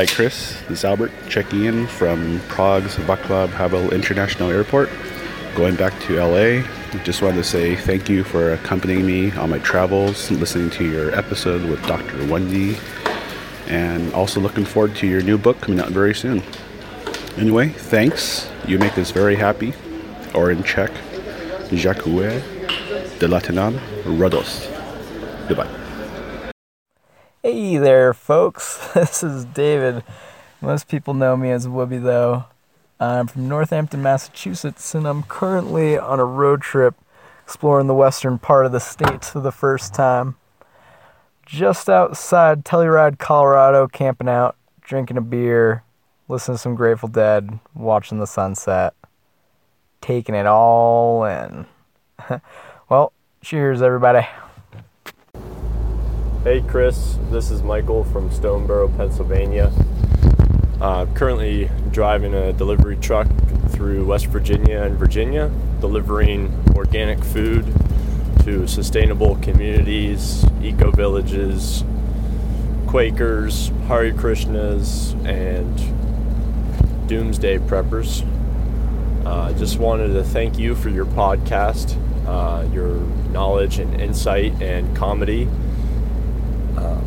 Hi, Chris. This is Albert checking in from Prague's Václav Havel International Airport. Going back to LA. Just wanted to say thank you for accompanying me on my travels, listening to your episode with Dr. Wendy, and also looking forward to your new book coming out very soon. Anyway, thanks. You make us very happy. Or in Czech, Dziękuję de latinam radost. Goodbye. Hey there, folks. This is David. Most people know me as Whoopi, though. I'm from Northampton, Massachusetts, and I'm currently on a road trip exploring the western part of the state for the first time. Just outside Telluride, Colorado, camping out, drinking a beer, listening to some Grateful Dead, watching the sunset, taking it all in. well, cheers, everybody. Hey Chris, this is Michael from Stoneboro, Pennsylvania. Uh, currently driving a delivery truck through West Virginia and Virginia, delivering organic food to sustainable communities, eco villages, Quakers, Hare Krishnas, and doomsday preppers. I uh, just wanted to thank you for your podcast, uh, your knowledge and insight and comedy uh,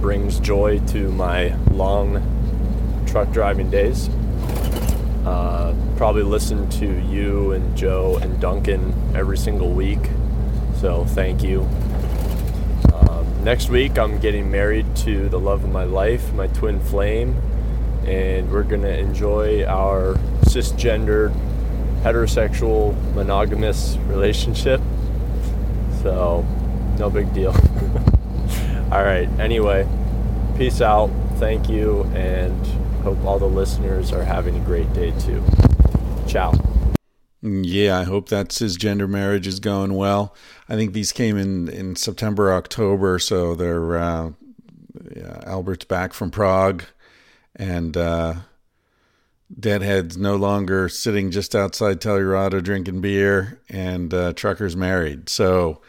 brings joy to my long truck driving days. Uh, probably listen to you and Joe and Duncan every single week, so thank you. Um, next week, I'm getting married to the love of my life, my twin flame, and we're gonna enjoy our cisgendered, heterosexual, monogamous relationship. So, no big deal. All right. Anyway, peace out. Thank you, and hope all the listeners are having a great day too. Ciao. Yeah, I hope that cisgender marriage is going well. I think these came in in September, October, so they're uh, yeah, Albert's back from Prague, and uh, Deadhead's no longer sitting just outside Telluride drinking beer, and uh, Trucker's married. So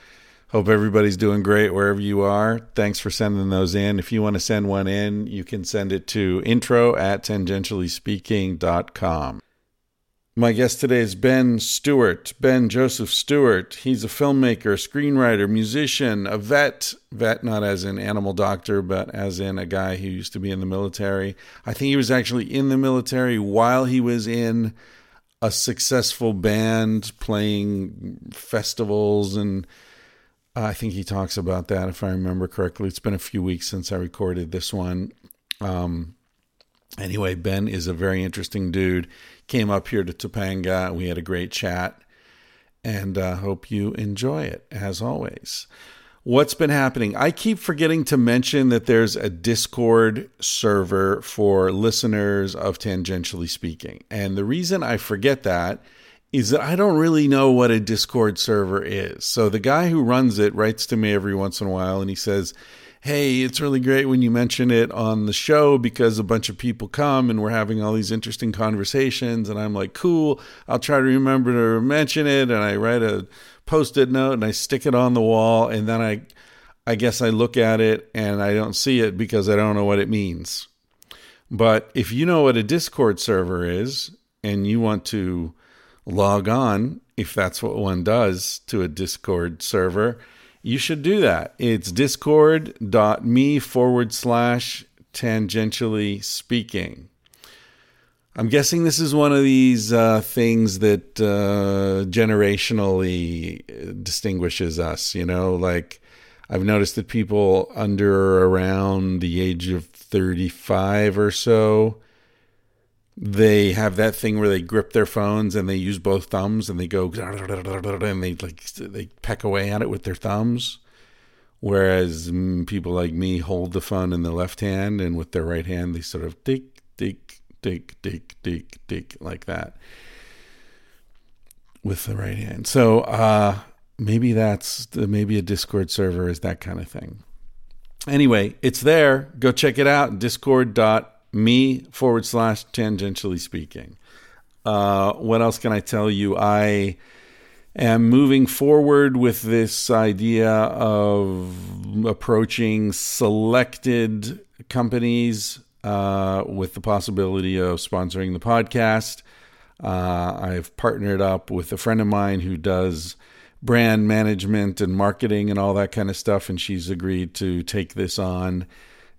Hope everybody's doing great wherever you are. Thanks for sending those in. If you want to send one in, you can send it to intro at tangentiallyspeaking.com. My guest today is Ben Stewart, Ben Joseph Stewart. He's a filmmaker, screenwriter, musician, a vet. Vet not as an animal doctor, but as in a guy who used to be in the military. I think he was actually in the military while he was in a successful band playing festivals and I think he talks about that, if I remember correctly. It's been a few weeks since I recorded this one. Um, anyway, Ben is a very interesting dude. Came up here to Topanga. We had a great chat, and uh, hope you enjoy it as always. What's been happening? I keep forgetting to mention that there's a Discord server for listeners of Tangentially Speaking. And the reason I forget that is that I don't really know what a Discord server is. So the guy who runs it writes to me every once in a while and he says, Hey, it's really great when you mention it on the show because a bunch of people come and we're having all these interesting conversations. And I'm like, Cool, I'll try to remember to mention it. And I write a post it note and I stick it on the wall. And then I, I guess I look at it and I don't see it because I don't know what it means. But if you know what a Discord server is and you want to log on, if that's what one does, to a Discord server, you should do that. It's discord.me forward slash tangentially speaking. I'm guessing this is one of these uh, things that uh, generationally distinguishes us. You know, like I've noticed that people under around the age of 35 or so they have that thing where they grip their phones and they use both thumbs and they go and they like they peck away at it with their thumbs whereas people like me hold the phone in the left hand and with their right hand they sort of dig, dig, dig, dig, dig, dig like that with the right hand. So uh, maybe that's maybe a Discord server is that kind of thing. Anyway, it's there. Go check it out. Discord.me forward slash tangentially speaking. Uh, what else can I tell you? I am moving forward with this idea of approaching selected companies uh, with the possibility of sponsoring the podcast. Uh, I've partnered up with a friend of mine who does brand management and marketing and all that kind of stuff, and she's agreed to take this on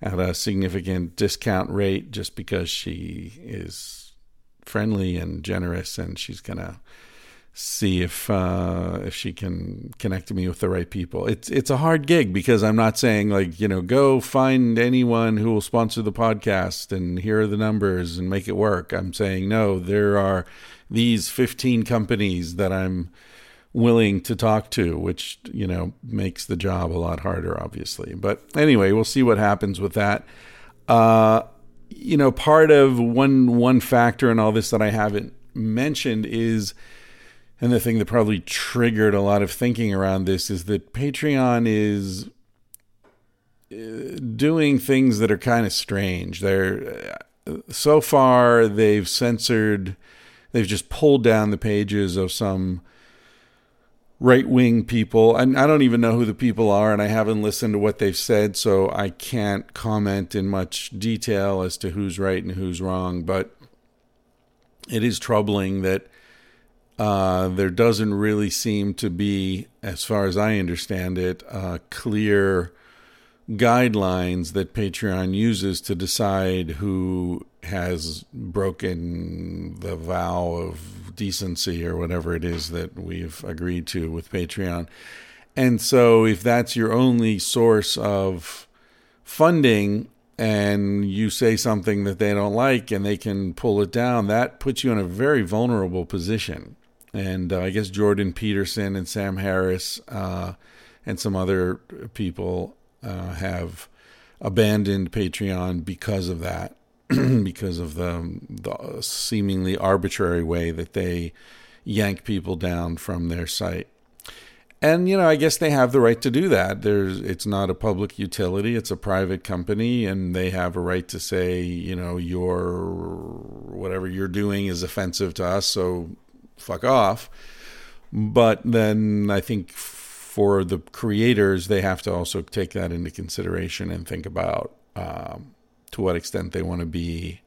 at a significant discount rate just because she is friendly and generous, and she's gonna see if uh, if she can connect me with the right people. It's it's a hard gig because I'm not saying like you know go find anyone who will sponsor the podcast and here are the numbers and make it work. I'm saying no, there are these 15 companies that I'm willing to talk to, which you know makes the job a lot harder, obviously. But anyway, we'll see what happens with that. Uh, you know, part of one one factor in all this that I haven't mentioned is and the thing that probably triggered a lot of thinking around this is that Patreon is uh, doing things that are kind of strange. They're uh, so far they've censored, they've just pulled down the pages of some right wing people. And I don't even know who the people are, and I haven't listened to what they've said, so I can't comment in much detail as to who's right and who's wrong. But it is troubling that uh, there doesn't really seem to be, as far as I understand it, uh, clear guidelines that Patreon uses to decide who has broken the vow of decency or whatever it is that we've agreed to with Patreon. And so, if that's your only source of funding, and you say something that they don't like and they can pull it down, that puts you in a very vulnerable position and uh, I guess Jordan Peterson and Sam Harris uh, and some other people uh, have abandoned Patreon because of that, because of the, the seemingly arbitrary way that they yank people down from their site. And you know, I guess they have the right to do that. There's it's not a public utility, it's a private company and they have a right to say, you know, your whatever you're doing is offensive to us, so fuck off. But then I think for the creators, they have to also take that into consideration and think about um, to what extent they want to be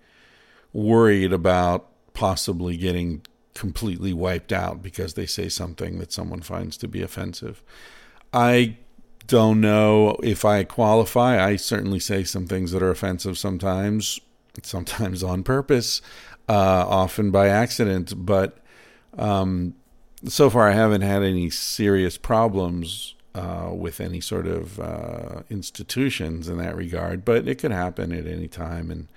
worried about possibly getting completely wiped out because they say something that someone finds to be offensive. I don't know if I qualify. I certainly say some things that are offensive sometimes, sometimes on purpose, uh, often by accident, but um, so far, I haven't had any serious problems uh, with any sort of uh, institutions in that regard, but it could happen at any time. And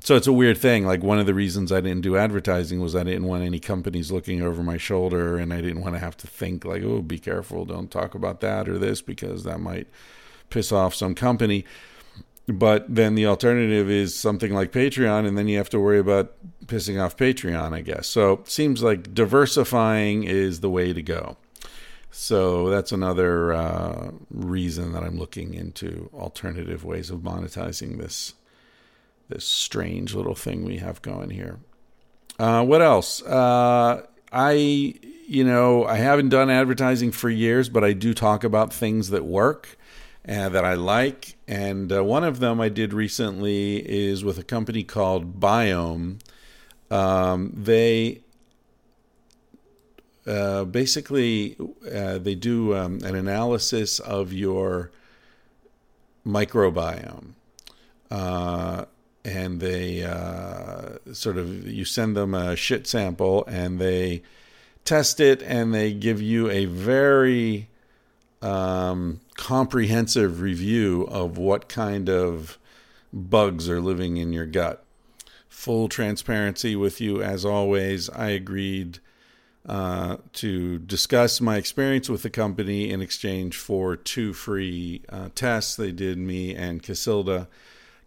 so it's a weird thing. Like one of the reasons I didn't do advertising was I didn't want any companies looking over my shoulder, and I didn't want to have to think like, "Oh, be careful, don't talk about that or this," because that might piss off some company. But then the alternative is something like Patreon, and then you have to worry about pissing off Patreon, I guess. So it seems like diversifying is the way to go. So that's another uh, reason that I'm looking into alternative ways of monetizing this this strange little thing we have going here. Uh, what else? Uh, I you know I haven't done advertising for years, but I do talk about things that work uh, that I like. And uh, one of them I did recently is with a company called BIOHM. Um, they uh, basically uh, they do um, an analysis of your microbiome. Uh, and they uh, sort of you send them a shit sample and they test it and they give you a very um, comprehensive review of what kind of bugs are living in your gut. Full transparency with you, as always. I agreed uh, to discuss my experience with the company in exchange for two free uh, tests. They did me and Casilda.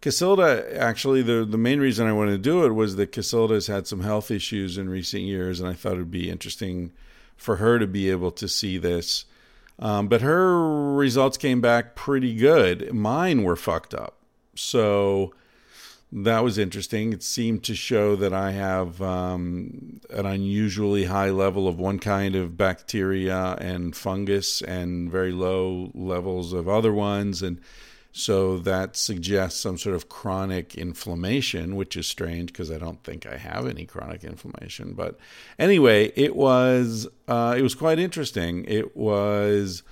Casilda, actually, the, the main reason I wanted to do it was that Casilda has had some health issues in recent years, and I thought it would be interesting for her to be able to see this. Um, but her results came back pretty good. Mine were fucked up. So that was interesting. It seemed to show that I have um, an unusually high level of one kind of bacteria and fungus, and very low levels of other ones, and so that suggests some sort of chronic inflammation, which is strange because I don't think I have any chronic inflammation. But anyway, it was uh, it was quite interesting. It was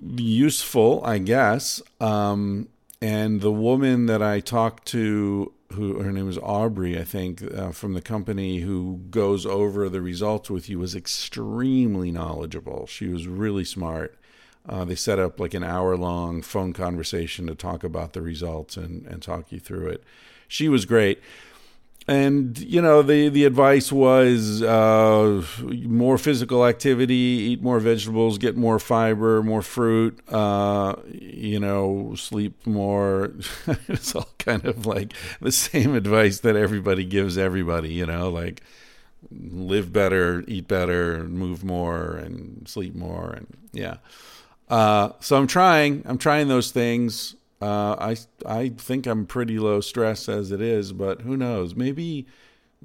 useful, I guess. Um, and the woman that I talked to, who her name was Aubrey, I think, uh, from the company, who goes over the results with you, was extremely knowledgeable. She was really smart. Uh, they set up like an hour long phone conversation to talk about the results and, and talk you through it. She was great and you know the the advice was uh, more physical activity, eat more vegetables, get more fiber, more fruit. Uh, you know, sleep more. it's all kind of like the same advice that everybody gives everybody. You know, like live better, eat better, move more, and sleep more, and yeah. Uh, so I'm trying. I'm trying those things. Uh, I I think I'm pretty low stress as it is, but who knows? Maybe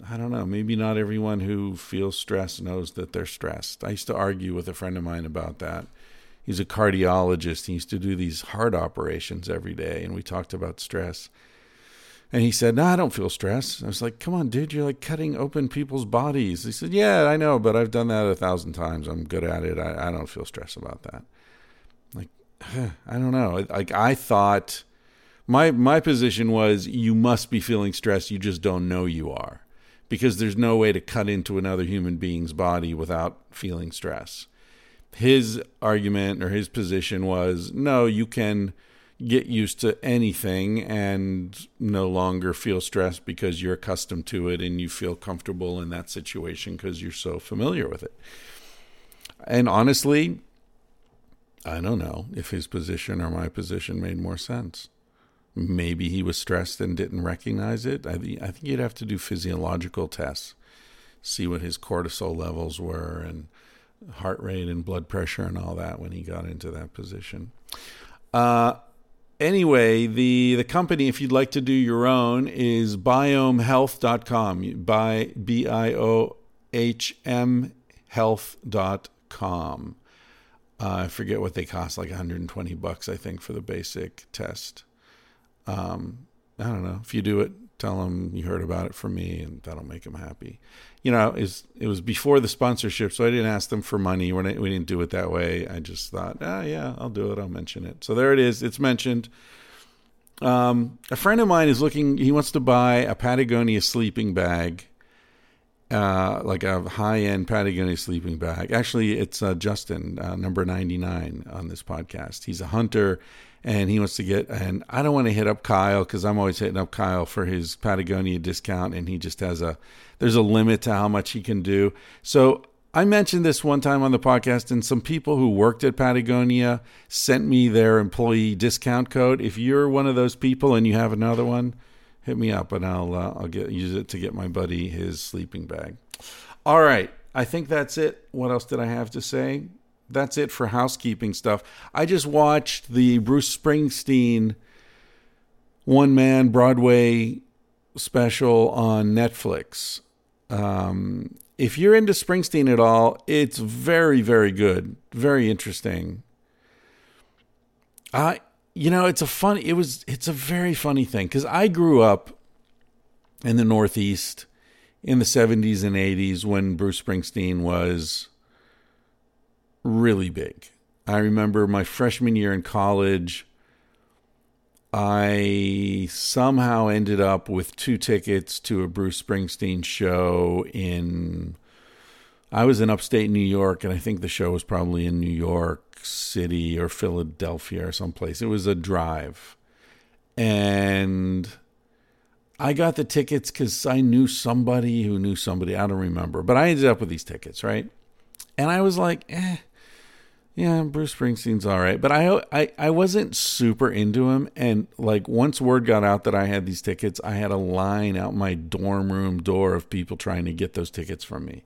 I don't know. Maybe not everyone who feels stress knows that they're stressed. I used to argue with a friend of mine about that. He's a cardiologist. He used to do these heart operations every day, and we talked about stress. And he said, "No, I don't feel stress." I was like, "Come on, dude, you're like cutting open people's bodies." He said, "Yeah, I know, but I've done that a thousand times. I'm good at it. I, I don't feel stress about that." I don't know. Like I thought my my position was you must be feeling stress, you just don't know you are. Because there's no way to cut into another human being's body without feeling stress. His argument or his position was no, you can get used to anything and no longer feel stressed because you're accustomed to it and you feel comfortable in that situation because you're so familiar with it. And honestly, I don't know if his position or my position made more sense. Maybe he was stressed and didn't recognize it. I, th- I think you'd have to do physiological tests, see what his cortisol levels were and heart rate and blood pressure and all that when he got into that position. Uh, anyway, the the company, if you'd like to do your own, is biohmhealth.com. By B I O H M health.com. Uh, I forget what they cost, like 120 bucks, I think, for the basic test. Um, I don't know. If you do it, tell them you heard about it from me, and that'll make them happy. You know, it was before the sponsorship, so I didn't ask them for money. we we didn't do it that way. I just thought, ah, yeah, I'll do it. I'll mention it. So there it is. It's mentioned. Um, a friend of mine is looking. He wants to buy a Patagonia sleeping bag uh, like a high end Patagonia sleeping bag. Actually, it's uh, Justin, uh, number 99 on this podcast. He's a hunter and he wants to get, and I don't want to hit up Kyle because I'm always hitting up Kyle for his Patagonia discount and he just has a, there's a limit to how much he can do. So I mentioned this one time on the podcast, and some people who worked at Patagonia sent me their employee discount code. If you're one of those people and you have another one, hit me up and I'll uh, I'll get use it to get my buddy his sleeping bag. All right, I think that's it. What else did I have to say? That's it for housekeeping stuff. I just watched the Bruce Springsteen one man Broadway special on Netflix. Um, if you're into Springsteen at all, it's very, very good, very interesting. I you know, it's a funny. It was. It's a very funny thing because I grew up in the Northeast in the '70s and '80s when Bruce Springsteen was really big. I remember my freshman year in college. I somehow ended up with two tickets to a Bruce Springsteen show in. I was in upstate New York, and I think the show was probably in New York City or Philadelphia or someplace. It was a drive. And I got the tickets because I knew somebody who knew somebody. I don't remember, but I ended up with these tickets, right? And I was like, eh, yeah, Bruce Springsteen's all right, but I, I I wasn't super into him. And like once word got out that I had these tickets, I had a line out my dorm room door of people trying to get those tickets from me.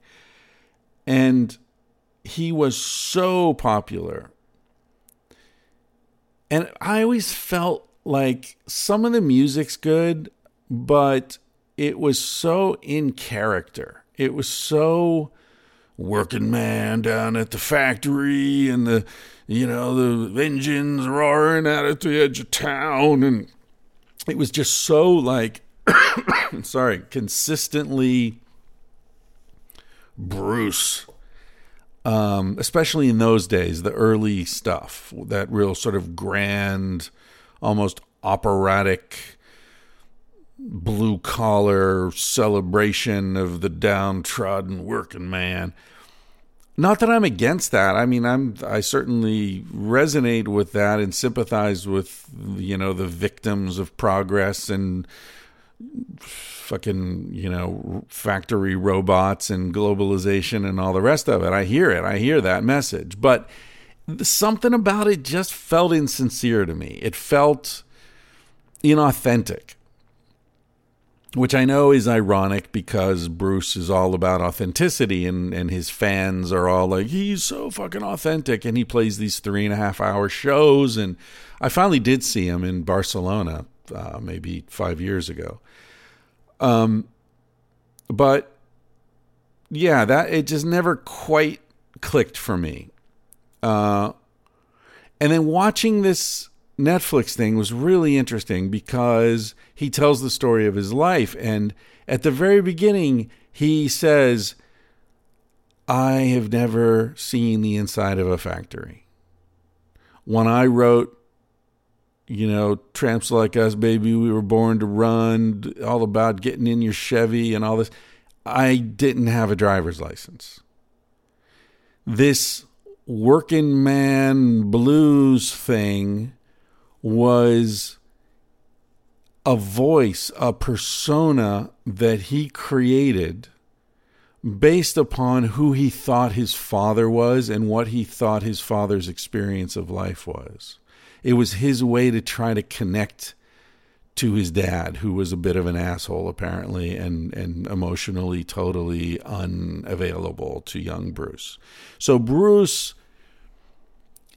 And he was so popular. And I always felt like some of the music's good, but it was so in character. It was so working man down at the factory and the you know the engines roaring out at the edge of town and it was just so like sorry consistently bruce um, especially in those days the early stuff that real sort of grand almost operatic blue collar celebration of the downtrodden working man. Not that I'm against that. I mean, I'm I certainly resonate with that and sympathize with you know the victims of progress and fucking you know factory robots and globalization and all the rest of it. I hear it. I hear that message, but something about it just felt insincere to me. It felt inauthentic which I know is ironic because Bruce is all about authenticity and, and his fans are all like, he's so fucking authentic. And he plays these three and a half hour shows. And I finally did see him in Barcelona uh, maybe five years ago. Um, but yeah, that it just never quite clicked for me. Uh, and then watching this Netflix thing was really interesting because he tells the story of his life. And at the very beginning, he says, I have never seen the inside of a factory. When I wrote, you know, Tramps Like Us, Baby, We Were Born to Run, all about getting in your Chevy and all this, I didn't have a driver's license. This working man blues thing was a voice, a persona that he created based upon who he thought his father was and what he thought his father's experience of life was. It was his way to try to connect to his dad, who was a bit of an asshole apparently and, and emotionally totally unavailable to young Bruce. So Bruce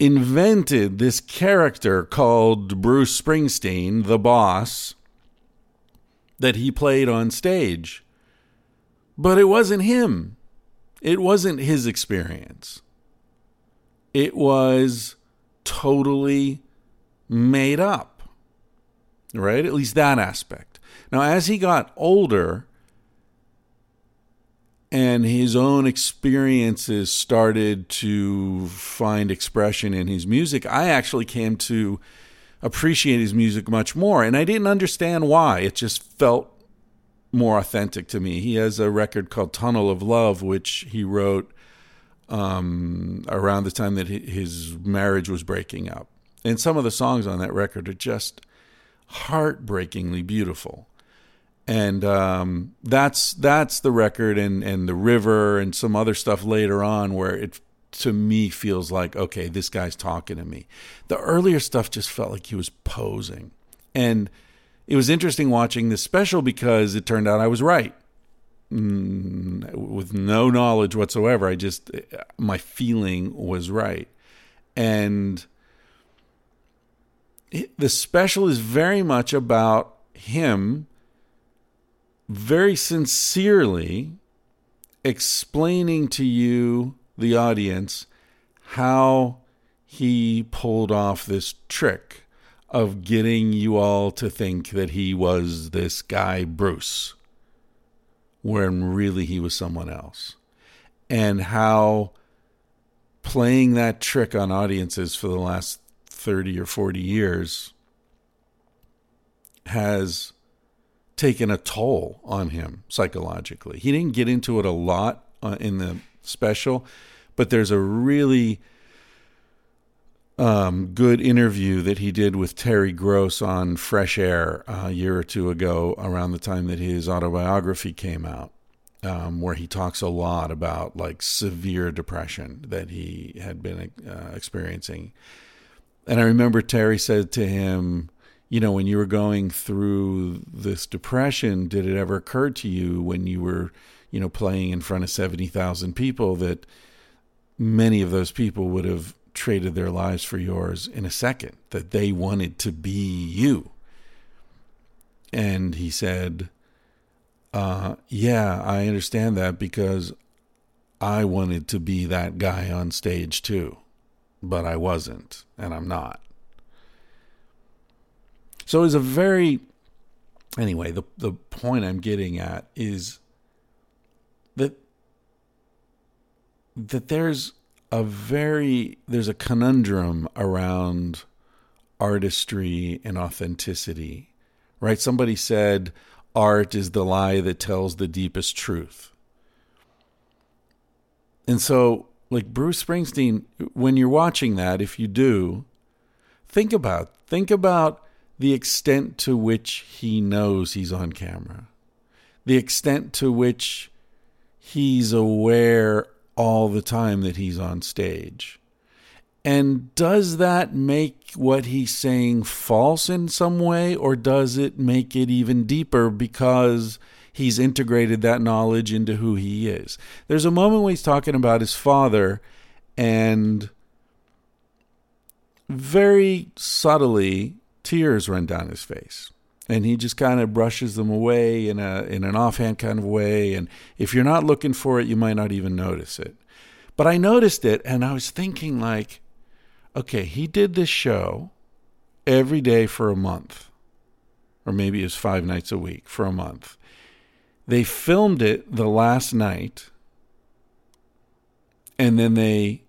invented this character called Bruce Springsteen, the boss, that he played on stage. But it wasn't him. It wasn't his experience. It was totally made up. Right? At least that aspect. Now, as he got older, and his own experiences started to find expression in his music, I actually came to appreciate his music much more. And I didn't understand why. It just felt more authentic to me. He has a record called Tunnel of Love, which he wrote um, around the time that his marriage was breaking up. And some of the songs on that record are just heartbreakingly beautiful. And um, that's that's the record and and the river and some other stuff later on where it to me feels like okay this guy's talking to me. The earlier stuff just felt like he was posing. And it was interesting watching this special because it turned out i was right. Mm, with no knowledge whatsoever. I just my feeling was right. And the special is very much about him very sincerely explaining to you, the audience, how he pulled off this trick of getting you all to think that he was this guy, Bruce, when really he was someone else. And how playing that trick on audiences for the last 30 or 40 years has taken a toll on him psychologically. He didn't get into it a lot uh, in the special, but there's a really um, good interview that he did with Terry Gross on Fresh Air uh, a year or two ago, around the time that his autobiography came out, um, where he talks a lot about like severe depression that he had been uh, experiencing. And I remember Terry said to him, you know, when you were going through this depression, did it ever occur to you when you were, you know, playing in front of 70,000 people that many of those people would have traded their lives for yours in a second, that they wanted to be you. And he said, uh, Yeah, I understand that because I wanted to be that guy on stage too, but I wasn't, and I'm not. So it's a very, anyway, the, the point I'm getting at is that that there's a very there's a conundrum around artistry and authenticity right somebody said art is the lie that tells the deepest truth and so like bruce springsteen when you're watching that if you do think about think about the extent to which he knows he's on camera the extent to which he's aware all the time that he's on stage. And does that make what he's saying false in some way, or does it make it even deeper because he's integrated that knowledge into who he is? There's a moment when he's talking about his father, and very subtly, tears run down his face. And he just kind of brushes them away in a in an offhand kind of way. And if you're not looking for it you might not even notice it. But i noticed it and i was thinking like okay he did this show every day for a month or maybe it was 5 nights a week for a month they filmed it the last night and then they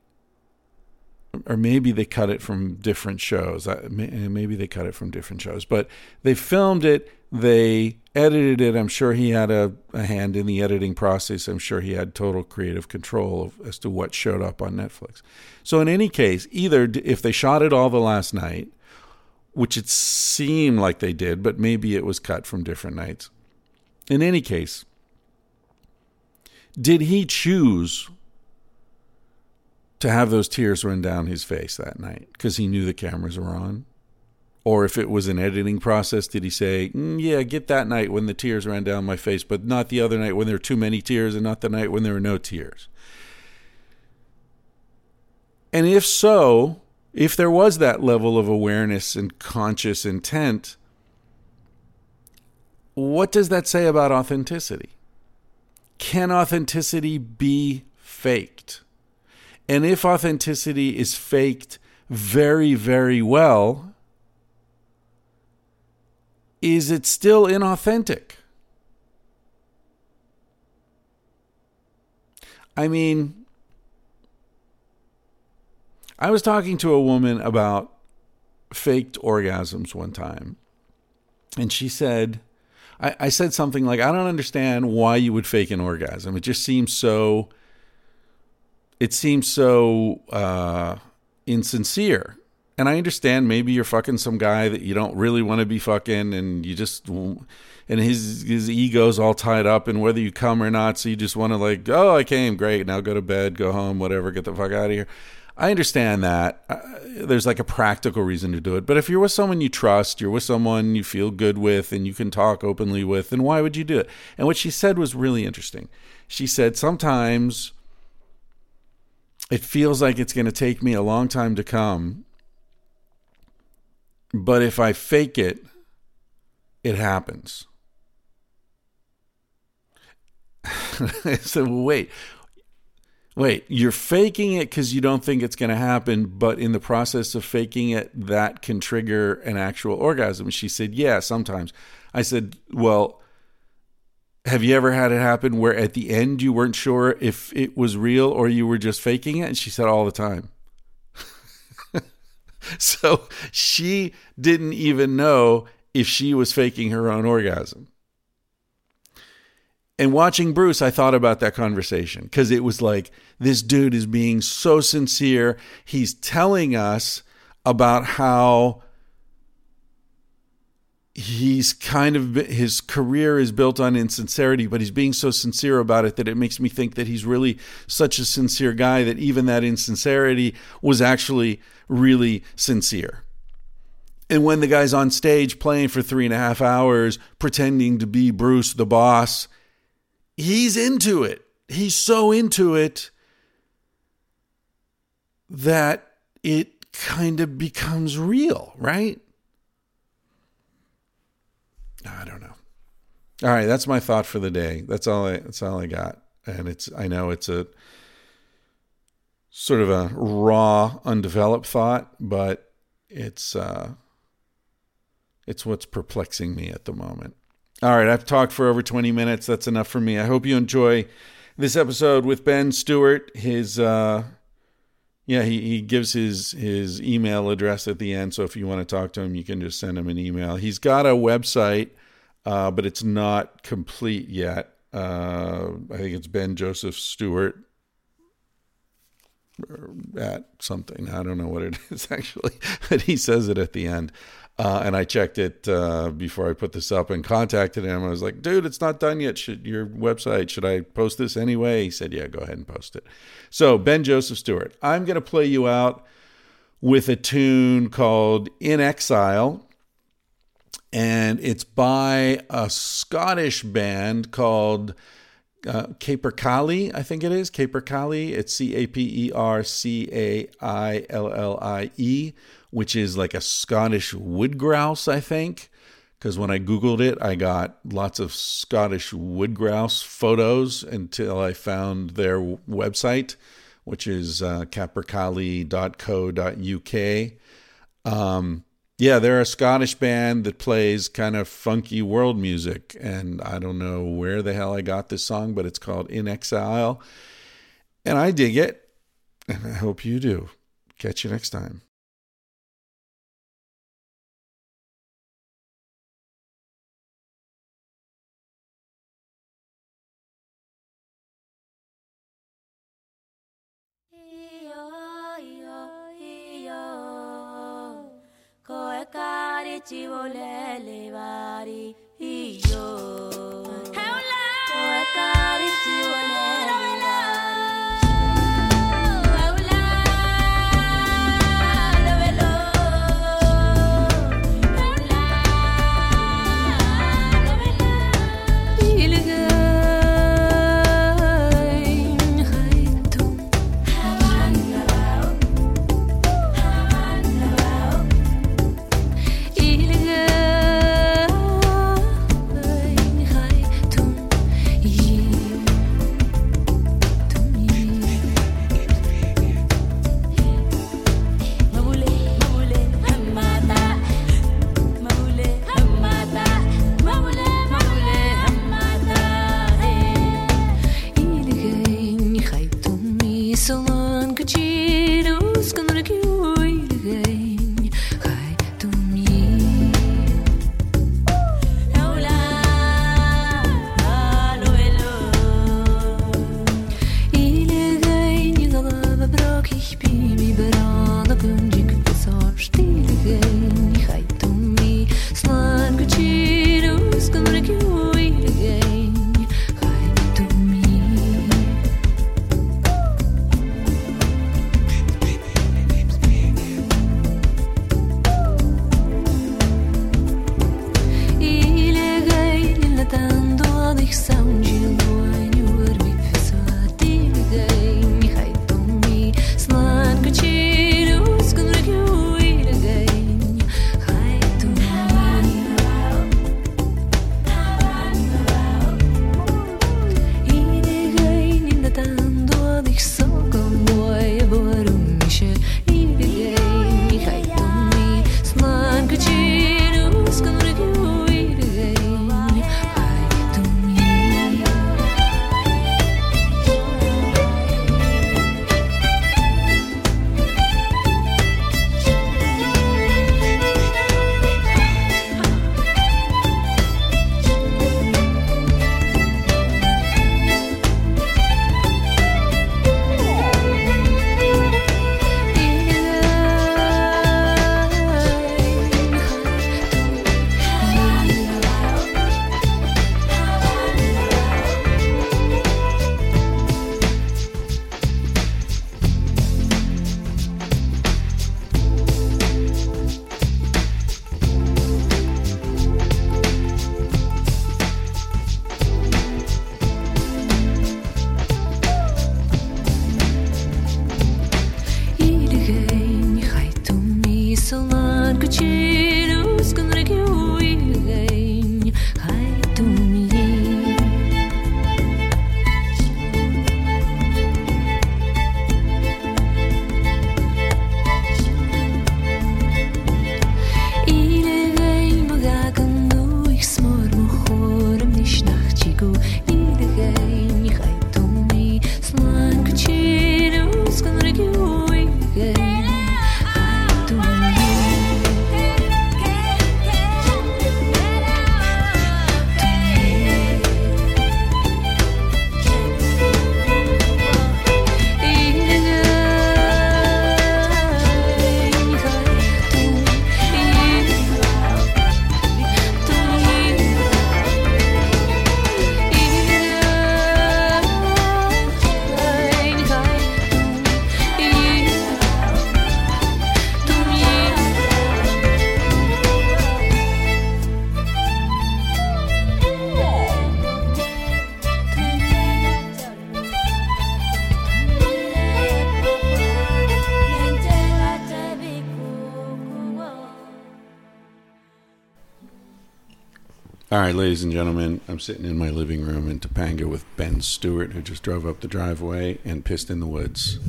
or maybe they cut it from different shows. Maybe they cut it from different shows, but they filmed it. They edited it. I'm sure he had a, a hand in the editing process. I'm sure he had total creative control of, as to what showed up on Netflix. So in any case, either if they shot it all the last night, which it seemed like they did, but maybe it was cut from different nights. In any case, did he choose to have those tears run down his face that night because he knew the cameras were on? Or if it was an editing process, did he say, mm, yeah, get that night when the tears ran down my face, but not the other night when there were too many tears and not the night when there were no tears? And if so, if there was that level of awareness and conscious intent, what does that say about authenticity? Can authenticity be faked? And if authenticity is faked very, very well, is it still inauthentic? I mean, I was talking to a woman about faked orgasms one time, and she said, I, I, said something like, I don't understand why you would fake an orgasm. It just seems so it seems so uh, insincere. And I understand maybe you're fucking some guy that you don't really want to be fucking, and you just and his his ego's all tied up in whether you come or not. So you just want to like, oh, I came, great, now go to bed, go home, whatever, get the fuck out of here. I understand that. Uh, there's like a practical reason to do it. But if you're with someone you trust, you're with someone you feel good with, and you can talk openly with, then why would you do it? And what she said was really interesting. She said sometimes it feels like it's going to take me a long time to come. But if I fake it, it happens. so wait, wait, you're faking it because you don't think it's going to happen, but in the process of faking it, that can trigger an actual orgasm. She said, Yeah, sometimes. I said, Well, have you ever had it happen where at the end you weren't sure if it was real or you were just faking it? And she said all the time. so she didn't even know if she was faking her own orgasm. And watching Bruce, I thought about that conversation because it was like this dude is being so sincere. He's telling us about how he's kind of his career is built on insincerity but he's being so sincere about it that it makes me think that he's really such a sincere guy that even that insincerity was actually really sincere and when the guy's on stage playing for three and a half hours pretending to be bruce the boss he's into it he's so into it that it kind of becomes real right I don't know. All right, that's my thought for the day. That's all I that's all I got. And it's I know it's a sort of a raw, undeveloped thought, but it's uh it's what's perplexing me at the moment. All right, I've talked for over 20 minutes. That's enough for me. I hope you enjoy this episode with Ben Stewart. His uh yeah, he, he gives his his email address at the end. So if you want to talk to him, you can just send him an email. He's got a website, uh, but it's not complete yet. Uh, I think it's Ben Joseph Stewart at something. I don't know what it is actually, but he says it at the end. Uh, and I checked it uh, before I put this up and contacted him. I was like, dude, it's not done yet. Should your website, should I post this anyway? He said, yeah, go ahead and post it. So, Ben Joseph Stewart, I'm going to play you out with a tune called In Exile. And it's by a Scottish band called uh, Capercaillie, I think it is. Capercaillie. It's C A P E R C A I L L I E which is like a Scottish wood grouse, I think. Because when I Googled it, I got lots of Scottish wood grouse photos until I found their website, which is uh, capercaillie.co.uk. Um, yeah, they're a Scottish band that plays kind of funky world music. And I don't know where the hell I got this song, but it's called In Exile. And I dig it. And I hope you do. Catch you next time. Ci volele vari io. Ladies and gentlemen, I'm sitting in my living room in Topanga with Ben Stewart, who just drove up the driveway and pissed in the woods.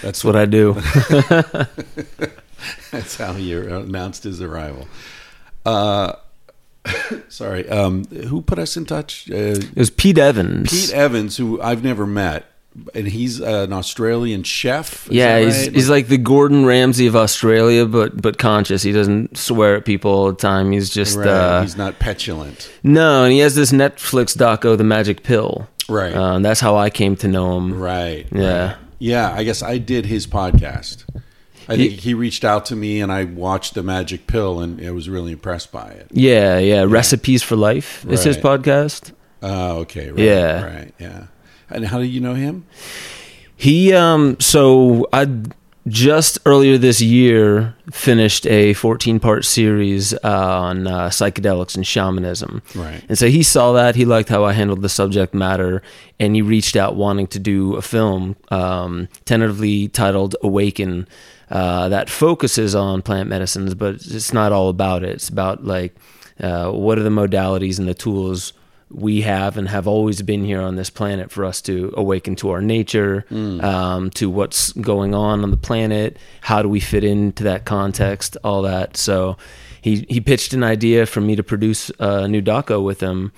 That's what I do. That's how he announced his arrival. Uh, sorry, um, who put us in touch? Uh, It was Pete Evans. Pete Evans, who I've never met, and he's an Australian chef. Yeah, he's right? he's like the Gordon Ramsay of Australia, but but conscious. He doesn't swear at people all the time. He's just Right, uh, he's not petulant. no, and he has this Netflix doco, The Magic Pill. Right. uh, that's how I came to know him. Right. Yeah. right. Yeah. I guess I did his podcast. I think he reached out to me, and I watched the Magic Pill, and I was really impressed by it. Yeah, yeah. Recipes for Life is his podcast. Oh, okay. Right, Yeah. Right. Yeah. And how do you know him? He um so I just earlier this year finished a 14 part series uh, on uh, psychedelics and shamanism. Right. And so he saw that he liked how I handled the subject matter and he reached out wanting to do a film um, tentatively titled Awaken uh, that focuses on plant medicines but it's not all about it. It's about like uh, what are the modalities and the tools we have and have always been here on this planet for us to awaken to our nature, um, to what's going on on the planet. How do we fit into that context? All that. So he he pitched an idea for me to produce a new doco with him,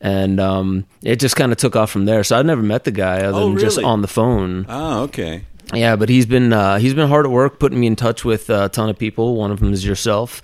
and um, it just kind of took off from there. So I'd never met the guy other Oh, than just on the phone. Oh, okay. Yeah, but he's been uh, he's been hard at work putting me in touch with a ton of people. One of them is yourself.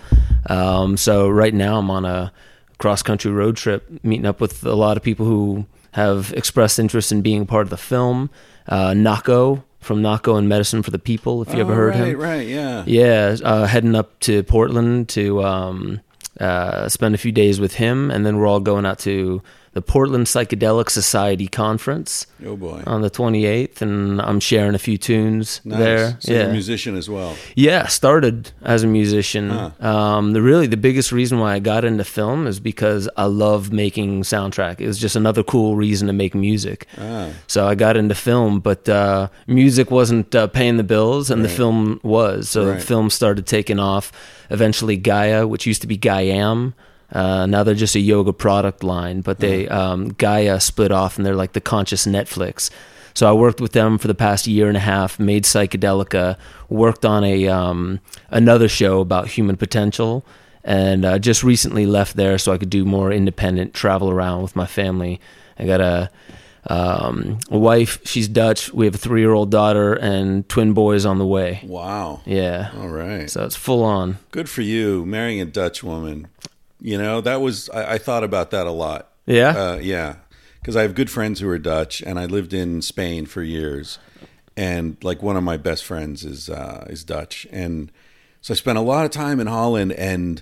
Um, so right now I'm on a cross country road trip, meeting up with a lot of people who have expressed interest in being part of the film. Uh, Nahko from Nahko and Medicine for the People, if you ever Oh, heard right, him. Right. Right, yeah. Yeah, uh, heading up to Portland to um, uh, spend a few days with him, and then we're all going out to the Portland Psychedelic Society conference Oh boy. on the 28th, and I'm sharing a few tunes Nice. there. So you're yeah, a musician as well. yeah. Started as a musician. Huh. Um, the really the biggest reason why I got into film is because I love making soundtrack. It was just another cool reason to make music. Ah. So I got into film, but uh, music wasn't uh, paying the bills, and the film was. So Right. the film started taking off. Eventually, Gaia, which used to be Gaiam, uh, now they're just a yoga product line. But they um, Gaia split off, and they're like the conscious Netflix. So I worked with them for the past year and a half, made Psychedelica, worked on a um, another show about human potential, and uh, just recently left there so I could do more independent travel around with my family. I got a um, a wife. She's Dutch. We have a three year old daughter and twin boys on the way. Wow. Yeah. All right. So it's full on. Good for you, marrying a Dutch woman. You know that was I, I thought about that a lot. Yeah. Uh, yeah, because I have good friends who are Dutch, and I lived in Spain for years, and like one of my best friends is uh, is Dutch, and so I spent a lot of time in Holland, and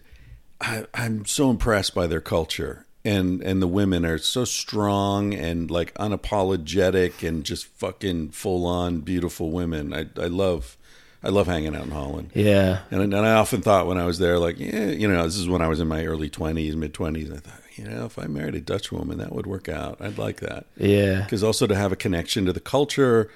I, I'm so impressed by their culture, and and the women are so strong and like unapologetic and just fucking full on beautiful women. I I love I love hanging out in Holland. yeah. And, and I often thought when I was there, like, yeah, you know, this is when I was in my early 20s, mid 20s. I thought, you know, if I married a Dutch woman, that would work out. I'd like that. Yeah. Because also to have a connection to the culture,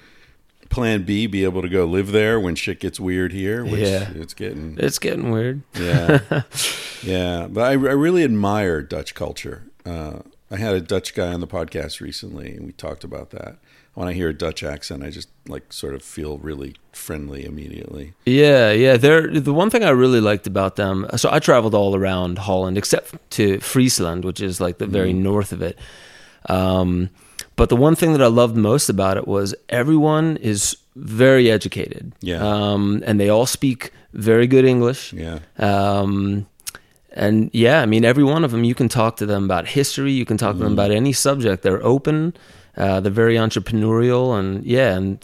plan B, be able to go live there when shit gets weird here, which Yeah. it's getting, It's getting weird. yeah. yeah. But I, I really admire Dutch culture. Uh, I had a Dutch guy on the podcast recently, and we talked about that. When I hear a Dutch accent, I just like sort of feel really friendly immediately. Yeah, yeah. They're the one thing I really liked about them. So I traveled all around Holland except to Friesland, which is like the very Mm. north of it. Um, but the one thing that I loved most about it was everyone is very educated. Yeah. Um, and they all speak very good English. Yeah. Um, and yeah, I mean, every one of them, you can talk to them about history. You can talk to them about any subject. They're open. Uh, they're very entrepreneurial, and yeah, and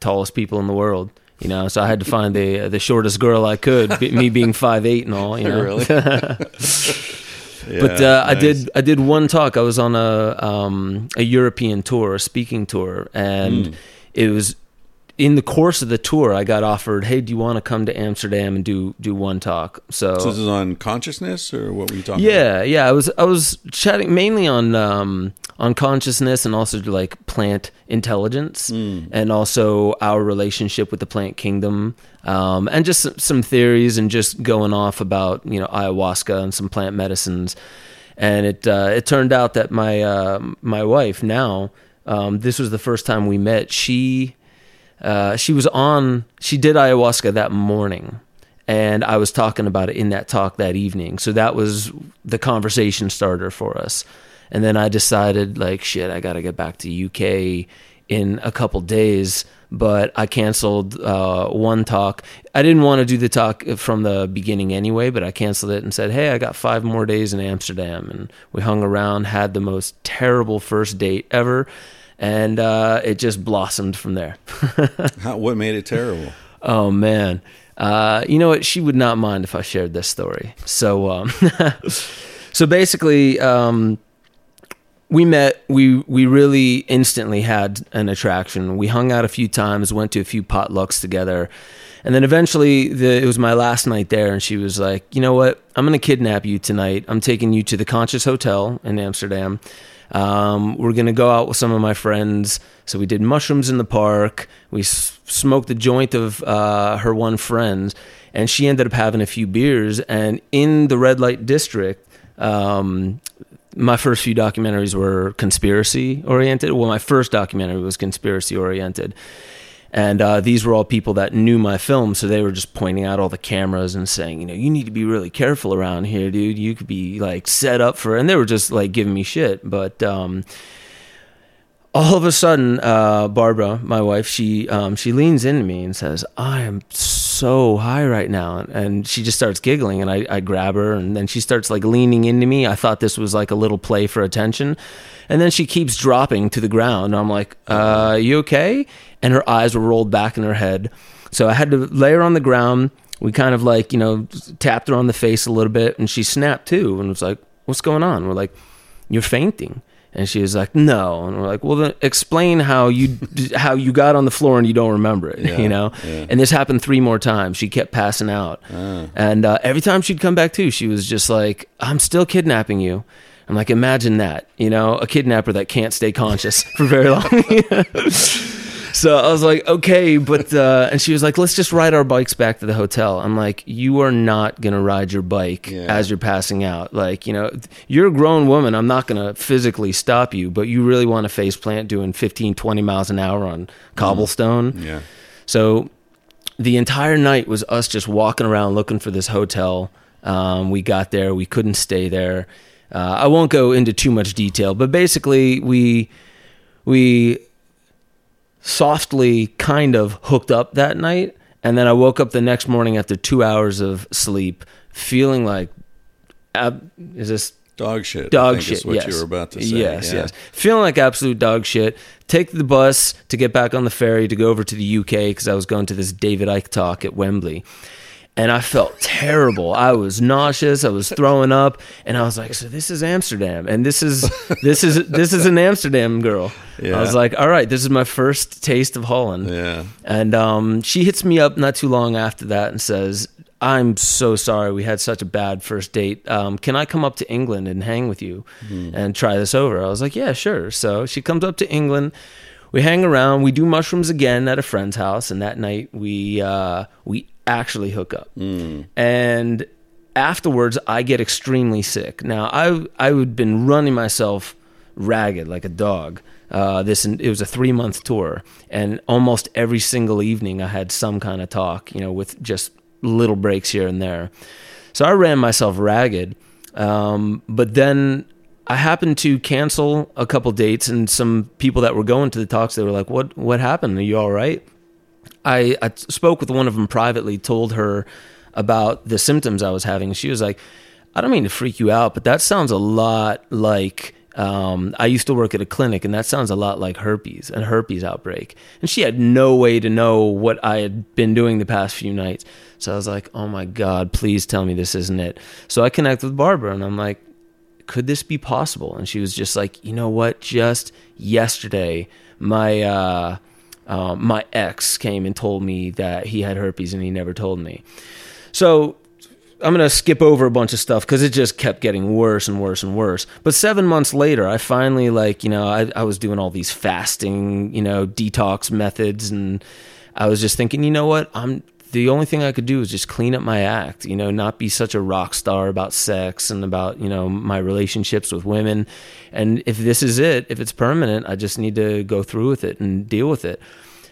tallest people in the world. You know, so I had to find the the shortest girl I could. me being five eight and all. You know, Really? but uh, I did I did one talk. I was on a um, a European tour, a speaking tour, and Hmm. it was in the course of the tour. I got offered, "Hey, do you want to come to Amsterdam and do do one talk?" So, So this is on consciousness, or what were you talking? yeah, yeah. I was I was chatting mainly on um, on consciousness and also like plant intelligence and also our relationship with the plant kingdom um, and just some, some theories and just going off about you know ayahuasca and some plant medicines. and it uh, it turned out that my uh, my wife now um, this was the first time we met. She uh, she was on she did ayahuasca that morning and I was talking about it in that talk that evening. So that was the conversation starter for us. And then I decided like shit, I got to get back to UK in a couple days, but I canceled uh, one talk. I didn't want to do the talk from the beginning anyway, but I canceled it and said, "Hey, I got 5 more days in Amsterdam." And we hung around, had the most terrible first date ever, and uh, it just blossomed from there. How, what made it terrible? Oh man. Uh, you know what? She would not mind if I shared this story. So, um, so basically, um, we met. We we really instantly had an attraction. We hung out a few times, went to a few potlucks together, and then eventually, the, it was my last night there, and she was like, "You know what? I'm going to kidnap you tonight. I'm taking you to the Conscious Hotel in Amsterdam." Um, we're gonna go out with some of my friends. So we did mushrooms in the park. We s- smoked the joint of uh, her one friend, and she ended up having a few beers. And in the red light district, um, my first few documentaries were conspiracy oriented. Well, my first documentary was conspiracy oriented. And uh, these were all people that knew my film, so they were just pointing out all the cameras and saying, you know, you need to be really careful around here, dude. You could be like set up for, and they were just like giving me shit. But um, all of a sudden, uh, Barbara, my wife, she um, she leans into me and says, "I am so high right now," and she just starts giggling, and I, I grab her, and then she starts like leaning into me. I thought this was like a little play for attention, and then she keeps dropping to the ground. I'm like, uh, "You okay?" And her eyes were rolled back in her head, so I had to lay her on the ground. We kind of like you know tapped her on the face a little bit, and she snapped too, and was like, "What's going on?" We're like, "You're fainting." And she was like, "No," and we're like, "Well, then explain how you how you got on the floor and you don't remember it, Yeah, you know." yeah. And this happened three more times. She kept passing out, and uh, every time she'd come back to, she was just like, "I'm still kidnapping you." I'm like, imagine that, you know, a kidnapper that can't stay conscious for very long. So I was like, okay, but uh, and she was like, let's just ride our bikes back to the hotel. I'm like, you are not gonna ride your bike Yeah. as you're passing out. Like, you know, you're a grown woman. I'm not gonna physically stop you, but you really want to face plant doing 15, 20 miles an hour on cobblestone. Yeah. So the entire night was us just walking around looking for this hotel. Um, we got there, we couldn't stay there. Uh, I won't go into too much detail, but basically we we softly kind of hooked up that night, and then I woke up the next morning after two hours of sleep, feeling like, ab- is this Dog shit. I dog think shit. What yes. you were about to say. Yes, yeah. yes. Feeling like absolute dog shit. Take the bus to get back on the ferry to go over to the UK because I was going to this David Icke talk at Wembley. And I felt terrible. I was nauseous. I was throwing up, and I was like, "So this is Amsterdam, and this is this is this is an Amsterdam girl." Yeah. I was like, "All right, this is my first taste of Holland." Yeah. And um, she hits me up not too long after that and says, I'm so sorry. We had such a bad first date. Um, can I come up to England and hang with you and try this over? I was like, yeah, sure. So she comes up to England. We hang around. We do mushrooms again at a friend's house. And that night we, uh, we actually hook up. And afterwards, I get extremely sick. Now, I, I had been running myself ragged like a dog. Uh, this it was a three month tour, and almost every single evening I had some kind of talk, you know, with just little breaks here and there. So I ran myself ragged. Um, but then I happened to cancel a couple dates, and some people that were going to the talks, they were like, "What? What happened? Are you all right?" I, I spoke with one of them privately, told her about the symptoms I was having. She was like, I don't mean to freak you out, but that sounds a lot like um, I used to work at a clinic, and that sounds a lot like herpes, a herpes outbreak. And she had no way to know what I had been doing the past few nights. So I was like, oh my God, please tell me this isn't it. So I connect with Barbara, and I'm like, could this be possible? And she was just like, you know what? Just yesterday, my uh, uh, my ex came and told me that he had herpes, and he never told me. So I'm gonna skip over a bunch of stuff because it just kept getting worse and worse and worse. But seven months later, I finally like you know I, I was doing all these fasting you know detox methods, and I was just thinking, you know what, I'm the only thing I could do was just clean up my act, you know, not be such a rock star about sex and about, you know, my relationships with women. And if this is it, if it's permanent, I just need to go through with it and deal with it.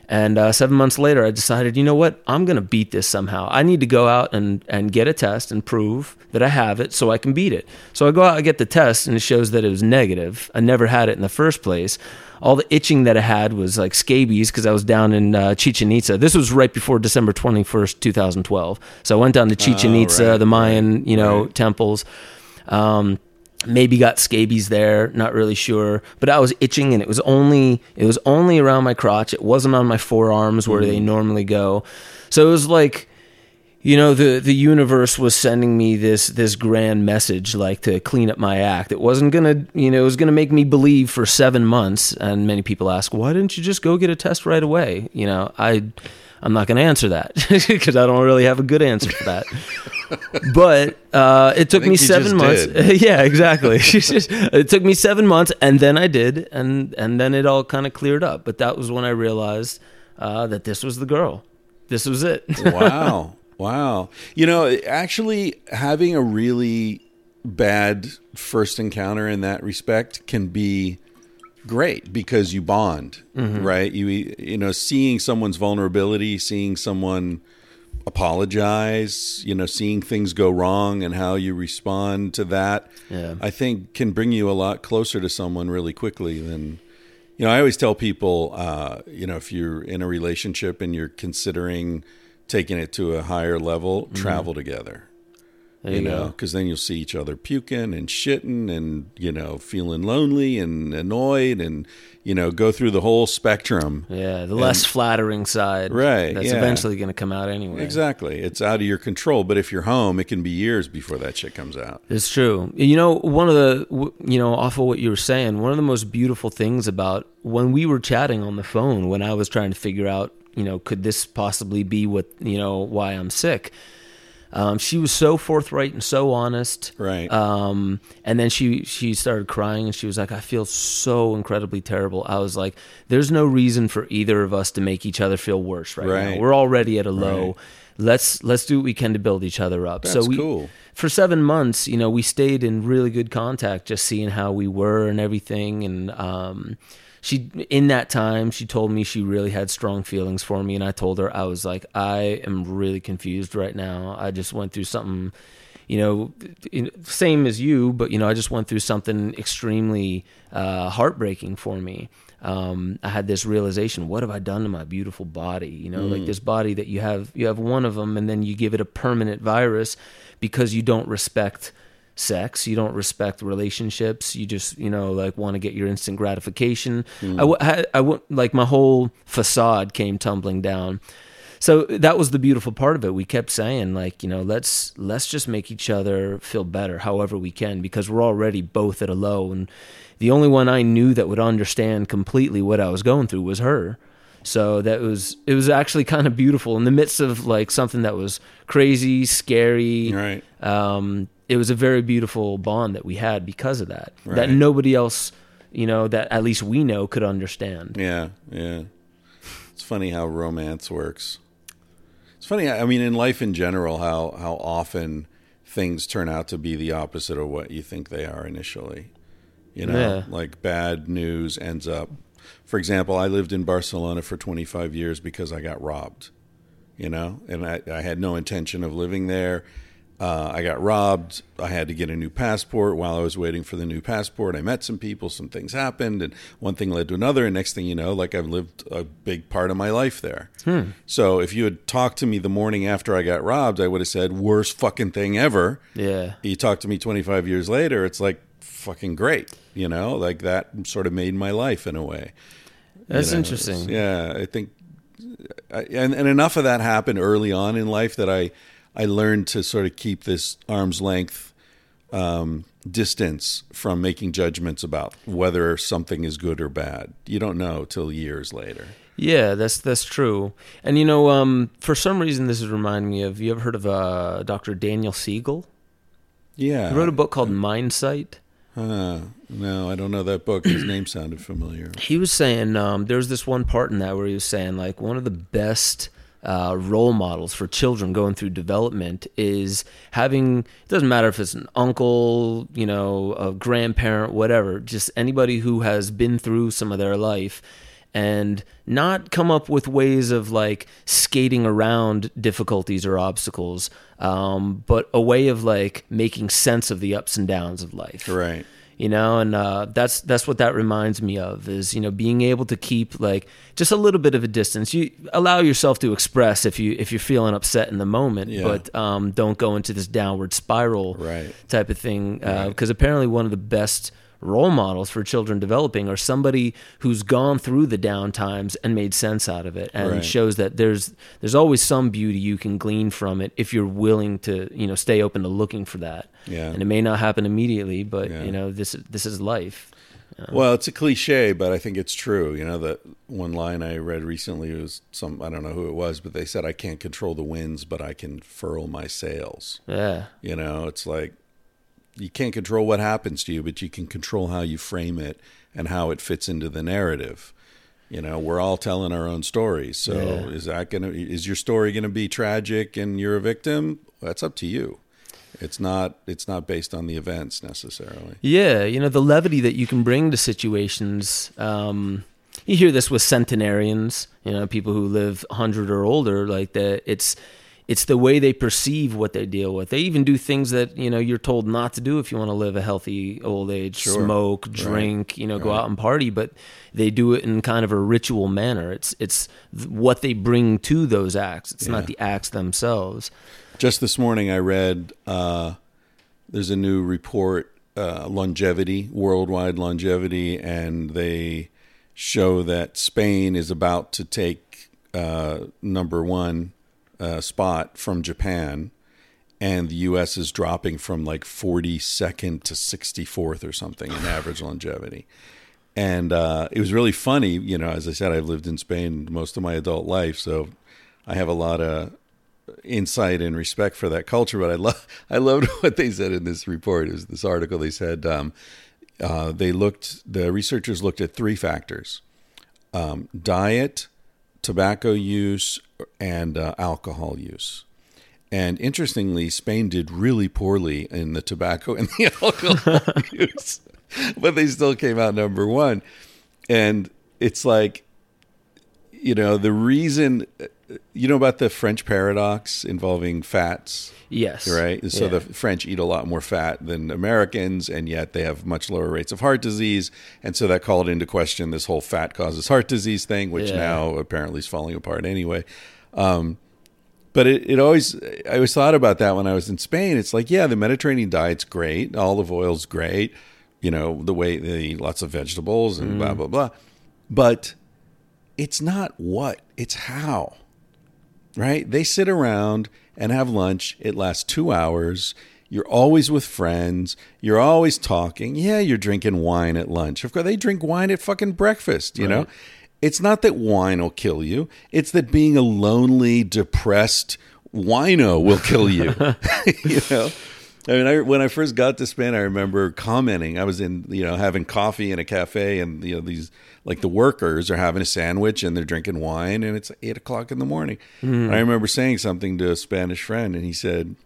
And uh, seven months later, I decided, you know what? I'm going to beat this somehow. I need to go out and, and get a test and prove that I have it so I can beat it. So I go out and get the test, and it shows that it was negative. I never had it in the first place. All the itching that I had was like scabies because I was down in uh, Chichen Itza. This was right before December 21st, 2012. So I went down to Chichen Oh, Itza, right, the Mayan, you know, right. temples. Um, maybe got scabies there not really sure. But i was itching and it was only it was only around my crotch. It wasn't on my forearms where they mm-hmm. normally go. So it was like you know the the universe was sending me this this grand message like to clean up my act. It wasn't gonna you know it was gonna make me believe for seven months and many people ask why didn't you just go get a test right away? You know i i'm not gonna answer that because i don't really have a good answer for that. But uh, it took me seven months yeah exactly. It took me seven months and then i did and and then it all kind of cleared up. But that was when i realized uh, that this was the girl. This was it. Wow. Wow. You know, actually having a really bad first encounter in that respect can be great because you bond, right? You you know, seeing someone's vulnerability, seeing someone apologize, you know, seeing things go wrong and how you respond to that, Yeah. I think can bring you a lot closer to someone really quickly than you know, I always tell people, uh, you know, if you're in a relationship and you're considering taking it to a higher level, travel together. You you know, because then you'll see each other puking and shitting and, you know, feeling lonely and annoyed and, you know, go through the whole spectrum. Yeah, the less flattering side. Right, That's yeah. eventually going to come out anyway. Exactly. It's out of your control. But if you're home, it can be years before that shit comes out. It's true. You know, one of the, you know, off of what you were saying, one of the most beautiful things about when we were chatting on the phone, when I was trying to figure out, you know, could this possibly be what, you know, why I'm sick? Um, she was so forthright and so honest. Right. Um, and then she she started crying and she was like, "I feel so incredibly terrible." I was like, "There's no reason for either of us to make each other feel worse right, Right. now. We're already at a low. Right. Let's let's do what we can to build each other up." That's so we, cool. For seven months, you know, we stayed in really good contact, just seeing how we were and everything. And um, she, in that time, she told me she really had strong feelings for me, and I told her I was like, I am really confused right now. I just went through something you know, in- same as you, but you know, I just went through something extremely uh, heartbreaking for me. Um, I had this realization: what have I done to my beautiful body? You know, like this body that you have, you have one of them, and then you give it a permanent virus because you don't respect sex, you don't respect relationships. You just, you know, like want to get your instant gratification. I, w- had- I w- like my whole facade came tumbling down. So that was the beautiful part of it. We kept saying like you know let's let's just make each other feel better however we can because we're already both at a low. And the only one i knew that would understand completely what i was going through was her. So that was it was actually kind of beautiful in the midst of like something that was crazy scary. Right. um, it was a very beautiful bond that we had because of that that nobody else you know that at least we know could understand Yeah, yeah. It's funny how romance works. It's funny. I mean, in life in general, how how often things turn out to be the opposite of what you think they are initially. You know, Yeah. like bad news ends up. For example, I lived in Barcelona for 25 years because I got robbed. You know, and I, I had no intention of living there. Uh, I got robbed. I had to get a new passport. While I was waiting for the new passport, I met some people. Some things happened, and one thing led to another. And next thing you know, like I've lived a big part of my life there. So if you had talked to me the morning after I got robbed, I would have said worst fucking thing ever. yeah You talk to me 25 years later, it's like fucking great. You know, like that sort of made my life in a way. that's You know, interesting Yeah, I think, I, and and enough of that happened early on in life that I I learned to sort of keep this arm's length um, distance from making judgments about whether something is good or bad. You don't know till years later. Yeah, that's that's true. And you know, um, for some reason, this is reminding me of. You ever heard of uh, Dr. Daniel Siegel? Yeah, He wrote a book called Mindsight. Huh. no, I don't know that book. His name sounded familiar. He was saying um, there was this one part in that where he was saying like one of the best uh, role models for children going through development is having it doesn't matter if it's an uncle you know a grandparent whatever just anybody who has been through some of their life and not come up with ways of like skating around difficulties or obstacles um, but a way of like making sense of the ups and downs of life Right. You know and uh, that's that's what that reminds me of is you know being able to keep like just a little bit of a distance you allow yourself to express if you if you're feeling upset in the moment Yeah. but um, don't go into this downward spiral Right. type of thing because apparently one of the best role models for children developing are somebody who's gone through the down times and made sense out of it and Right. shows that there's there's always some beauty you can glean from it if you're willing to you know stay open to looking for that Yeah. and it may not happen immediately but Yeah. you know this this is life Well, it's a cliche, but I think it's true. You know, that one line I read recently was some, I don't know who it was, but they said, I can't control the winds, but I can furl my sails. yeah You know, it's like you can't control what happens to you, but you can control how you frame it and how it fits into the narrative. You know, we're all telling our own stories. So Yeah. is that going to, is your story going to be tragic and you're a victim? That's up to you. It's not, it's not based on the events necessarily. Yeah, you know the levity that you can bring to situations. Um, you hear this with centenarians, you know, people who live hundred or older. Like that, it's it's the way they perceive what they deal with. They even do things that you know you're told not to do if you want to live a healthy old age. Sure. Smoke, drink, you know, go out and party, but they do it in kind of a ritual manner. It's it's what they bring to those acts. It's Yeah. not the acts themselves. Just this morning, I read uh, there's a new report, uh, longevity, worldwide longevity, and they show that Spain is about to take uh, number one uh, spot from Japan, and the U.S. is dropping from like 42nd to 64th or something in average longevity. And uh, it was really funny, you know. As I said, I've lived in Spain most of my adult life, so I have a lot of insight and respect for that culture. But I love I loved what they said in this report. Was this article. They said um, uh, they looked the researchers looked at three factors: um, diet, tobacco use, and uh, alcohol use. And interestingly, Spain did really poorly in the tobacco and the alcohol use, but they still came out number one. And it's like, you know, the reason, you know, about the French paradox involving fats, Yes, right? So Yeah. the French eat a lot more fat than Americans, and yet they have much lower rates of heart disease. And so that called into question this whole fat causes heart disease thing, which Yeah. now apparently is falling apart anyway. Um, but it, it always, I always thought about that when I was in Spain. It's like, yeah, the Mediterranean diet's great, olive oil's great, you know, the way they eat lots of vegetables and blah, blah, blah. But it's not what, it's how right? They sit around and have lunch. It lasts two hours. You're always with friends. You're always talking. Yeah, you're drinking wine at lunch. Of course, they drink wine at fucking breakfast, you know? It's not that wine will kill you, it's that being a lonely, depressed wino will kill you. you know? I mean, I, when I first got to Spain, I remember commenting. I was in, you know, having coffee in a cafe, and you know, these like the workers are having a sandwich and they're drinking wine, and it's eight o'clock in the morning. And I remember saying something to a Spanish friend, and he said,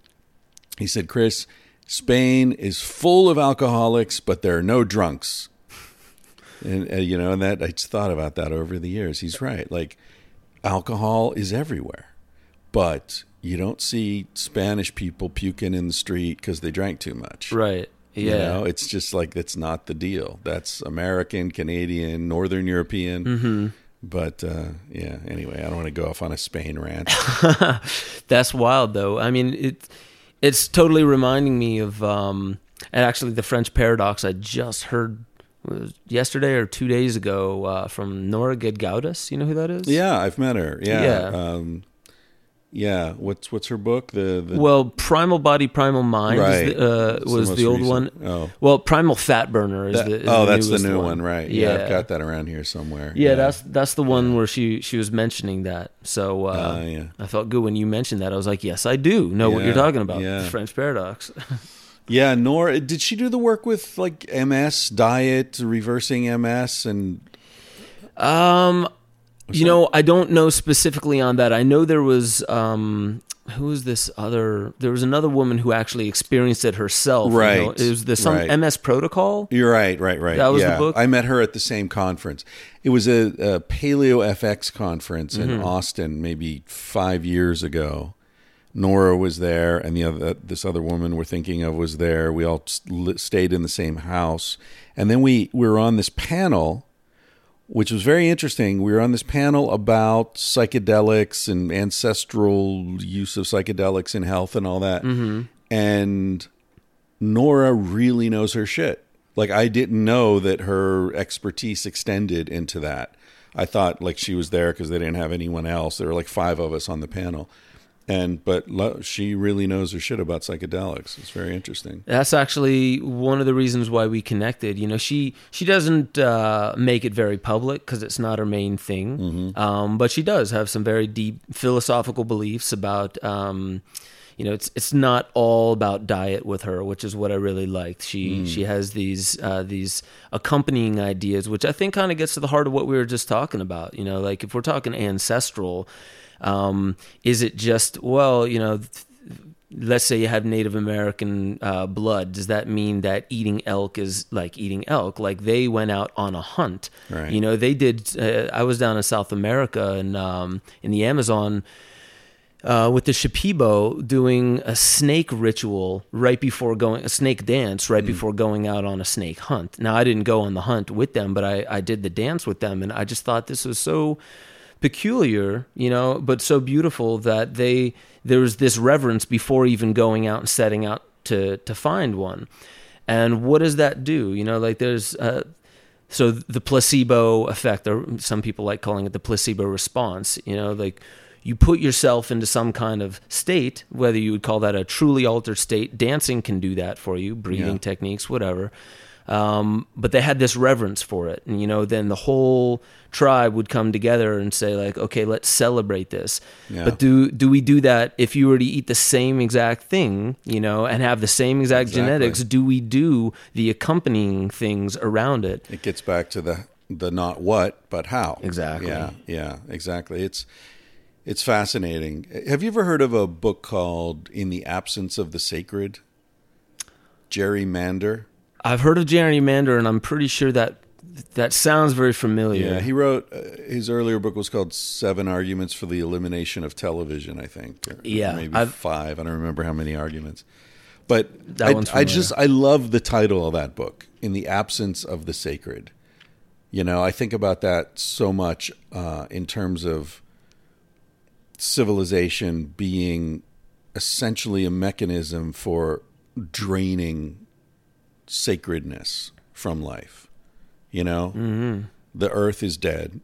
he said, Chris, Spain is full of alcoholics, but there are no drunks. And uh, you know, and that I just thought about that over the years. He's right. Like alcohol is everywhere, but you don't see Spanish people puking in the street because they drank too much. right. Yeah, You know, it's just like that's not the deal. That's American, Canadian, Northern European. Mm-hmm. But uh, yeah, anyway, I don't want to go off on a Spain rant. That's wild, though. I mean, it it's totally reminding me of um, and actually the French paradox. I just heard yesterday or two days ago uh, from Nora Gedgaudas. You know who that is? yeah, I've met her. Yeah, Yeah. Um, yeah. What's what's her book? The, the Well, Primal Body, Primal Mind Right. is the, uh, It's the was the old recent. one. Oh. Well, Primal Fat Burner is that- the is oh, that's the new one, one, right? Yeah. I've got that around here somewhere. Yeah, that's that's the one where she she was mentioning that. So uh, Ah, yeah. I felt good when you mentioned that. I was like, yes, I do know what you're talking about. yeah. The French paradox. Yeah, Nor did she do the work with like MS diet, reversing MS, and Um, You know, I don't know specifically on that. I know there was um who was this other there was another woman who actually experienced it herself. you know. Right, It was the some right. MS protocol. You're right, right, right. That was the book? I met her at the same conference. It was a, a Paleo FX conference Mm-hmm. in Austin, maybe five years ago. Nora was there, and the other this other woman we're thinking of was there. We all s- li- stayed in the same house, and then we, we were on this panel, which was very interesting. We were on this panel about psychedelics and ancestral use of psychedelics in health and all that, mm-hmm. and Nora really knows her shit. Like I didn't know that her expertise extended into that. I thought like she was there because they didn't have anyone else. There were like five of us on the panel, and but lo- she really knows her shit about psychedelics. It's very interesting. That's actually one of the reasons why we connected. You know, she she doesn't uh, make it very public because it's not her main thing, um, but she does have some very deep philosophical beliefs about. Um, you know, it's it's not all about diet with her, which is what I really liked. She she has these uh, these accompanying ideas, which I think kind of gets to the heart of what we were just talking about. You know, like if we're talking ancestral, um, is it just well, you know, let's say you have Native American uh, blood, does that mean that eating elk is like eating elk? Like they went out on a hunt. Right. You know, they did. Uh, I was down in South America and um, in the Amazon. Uh, with the Shipibo doing a snake ritual right before going, a snake dance right before going out on a snake hunt. Now, I didn't go on the hunt with them, but I, I did the dance with them, and I just thought this was so peculiar, you know, but so beautiful that they there was this reverence before even going out and setting out to to find one. And what does that do? You know, like there's uh, so the placebo effect, or some people like calling it the placebo response. You know, like you put yourself into some kind of state, whether you would call that a truly altered state. Dancing can do that for you, breathing Yeah. techniques, whatever. Um, but they had this reverence for it, and you know, then the whole tribe would come together and say, like, okay, let's celebrate this. Yeah. But do do we do that if you were to eat the same exact thing, you know, and have the same exact Exactly. genetics? Do we do the accompanying things around it? It gets back to the the not what but how. Exactly. Yeah, yeah, exactly. It's it's fascinating. Have you ever heard of a book called In the Absence of the Sacred? Jerry Mander. I've heard of Jeremy Mander, and I'm pretty sure that that sounds very familiar. Yeah, he wrote uh, his earlier book was called Seven Arguments for the Elimination of Television. I think. Yeah, maybe I've- five. I don't remember how many arguments. But That I, one's I just I love the title of that book. In the absence of the sacred. You know, I think about that so much uh, in terms of civilization being essentially a mechanism for draining sacredness from life. You know, mm-hmm. the earth is dead.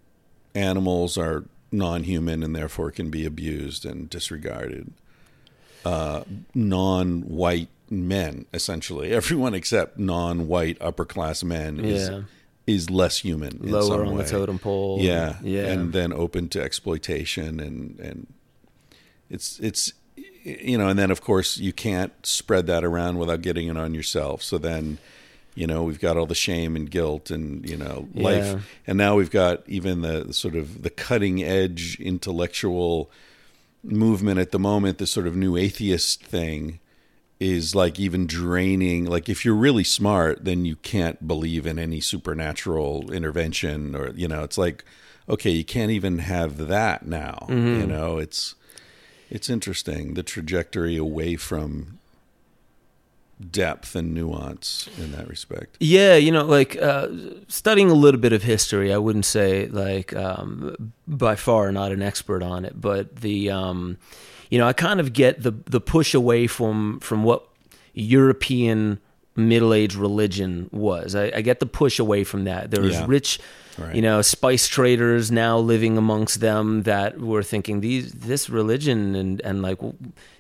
Animals are non-human and therefore can be abused and disregarded. Uh, non-white men, essentially, everyone except non-white upper-class men is Yeah. is less human, in Lower some on the totem pole. Yeah, yeah. and then open to exploitation and and it's it's you know, and then of course you can't spread that around without getting it on yourself. So then, you know, we've got all the shame and guilt and you know Yeah. life, and now we've got even the sort of the cutting edge intellectual movement at the moment. The sort of new atheist thing is like even draining like if you're really smart then you can't believe in any supernatural intervention or you know it's like okay you can't even have that now you mm-hmm. know it's it's interesting the trajectory away from depth and nuance in that respect Yeah, you know, like uh, studying a little bit of history, I wouldn't say like um, by far not an expert on it, but the um, you know, I kind of get the the push away from from what European Middle Age religion was. I, I get the push away from that. There was Yeah. rich, Right. you know, spice traders now living amongst them that were thinking these this religion and and like w-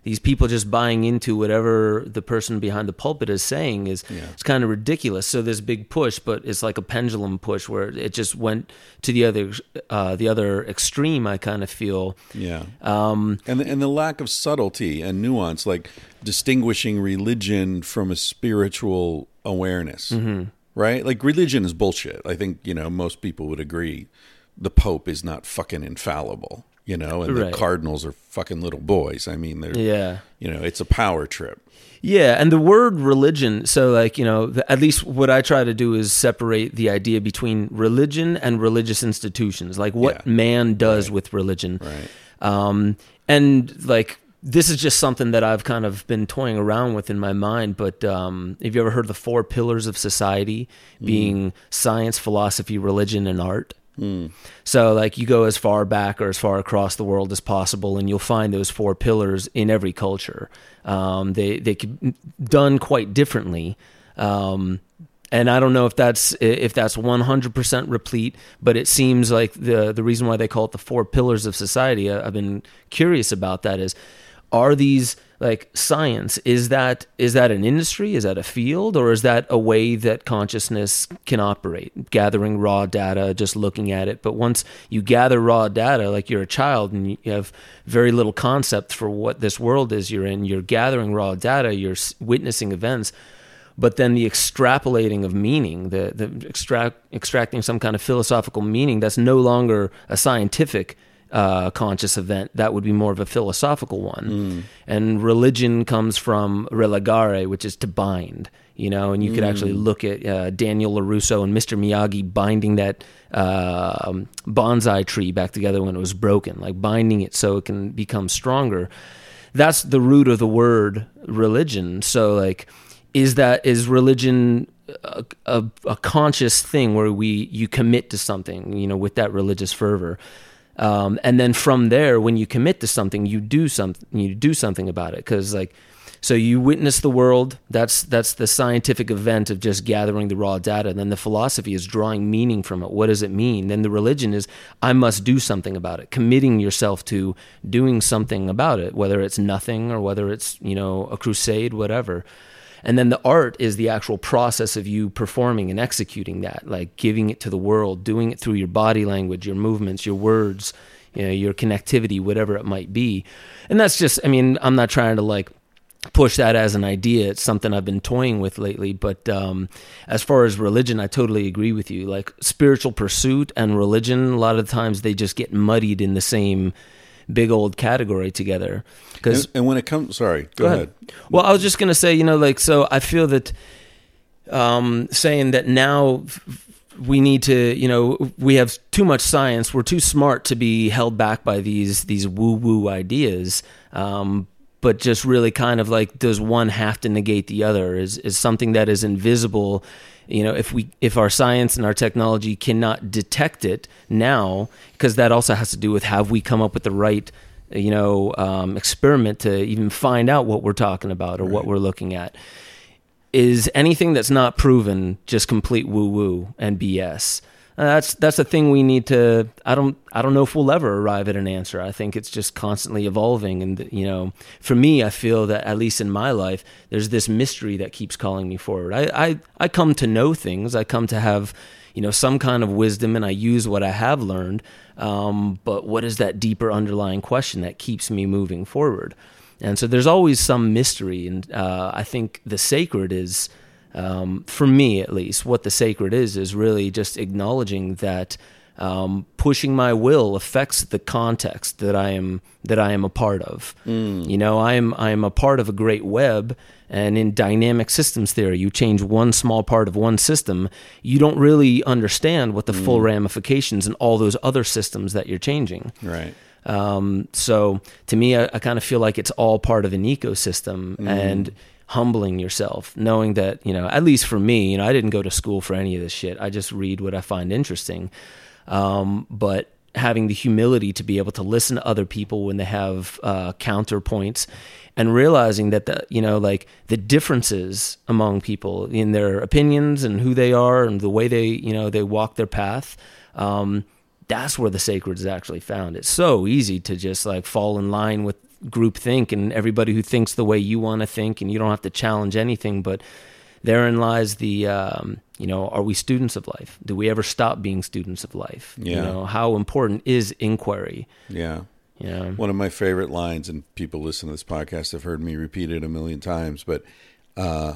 these people just buying into whatever the person behind the pulpit is saying is Yeah. it's kind of ridiculous. So this big push, but it's like a pendulum push where it just went to the other uh, the other extreme. I kind of feel. yeah Um, and the, and the lack of subtlety and nuance like distinguishing religion from a spiritual awareness Mm-hmm. Right like religion is bullshit i think you know most people would agree the Pope is not fucking infallible, you know, and Right. the cardinals are fucking little boys. I mean, they're Yeah. you know, it's a power trip. Yeah, and the word religion. So, like you know, the, at least what I try to do is separate the idea between religion and religious institutions, like what Yeah. man does with religion. Right. Um, and like this is just something that I've kind of been toying around with in my mind. But um, have you ever heard the four pillars of society being science, philosophy, religion, and art? So, like, you go as far back or as far across the world as possible, and you'll find those four pillars in every culture. Um, they they could done quite differently. Um, and I don't know if that's if that's 100% replete, but it seems like the the reason why they call it the four pillars of society. I- I've been curious about that. Is are these like science? Is that is that an industry? Is that a field, or is that a way that consciousness can operate? Gathering raw data, just looking at it. But once you gather raw data, like you're a child and you have very little concept for what this world is you're in, you're gathering raw data, you're witnessing events but then the extrapolating of meaning, the the extract extracting some kind of philosophical meaning that's no longer a scientific uh, conscious event. That would be more of a philosophical one. And religion comes from religare, which is to bind. You know, and you could actually look at uh, Daniel LaRusso and Mr. Miyagi binding that uh, bonsai tree back together when it was broken, like binding it so it can become stronger that's the root of the word religion. So like, is that is religion a, a, a conscious thing where we you commit to something, you know, with that religious fervor, um, and then from there, when you commit to something, you do something, you do something about it, because like. So you witness the world. That's that's the scientific event of just gathering the raw data. Then the philosophy is drawing meaning from it. What does it mean? Then the religion is I must do something about it. Committing yourself to doing something about it, whether it's nothing or whether it's you know a crusade, whatever. And then the art is the actual process of you performing and executing that, like giving it to the world, doing it through your body language, your movements, your words, you know, your connectivity, whatever it might be. And that's just, I mean, I'm not trying to like push that as an idea. It's something I've been toying with lately. But um, as far as religion, I totally agree with you. Like spiritual pursuit and religion, a lot of times they just get muddied in the same big old category together. Because And, and when it comes, sorry, go, ahead. well, I was just gonna say, you know, like so. I feel that um, saying that now we need to, you know, we have too much science. We're too smart to be held back by these these woo woo ideas. Um, but just really kind of like does one have to negate the other? Is is something that is invisible? You know, if we if our science and our technology cannot detect it now, because that also has to do with have we come up with the right you know um, experiment to even find out what we're talking about or what we're looking at is anything that's not proven just complete woo woo and BS. Uh, that's that's a thing we need to. I don't I don't know if we'll ever arrive at an answer. I think it's just constantly evolving, and you know, for me, I feel that at least in my life, there's this mystery that keeps calling me forward. I I, I come to know things. I come to have you know some kind of wisdom, and I use what I have learned. Um, but what is that deeper underlying question that keeps me moving forward? And so there's always some mystery, and uh, I think the sacred is, um, for me at least, what the sacred is is really just acknowledging that um, pushing my will affects the context that I am that I am a part of. You know, I am I am a part of a great web, and in dynamic systems theory, you change one small part of one system, you don't really understand what the full ramifications and all those other systems that you're changing. Right. Um, so to me, I, I kind of feel like it's all part of an ecosystem and humbling yourself, knowing that, you know, at least for me, you know, I didn't go to school for any of this shit. I just read what I find interesting. Um, but having the humility to be able to listen to other people when they have uh, counterpoints and realizing that the you know like the differences among people in their opinions and who they are and the way they you know they walk their path um, that's where the sacred is actually found it's so easy to just like fall in line with group think and everybody who thinks the way you want to think and you don't have to challenge anything but therein lies the um, you know are we students of life do we ever stop being students of life you Yeah. know how important is inquiry Yeah. you know One of my favorite lines, and people listen to this podcast have heard me repeat it a million times, but uh,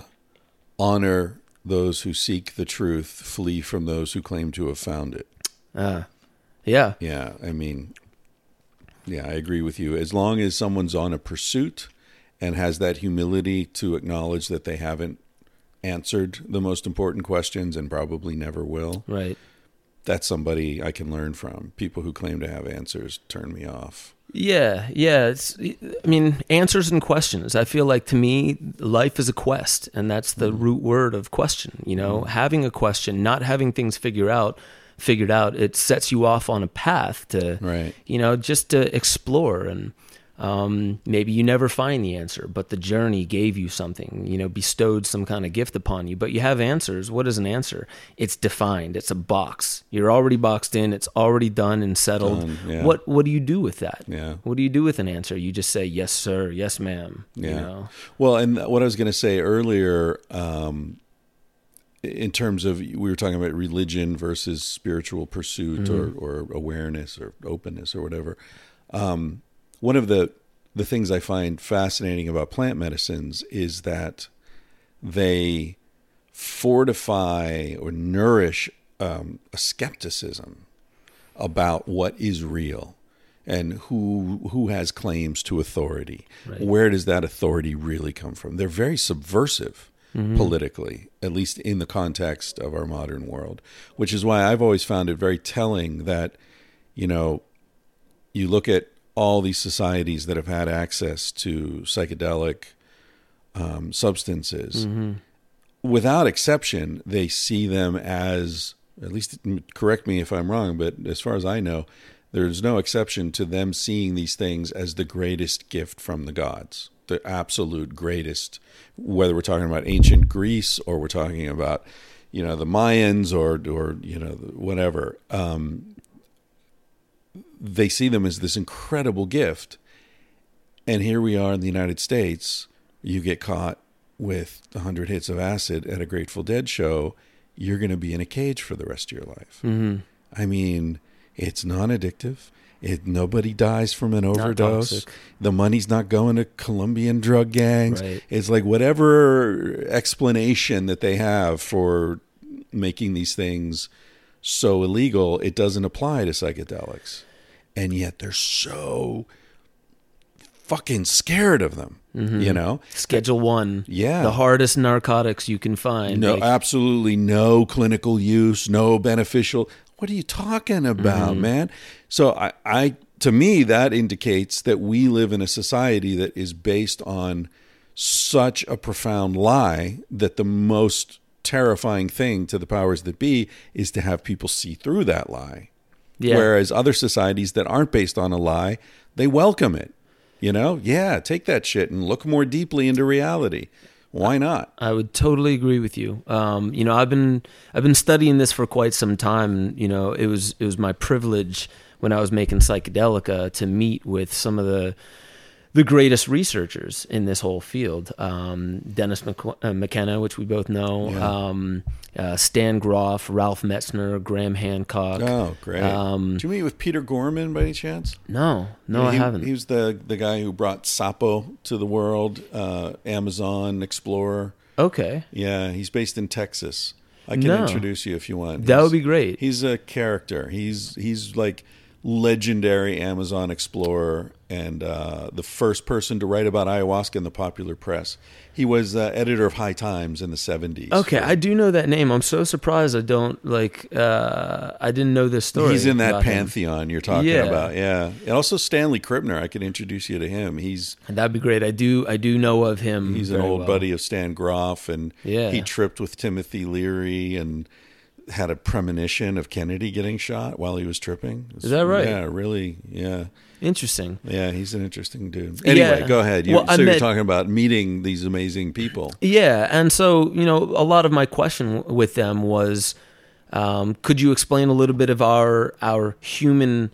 honor those who seek the truth, flee from those who claim to have found it. Ah, Yeah. Yeah, I mean, yeah, I agree with you. As long as someone's on a pursuit and has that humility to acknowledge that they haven't answered the most important questions and probably never will, Right. that's somebody I can learn from. People who claim to have answers turn me off. Yeah, yeah. It's, I mean, answers and questions. I feel like to me, life is a quest, and that's the mm. root word of question. You know, mm. having a question, not having things figure out, figured out, it sets you off on a path to, Right. you know, just to explore and. Um, maybe you never find the answer, but the journey gave you something, you know, bestowed some kind of gift upon you. But you have answers. What is an answer? It's defined. It's a box. You're already boxed in. It's already done and settled. Done, yeah. What What do you do with that? Yeah. What do you do with an answer? You just say yes, sir, yes, ma'am. Yeah. You know? Well, and what I was going to say earlier, um, in terms of we were talking about religion versus spiritual pursuit or, or awareness or openness or whatever. Um, one of the the things I find fascinating about plant medicines is that they fortify or nourish um, a skepticism about what is real and who who has claims to authority. Right. Where does that authority really come from? They're very subversive politically, at least in the context of our modern world, which is why I've always found it very telling that you know you look at all these societies that have had access to psychedelic um, substances. Without exception, they see them as, at least correct me if I'm wrong, but as far as I know, there's no exception to them seeing these things as the greatest gift from the gods, the absolute greatest, whether we're talking about ancient Greece or we're talking about, you know, the Mayans or, or you know, whatever. Um, they see them as this incredible gift. And here we are in the United States. You get caught with 100 hits of acid at a Grateful Dead show, you're going to be in a cage for the rest of your life. Mm-hmm. I mean, it's non addictive. It, nobody dies from an overdose. The money's not going to Colombian drug gangs. Right. It's like whatever explanation that they have for making these things so illegal, it doesn't apply to psychedelics. And yet they're so fucking scared of them, you know? Schedule one. Yeah. The hardest narcotics you can find. No, Like, absolutely no clinical use, no beneficial. What are you talking about, Mm-hmm. man? So I, I, to me, that indicates that we live in a society that is based on such a profound lie that the most terrifying thing to the powers that be is to have people see through that lie. yeah. Whereas other societies that aren't based on a lie, they welcome it. You know, yeah, take that shit and look more deeply into reality. Why not? I would totally agree with you. Um, you know, I've been I've been studying this for quite some time. You know, it was it was my privilege when I was making psychedelica to meet with some of the the greatest researchers in this whole field. Um, Dennis McQ- uh, McKenna, which we both know, Yeah. um, uh, Stan Grof, Ralph Metzner, Graham Hancock. Oh, great. Um, Did you meet with Peter Gorman by any chance? no, no, I he, haven't. He was the the guy who brought Sapo to the world, uh, Amazon explorer. okay, Yeah, he's based in Texas. I can No. introduce you if you want. that He's- would be great. He's a character. He's he's like legendary Amazon explorer and uh, the first person to write about ayahuasca in the popular press. He was uh, editor of High Times in the seventies. Okay, I do know that name. I'm so surprised I don't like. Uh, I didn't know this story. He's in that about him. pantheon you're talking Yeah. about. Yeah, and also Stanley Krippner. I could introduce you to him. He's That'd be great. I do. I do know of him. He's an old well. buddy of Stan Grof, and Yeah. he tripped with Timothy Leary and had a premonition of Kennedy getting shot while he was tripping. Is that right? Yeah, really. Yeah, Interesting. yeah. He's an interesting dude. Anyway, Yeah. go ahead. You, Well, so you're talking about meeting these amazing people. Yeah, and so you know, a lot of my question with them was, um, could you explain a little bit of our our human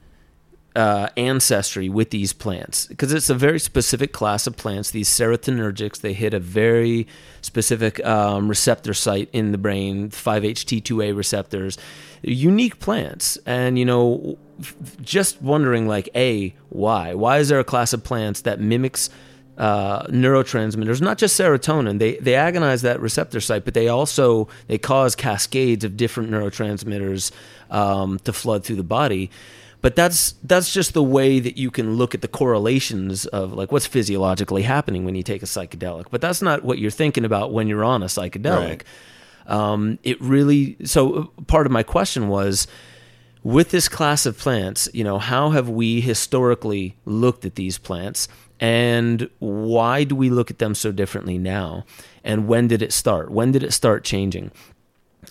uh, ancestry with these plants? Because it's a very specific class of plants. These serotonergics, they hit a very specific um, receptor site in the brain, 5-HT2A receptors, unique plants, and you know, just wondering like, a why? Why is there a class of plants that mimics uh, neurotransmitters, not just serotonin. They they agonize that receptor site, but they also they cause cascades of different neurotransmitters um, to flood through the body. But that's that's just the way that you can look at the correlations of like what's physiologically happening when you take a psychedelic. But that's not what you're thinking about when you're on a psychedelic. Right. Um, it really so uh, part of my question was with this class of plants, you know, how have we historically looked at these plants and why do we look at them so differently now? And when did it start? When did it start changing?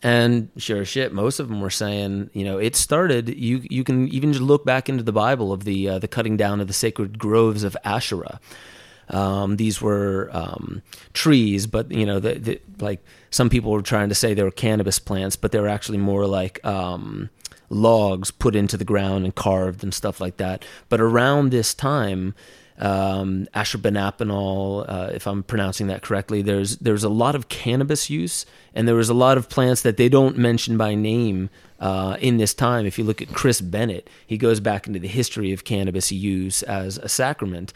And sure shit, most of them were saying, you know, it started. You you can even just look back into the Bible of the uh, the cutting down of the sacred groves of Asherah. Um, these were um, trees, but you know, the, the, like some people were trying to say they were cannabis plants, but they were actually more like um, logs put into the ground and carved and stuff like that. But around this time, um, ashurbanipal, uh, if I'm pronouncing that correctly, there's there's a lot of cannabis use, and there was a lot of plants that they don't mention by name uh, in this time. If you look at Chris Bennett, he goes back into the history of cannabis use as a sacrament,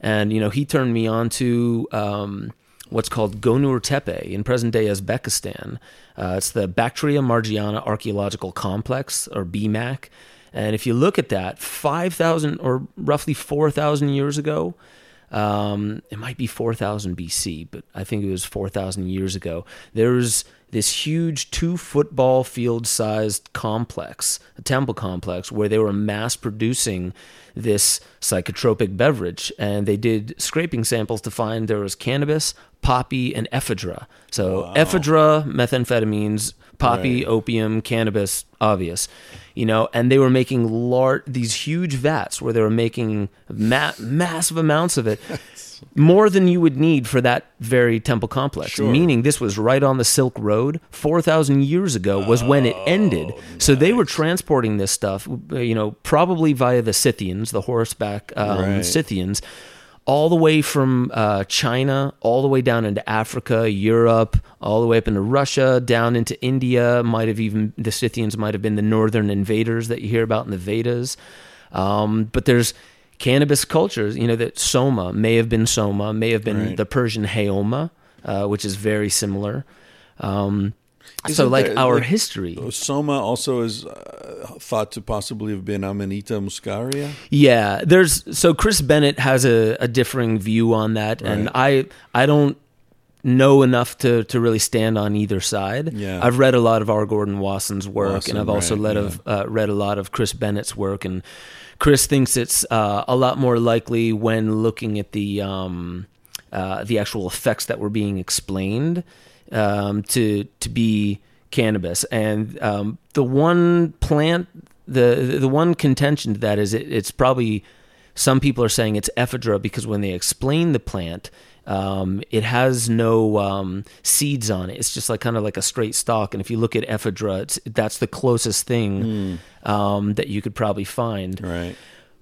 and you know he turned me on to. Um, what's called Gonur Tepe in present day Uzbekistan. Uh, it's the Bactria Margiana Archaeological Complex, or BMAC. And if you look at that, 5,000 or roughly 4,000 years ago, um, it might be 4,000 BC, but I think it was 4,000 years ago, there's this huge two football field sized complex, a temple complex, where they were mass producing this psychotropic beverage. And they did scraping samples to find there was cannabis, poppy, and ephedra. So, ephedra, methamphetamines, poppy, Right. opium, cannabis, obvious. You know, and they were making lar- these huge vats where they were making ma- massive amounts of it, more than you would need for that very temple complex. Sure. Meaning, this was right on the Silk Road. Four thousand years ago was when it ended. So they were transporting this stuff, you know, probably via the Scythians, the horseback um, Right. Scythians, all the way from uh, China, all the way down into Africa, Europe, all the way up into Russia, down into India. Might have even the Scythians might have been the northern invaders that you hear about in the Vedas. Um, but there's cannabis cultures, you know, that Soma may have been Soma, may have been Right. the Persian Haoma, uh, which is very similar. Um, so, Isn't like there, our like, history, Soma also is uh, thought to possibly have been Amanita muscaria. Yeah, there's so Chris Bennett has a, a differing view on that, and I I don't know enough to to really stand on either side. Yeah. I've read a lot of R. Gordon Wasson's work, Wasson, and I've also right, read of uh, read a lot of Chris Bennett's work, and Chris thinks it's uh, a lot more likely when looking at the um, uh, the actual effects that were being explained um, to to be cannabis, and um, the one plant the the one contention to that is it, it's probably some people are saying it's ephedra because when they explain the plant, um, it has no um, seeds on it. It's just like kind of like a straight stalk. And if you look at ephedra, it's, that's the closest thing um, that you could probably find. Right.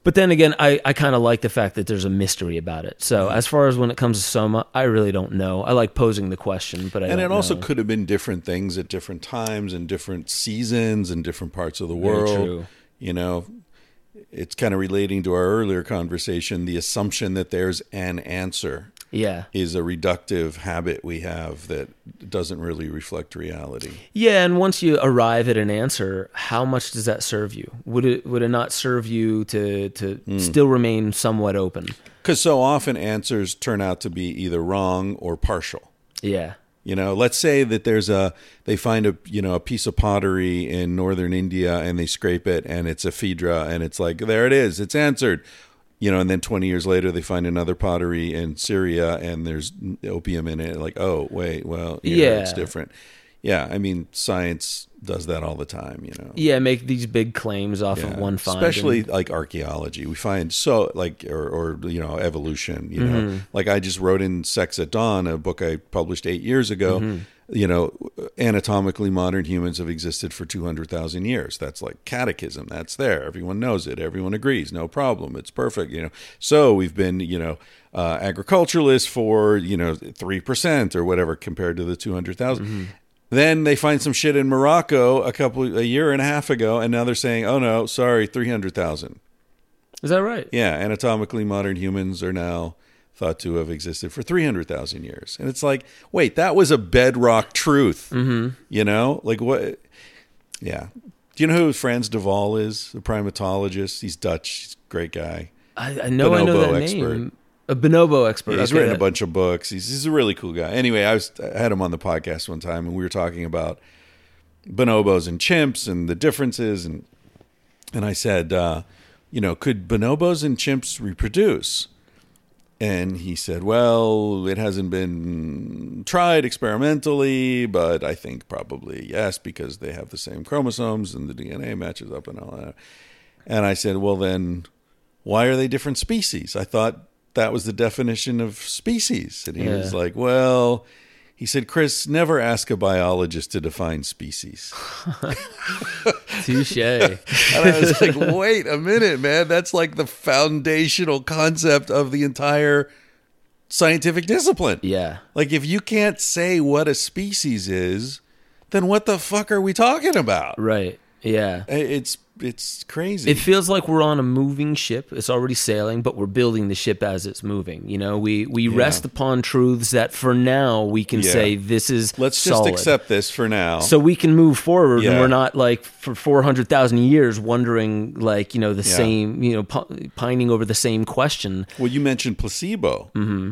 But then again, I, I kind of like the fact that there's a mystery about it. So mm-hmm. as far as when it comes to soma, I really don't know. I like posing the question, but I and it also know. could have been different things at different times and different seasons and different parts of the world. true. You know, it's kind of relating to our earlier conversation. The assumption that there's an answer yeah. is a reductive habit we have that doesn't really reflect reality. Yeah, and once you arrive at an answer, how much does that serve you? Would it would it not serve you to to Hmm. still remain somewhat open? Because so often answers turn out to be either wrong or partial. Yeah. You know, let's say that there's a they find a you know a piece of pottery in northern India and they scrape it and it's ephedra and it's like there it is, it's answered. You know, and then 20 years later they find another pottery in Syria and there's opium in it. Like, oh wait, well, yeah, it's different. Yeah, I mean, science does that all the time. You know, Yeah, make these big claims off Yeah. of one find. especially and- like archaeology. We find so like or, or you know evolution. You know, Mm-hmm. like I just wrote in Sex at Dawn, a book I published eight years ago. Mm-hmm. You know, anatomically modern humans have existed for two hundred thousand years. That's like catechism. That's there. Everyone knows it. Everyone agrees. No problem. It's perfect. You know, so we've been you know. Uh, agriculturalists for you know three percent or whatever compared to the 200,000. Mm-hmm. Then they find some shit in Morocco a couple a year and a half ago, and now they're saying, "Oh no, sorry, three hundred thousand. is that right? Yeah, anatomically modern humans are now thought to have existed for 300,000 years. And it's like, wait, that was a bedrock truth. Mm-hmm. You know, like what? Yeah. Do you know who Frans de Waal is? The primatologist. He's Dutch. He's a great guy. I, I know I know Bonobo that expert. name. A bonobo expert. He's Okay, written a bunch of books. He's, he's a really cool guy. Anyway, I was I had him on the podcast one time, and we were talking about bonobos and chimps and the differences, and and I said, uh, you know, could bonobos and chimps reproduce? And he said, well, it hasn't been tried experimentally, but I think probably yes, because they have the same chromosomes and the DNA matches up and all that. And I said, well, then why are they different species? I thought that was the definition of species. And he was like, well, he said, Chris, never ask a biologist to define species. Touche. And I was like, wait a minute, man. That's like the foundational concept of the entire scientific discipline. yeah. Like, if you can't say what a species is, then what the fuck are we talking about? Right. Yeah. It's it's crazy. It feels like we're on a moving ship. It's already sailing, but we're building the ship as it's moving. You know, we we rest upon truths that for now we can Yeah. say this is Let's just solid. accept this for now. so we can move forward and we're not like for 400,000 years wondering like, you know, the Yeah. same, you know, pi- pining over the same question. Well, you mentioned placebo. Mm-hmm.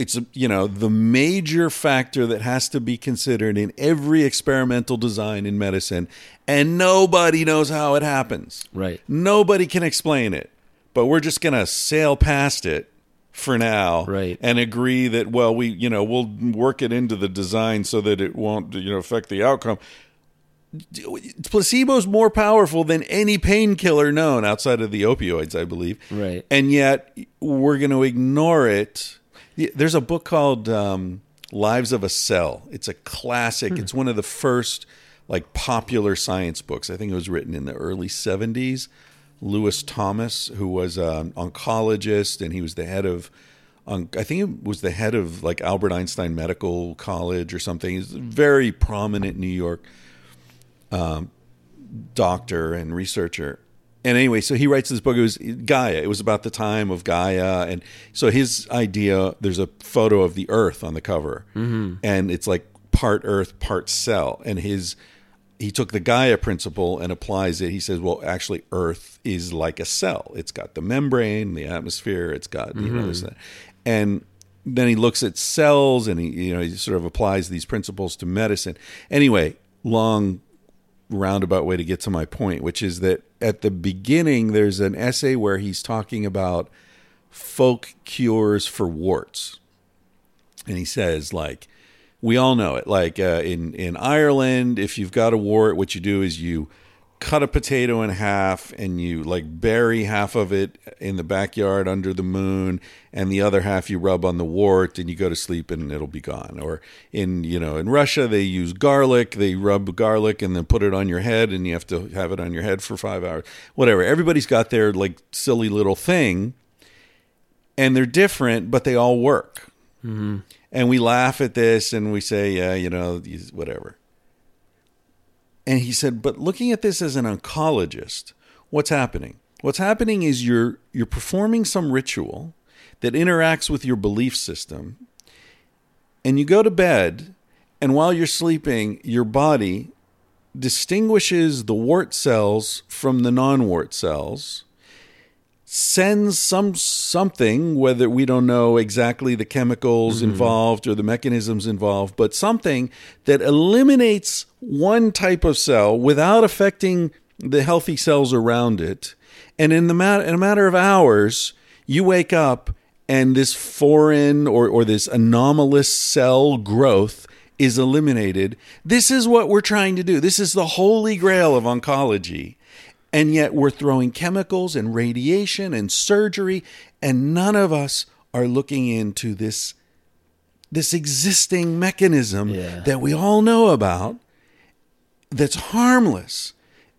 It's you know the major factor that has to be considered in every experimental design in medicine, and nobody knows how it happens. Right. Nobody can explain it, but we're just gonna sail past it for now, Right. And agree that well, we you know we'll work it into the design so that it won't you know affect the outcome. Placebo's more powerful than any painkiller known outside of the opioids, I believe Right. and yet we're going to ignore it. There's a book called um, Lives of a Cell. It's a classic. It's one of the first like popular science books. I think it was written in the early 70s. Lewis Thomas, who was an oncologist, and he was the head of, I think it was the head of like Albert Einstein Medical College or something. He's a very prominent New York doctor and researcher. And anyway, so he writes this book. It was Gaia. It was about the time of Gaia, and so his idea. There's a photo of the Earth on the cover, mm-hmm. and it's like part Earth, part cell. And his he took the Gaia principle and applies it. He says, well, actually, Earth is like a cell. It's got the membrane, the atmosphere. It's got you know this, that. and then he looks at cells and he you know he sort of applies these principles to medicine. Anyway, long roundabout way to get to my point, which is that at the beginning, there's an essay where he's talking about folk cures for warts. And he says, like, we all know it. Like uh, in, in Ireland, if you've got a wart, what you do is you cut a potato in half and you like bury half of it in the backyard under the moon and the other half you rub on the wart and you go to sleep and it'll be gone. Or in you know in Russia they use garlic. They rub garlic and then put it on your head and you have to have it on your head for 5 hours. Whatever. Everybody's got their like silly little thing and they're different but they all work. Mm-hmm. And we laugh at this and we say yeah you know whatever and he said, but looking at this as an oncologist, what's happening? What's happening is you're you're performing some ritual that interacts with your belief system. And you go to bed, and while you're sleeping, your body distinguishes the wart cells from the non-wart cells sends some something whether we don't know exactly the chemicals mm-hmm. involved or the mechanisms involved but something that eliminates one type of cell without affecting the healthy cells around it. And in the mat- in a matter of hours you wake up and this foreign or, or this anomalous cell growth is eliminated. This is what we're trying to do. This is the holy grail of oncology and yet we're throwing chemicals and radiation and surgery, and none of us are looking into this this existing mechanism Yeah. that we all know about that's harmless.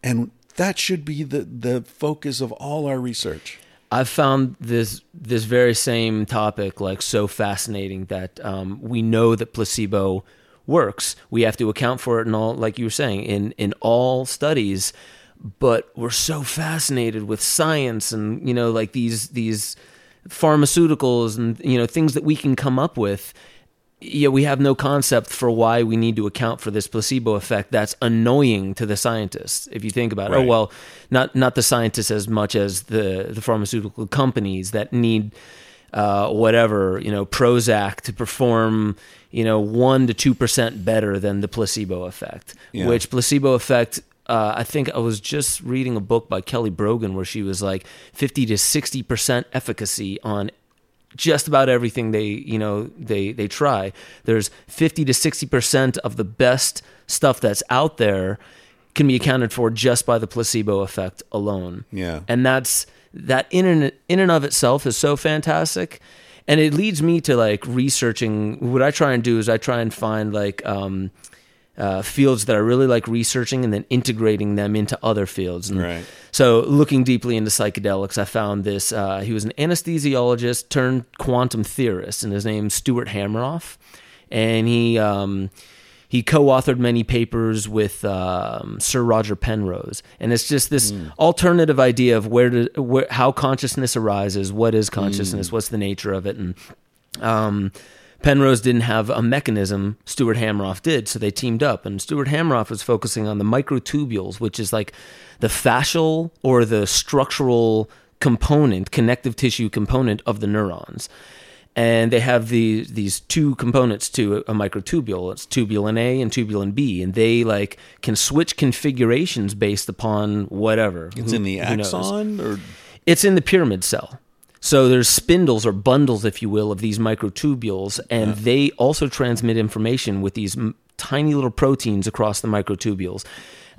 And that should be the, the focus of all our research. I've found this this very same topic like so fascinating that um, we know that placebo works. We have to account for it in all, like you were saying, in in all studies. But we're so fascinated with science and you know like these these pharmaceuticals and you know things that we can come up with yeah, we have no concept for why we need to account for this placebo effect that's annoying to the scientists. If you think about it, oh well, not not the scientists as much as the the pharmaceutical companies that need uh, whatever you know Prozac to perform you know one to two percent better than the placebo effect. Yeah. Which placebo effect. Uh, I think I was just reading a book by Kelly Brogan where she was like 50 to 60% efficacy on just about everything they you know they they try. There's 50 to 60% of the best stuff that's out there can be accounted for just by the placebo effect alone. Yeah. and that's that in and, in and of itself is so fantastic. And it leads me to like researching. What i try and do is i try and find like um uh, fields that I really like researching and then integrating them into other fields. And Right. so, looking deeply into psychedelics, I found this. Uh, he was an anesthesiologist turned quantum theorist, and his name's Stuart Hameroff. And he um, he co-authored many papers with um, Sir Roger Penrose, and it's just this alternative idea of where to where, how consciousness arises, what is consciousness, what's the nature of it, and um, Penrose didn't have a mechanism. Stuart Hameroff did, so they teamed up. And Stuart Hameroff was focusing on the microtubules, which is like the fascial or the structural component, connective tissue component of the neurons. And they have the, these two components to a, a microtubule. It's tubulin A and tubulin B, and they like can switch configurations based upon whatever. It's Who- in the axon or It's in the pyramid cell. So there's spindles or bundles, if you will, of these microtubules, and they also transmit information with these m- tiny little proteins across the microtubules.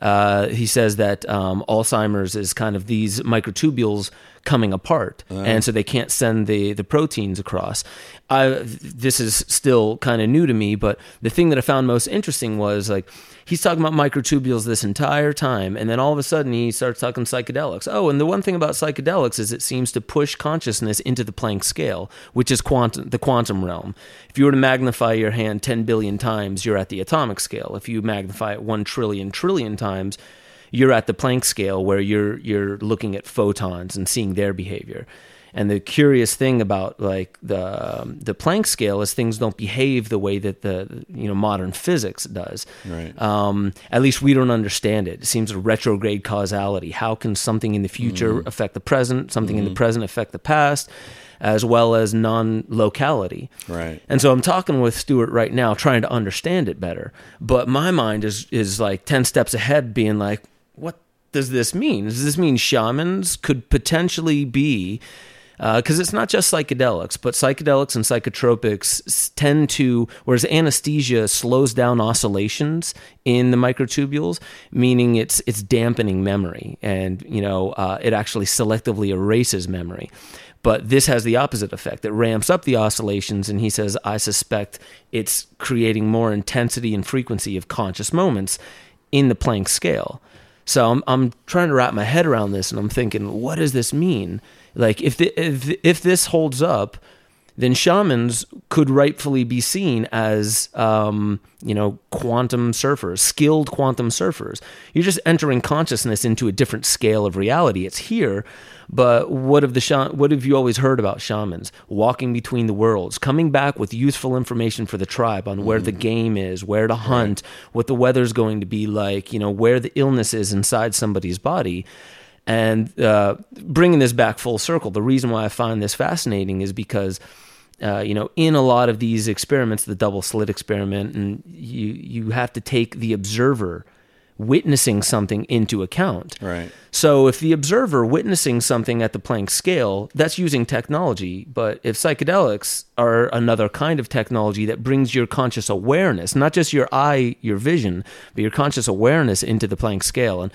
Uh, he says that um, Alzheimer's is kind of these microtubules coming apart, and so they can't send the the proteins across. I, this is still kind of new to me, but the thing that I found most interesting was like he's talking about microtubules this entire time, and then all of a sudden he starts talking psychedelics. Oh, and the one thing about psychedelics is it seems to push consciousness into the Planck scale, which is quantum, the quantum realm. If you were to magnify your hand 10 billion times, you're at the atomic scale. If you magnify it 1 trillion trillion times, you're at the Planck scale where you're you're looking at photons and seeing their behavior. And the curious thing about like the um, the Planck scale is things don't behave the way that the you know modern physics does. Right. Um, at least we don't understand it. It seems a retrograde causality. How can something in the future affect the present? Something in the present affect the past? As well as non-locality. Right. And so I'm talking with Stuart right now, trying to understand it better. But my mind is is like ten steps ahead, being like, what does this mean? Does this mean shamans could potentially be? Because it's not just psychedelics, but psychedelics and psychotropics tend to, whereas anesthesia slows down oscillations in the microtubules, meaning it's it's dampening memory, and you know uh, it actually selectively erases memory. But this has the opposite effect. It ramps up the oscillations, and he says, I suspect it's creating more intensity and frequency of conscious moments in the Planck scale. So I'm, I'm trying to wrap my head around this, and I'm thinking, what does this mean? Like, if, the, if, if this holds up, then shamans could rightfully be seen as, um, you know, quantum surfers, skilled quantum surfers. You're just entering consciousness into a different scale of reality. It's here, but what have the sha- what have you always heard about shamans? Walking between the worlds, coming back with useful information for the tribe on where the game is, where to hunt, what the weather's going to be like, you know, where the illness is inside somebody's body. And uh, bringing this back full circle, the reason why I find this fascinating is because, uh, you know, in a lot of these experiments, the double slit experiment, and you you have to take the observer witnessing something into account. Right. So if the observer witnessing something at the Planck scale, that's using technology. But if psychedelics are another kind of technology that brings your conscious awareness, not just your eye, your vision, but your conscious awareness into the Planck scale. And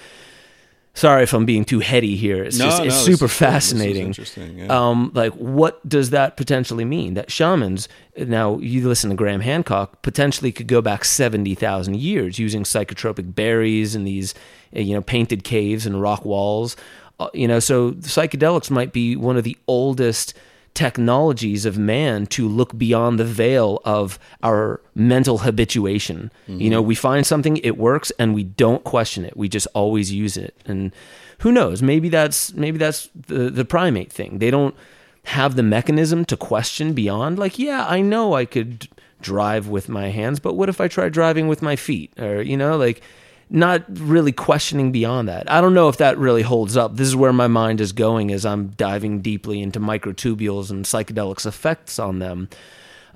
sorry if I'm being too heady here. It's No, just no, it's this super is good. This fascinating. interesting, yeah. Um, like what does that potentially mean? That shamans now you listen to Graham Hancock potentially could go back seventy thousand years using psychotropic berries and these uh, you know painted caves and rock walls. Uh, you know, so psychedelics might be one of the oldest technologies of man to look beyond the veil of our mental habituation. You mm-hmm. know, we find something, it works, and we don't question it. We just always use it. And who knows? Maybe that's maybe that's the the primate thing. They don't have the mechanism to question beyond like yeah i know i could drive with my hands but what if i try driving with my feet or you know like not really questioning beyond that i don't know if that really holds up this is where my mind is going as i'm diving deeply into microtubules and psychedelics effects on them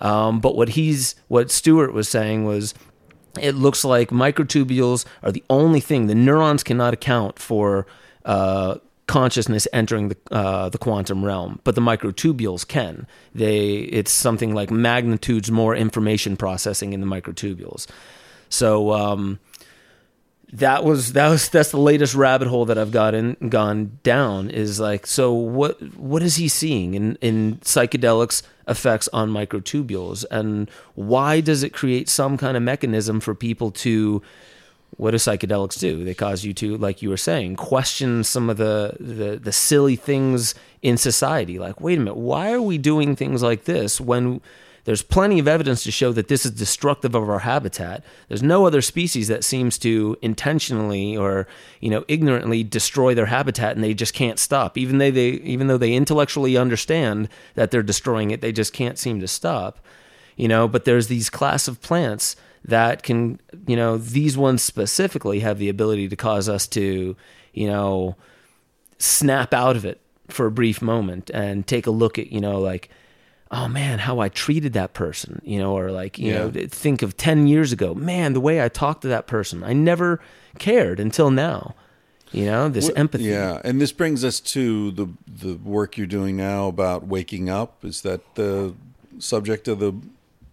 um, but what he's what Stuart was saying was it looks like microtubules are the only thing the neurons cannot account for uh, consciousness entering the uh, the quantum realm, but the microtubules can. They it's something like magnitudes more information processing in the microtubules. So um, that was that was that's the latest rabbit hole that I've gotten gone down is like so what what is he seeing in in psychedelics effects on microtubules? And why does it create some kind of mechanism for people to what do psychedelics do? They cause you to like you were saying question some of the the, the silly things in society. Like wait a minute why are we doing things like this when there's plenty of evidence to show that this is destructive of our habitat. There's no other species that seems to intentionally or you know ignorantly destroy their habitat, and they just can't stop. Even they, they even though they intellectually understand that they're destroying it, they just can't seem to stop. You know, but there's these class of plants that can, you know, these ones specifically have the ability to cause us to, you know, snap out of it for a brief moment and take a look at, you know, like oh man, how I treated that person, you know, or like, you Yeah. know, think of 10 years ago, man, the way I talked to that person, I never cared until now, you know, this What- empathy. Yeah, and this brings us to the the work you're doing now about waking up. Is that the subject of the?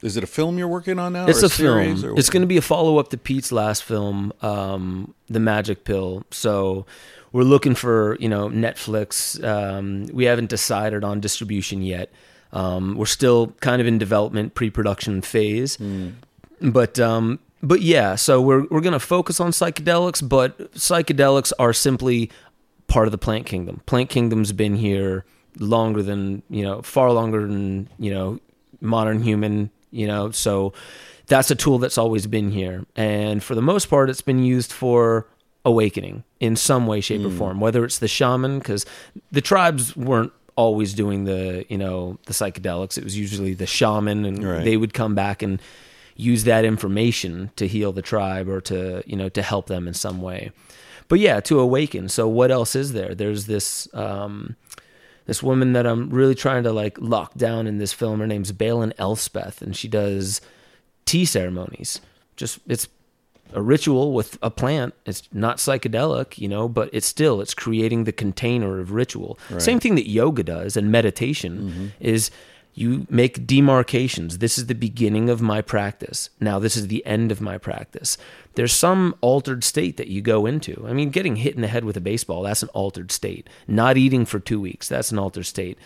Is it a film you're working on now? It's or a, series, film. It's going to be a follow up to Pete's last film, um, The Magic Pill. So we're looking for you know Netflix. Um, we haven't decided on distribution yet. Um, we're still kind of in development, pre production phase. But um, but yeah, so we're we're going to focus on psychedelics, but psychedelics are simply part of the plant kingdom. Plant kingdom's been here longer than you know, far longer than you know, modern human. You know, so that's a tool that's always been here, and for the most part, it's been used for awakening in some way, shape, or form. Whether it's the shaman, because the tribes weren't always doing the you know the psychedelics. It was usually the shaman, and Right. they would come back and use that information to heal the tribe or to you know to help them in some way. But yeah to awaken. So what else is there? There's this um this woman that i'm really trying to like lock down in this film. Her name's Balin elspeth and she does tea ceremonies. Just it's a ritual with a plant. It's not psychedelic you know but it's still it's creating the container of ritual. Same thing that yoga does and meditation mm-hmm. is you make demarcations. This is the beginning of my practice. Now this is the end of my practice. There's some altered state that you go into. I mean getting hit in the head with a baseball that's an altered state. Not eating for 2 weeks that's an altered state.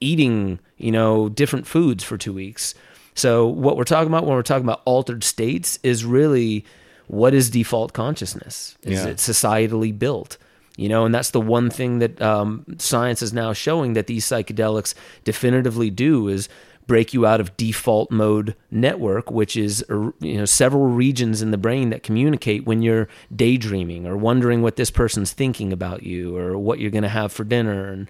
Eating you know different foods for 2 weeks. So what we're talking about when we're talking about altered states is really what is default consciousness? Is Yeah. it societally built? You know, and that's the one thing that um, science is now showing that these psychedelics definitively do is break you out of default mode network, which is uh, you know several regions in the brain that communicate when you're daydreaming or wondering what this person's thinking about you or what you're going to have for dinner and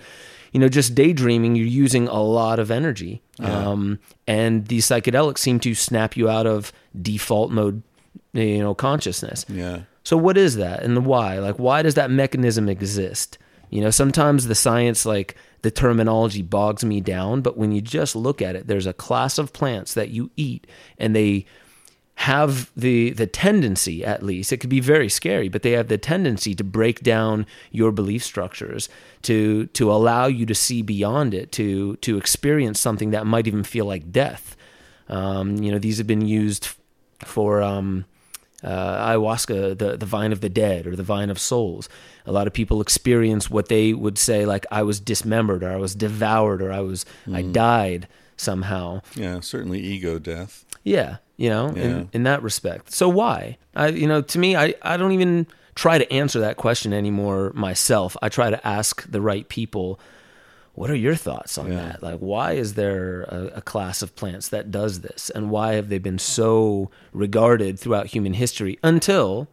you know just daydreaming you're using a lot of energy um, and these psychedelics seem to snap you out of default mode you know consciousness yeah, so what is that and the why? Like why does that mechanism exist? You know, sometimes the science like the terminology bogs me down, but when you just look at it, there's a class of plants that you eat and they have the the tendency at least it could be very scary but they have the tendency to break down your belief structures to to allow you to see beyond it to to experience something that might even feel like death um, you know these have been used for um, uh, ayahuasca, the the vine of the dead or the vine of souls. A lot of people experience what they would say like I was dismembered or I was devoured or I was I died somehow. yeah. Certainly, ego death. Yeah, you know, Yeah. in in that respect. So why? I you know, to me I I don't even try to answer that question anymore myself. I try to ask the right people what are your thoughts on Yeah. that? Like, why is there a, a class of plants that does this, and why have they been so regarded throughout human history until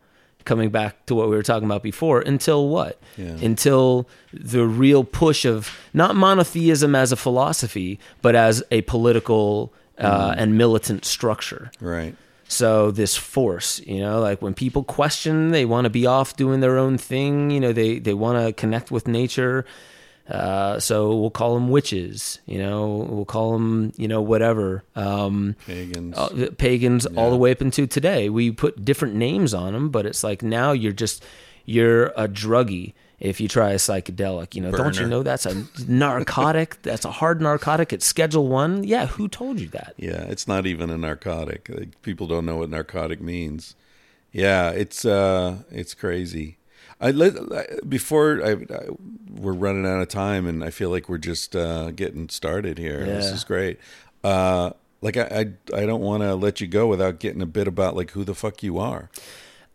coming back to what we were talking about before, until what? Yeah. Until the real push of not monotheism as a philosophy, but as a political uh, and militant structure. Right. So this force, you know, like when people question, they want to be off doing their own thing. You know, they they want to connect with nature. Uh, so we'll call them witches. You know, we'll call them, you know, whatever. Um, Pagans. uh, pagans all the way up into today. We put different names on them, but it's like now you're just you're a druggie if you try a psychedelic. You know, don't you know that's a narcotic? that's a hard narcotic. It's Schedule One. Yeah, who told you that? Yeah, it's not even a narcotic. Like, people don't know what narcotic means. Yeah, it's uh, it's crazy. I let before I, I we're running out of time, and I feel like we're just uh, getting started here. This is great. Uh, like I, I, I don't want to let you go without getting a bit about like who the fuck you are.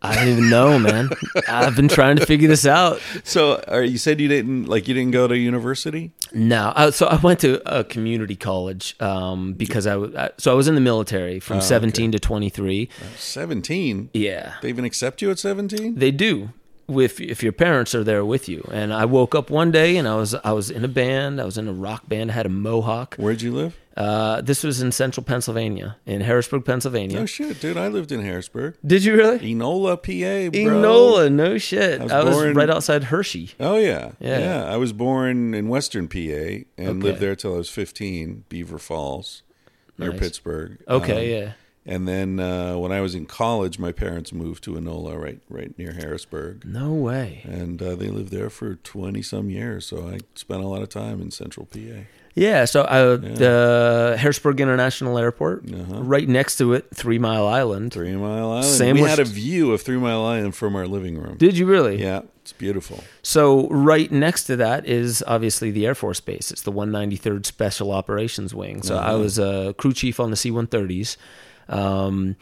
I don't even know, man. I've been trying to figure this out. So, are, you said you didn't like you didn't go to university. No, I, so I went to a community college um, because I, I- so I was in the military from 17 to 23. Seventeen. Yeah, They even accept you at seventeen. they do. If if your parents are there with you, and I woke up one day and I was I was in a band. I was in a rock band. I had a mohawk. Where'd you live? Uh, this was in central Pennsylvania, in Harrisburg, Pennsylvania. Oh shit, dude! I lived in Harrisburg, Did you really? Enola, PA, bro. Enola, no shit. I was I was, born- right outside Hershey. Oh yeah. Yeah. yeah, I was born in Western PA and Okay. lived there till I was fifteen, Beaver Falls, near Nice. Pittsburgh. Okay, Um, yeah. And then uh, when I was in college, my parents moved to Enola, right, right near Harrisburg, No way. and uh, they lived there for twenty some years. So I spent a lot of time in Central PA. Yeah, so uh, the Harrisburg International Airport, Uh-huh. right next to it, Three Mile Island. Three Mile Island. Same we had a view of Three Mile Island from our living room. Did you really? Yeah, it's beautiful. So right next to that is obviously the Air Force Base. It's the 193rd Special Operations Wing. So Uh-huh. I was a crew chief on the C-130s, um,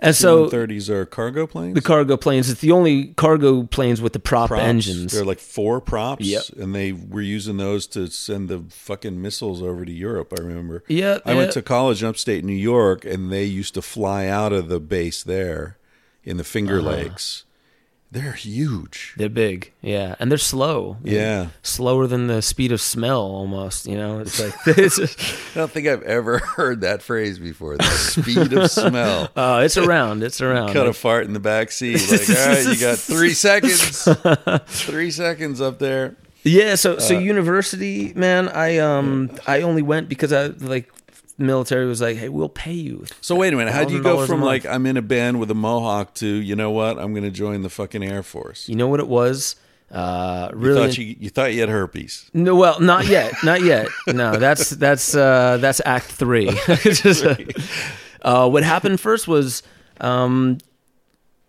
and so thirties are cargo planes. the cargo planes. It's the only cargo planes with the prop props. engines. They're like four props. Yep. And they were using those to send the fucking missiles over to Europe, I remember. Yeah, I yeah. went to college in upstate New York and they used to fly out of the base there in the Finger Uh-huh. Lakes. They're huge. They're big, yeah, and they're slow. Yeah. slower than the speed of smell, almost. You know, it's like it's I don't think I've ever heard that phrase before. The speed of smell. uh, it's around. It's around. Cut a fart in the back seat. Like, all right, you got three seconds. Three seconds up there. Yeah, so Uh, so university, man, I um I only went because I like military was like, hey, we'll pay you. So wait a minute. How'd you go from like I'm in a band with a mohawk to you know what? I'm going to join the fucking Air Force. You know what it was? Uh, You really? thought you you thought you had herpes. no, well, not yet, not yet. No, that's that's uh, that's Act Three. Just, uh, uh, what happened first was, um,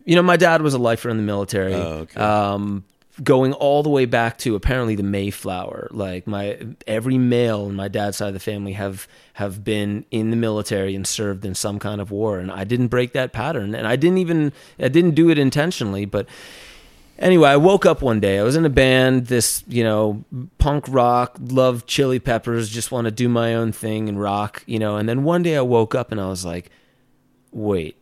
you know, my dad was a lifer in the military. Oh, okay. Um, going all the way back to apparently the Mayflower. Like my every male in my dad's side of the family have have been in the military and served in some kind of war, and I didn't break that pattern, and I didn't even I didn't do it intentionally, but. Anyway, I woke up one day. I was in a band, this, you know, punk rock, love chili peppers, just want to do my own thing and rock, you know. And then one day I woke up and I was like, wait,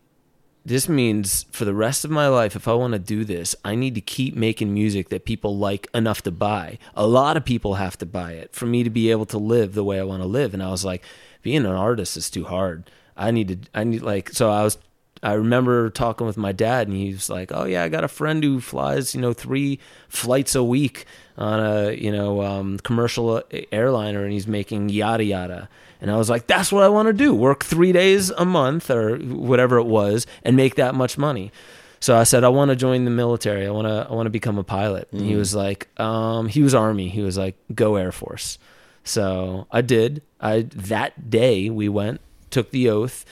this means for the rest of my life, if I want to do this, I need to keep making music that people like enough to buy. A lot of people have to buy it for me to be able to live the way I want to live. And I was like, being an artist is too hard. I need to, I need like, so I was, I remember talking with my dad and he was like, oh yeah, I got a friend who flies, you know, three flights a week on a, you know, um, commercial airliner and he's making yada yada. And I was like, that's what I want to do. Work three days a month or whatever it was and make that much money. So I said, I want to join the military. I want to, I want to become a pilot. And he was like, um, he was army. He was like, go Air Force. So I did. I, that day we went, took the oath.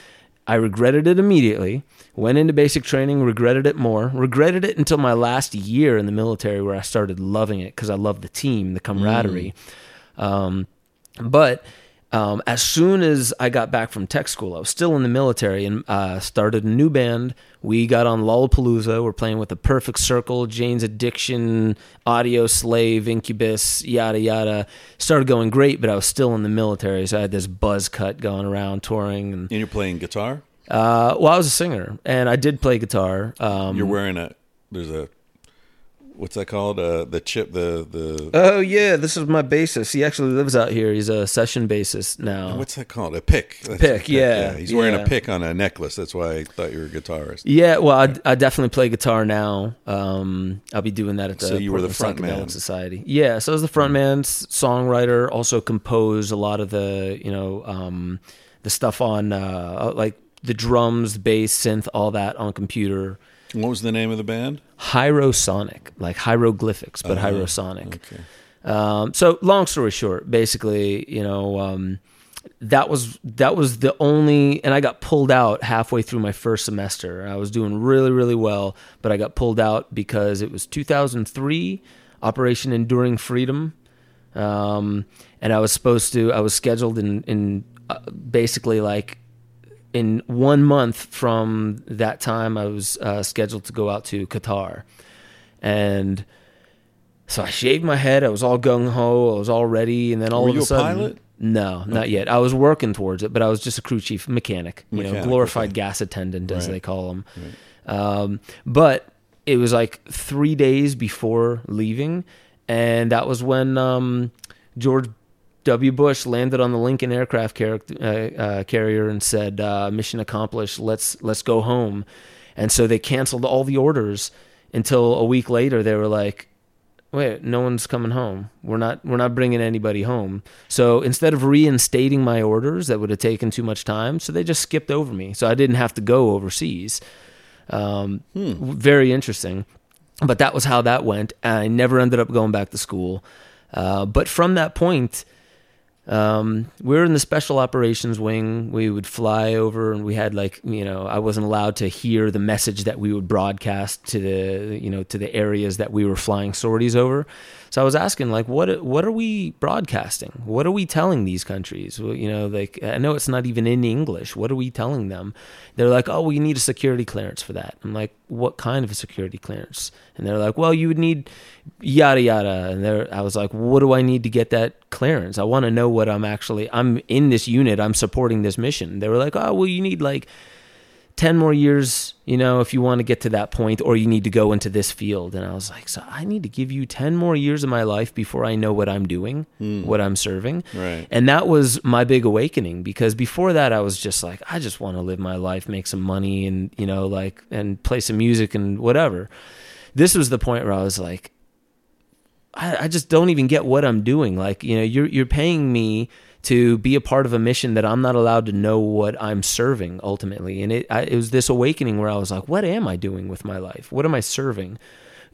I regretted it immediately. Went into basic training, regretted it more. Regretted it until my last year in the military where I started loving it because I loved the team, the camaraderie. Um, but um, as soon as I got back from tech school, I was still in the military and uh, started a new band. We got on Lollapalooza. We're playing with the Perfect Circle, Jane's Addiction, Audioslave, Incubus, yada yada. Started going great, but I was still in the military, so I had this buzz cut going around touring. And And you're playing guitar. uh, well, I was a singer, and I did play guitar. Um, You're wearing a there's a what's that called? Uh, the chip, the the Oh yeah, this is my bassist. He actually lives out here. He's a session bassist now. what's that called? A pick. That's Pick, a yeah, He's wearing a pick on a necklace. That's why I thought you were a guitarist. Yeah, well, I, I definitely play guitar now. Um, I'll be doing that at the So you were the Portland front man. Society. Yeah, so I was the front man, songwriter, also composed a lot of the you know um, the stuff on uh, like the drums, bass, synth, all that on computer. What was the name of the band? Hierosonic, like hieroglyphics, but Uh-huh. hierosonic. Okay. Um, so long story short, basically, you know, um, that was that was the only, and I got pulled out halfway through my first semester. I was doing really really well, but I got pulled out because it was 2003, Operation Enduring Freedom, um, and I was supposed to, I was scheduled in in uh, basically like in one month from that time, I was uh, scheduled to go out to Qatar, and so I shaved my head. I was all gung ho. I was all ready, and then all Were of a sudden, pilot? no, not yet. I was working towards it, but I was just a crew chief mechanic, you Mechanic, know, glorified okay. gas attendant as Right. they call them. Um, but it was like three days before leaving, and that was when um, George W. Bush landed on the Lincoln aircraft car- uh, uh, carrier and said, uh, "Mission accomplished. Let's let's go home." And so they canceled all the orders until a week later. They were like, "Wait, no one's coming home. We're not we're not bringing anybody home." So instead of reinstating my orders, that would have taken too much time. So they just skipped over me. So I didn't have to go overseas. Um, Very interesting. But that was how that went. I never ended up going back to school. Uh, but from that point, um, we were in the special operations wing. We would fly over, and we had like you know, I wasn't allowed to hear the message that we would broadcast to the you know to the areas that we were flying sorties over. So I was asking like, what what are we broadcasting? What are we telling these countries? You know, like I know it's not even in English. What are we telling them? They're like, oh, we need a security clearance for that. I'm like, what kind of a security clearance? And they're like, well, you would need yada yada. And they're, I was like, what do I need to get that clearance? I want to know what I'm actually. I'm in this unit. I'm supporting this mission. They were like, oh, well, you need like 10 more years, you know, if you want to get to that point, or you need to go into this field. And I was like, so I need to give you 10 more years of my life before I know what I'm doing, hmm. what I'm serving. Right. And that was my big awakening because before that, I was just like, I just want to live my life, make some money, and, you know, like, and play some music and whatever. This was the point where I was like, I, I just don't even get what I'm doing. Like, you know, you're you're paying me to be a part of a mission that I'm not allowed to know what I'm serving ultimately. And it I, it was this awakening where I was like, what am I doing with my life? What am I serving?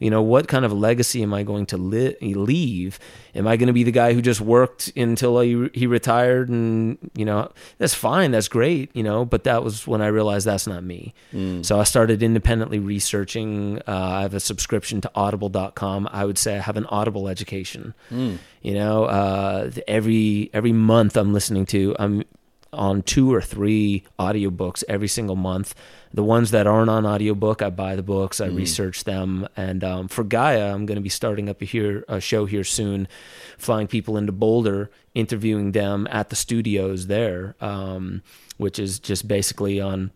You know, what kind of legacy am I going to li- leave? Am I going to be the guy who just worked until he, he retired? And, you know, that's fine. That's great, you know, but that was when I realized that's not me. So I started independently researching. Uh, I have a subscription to audible.com. I would say I have an audible education. You know, uh, every, every month I'm listening to, I'm on two or three audiobooks every single month. The ones that aren't on audiobook, I buy the books, I research them. And um, for Gaia, I'm going to be starting up a, here, a show here soon, flying people into Boulder, interviewing them at the studios there, um, which is just basically on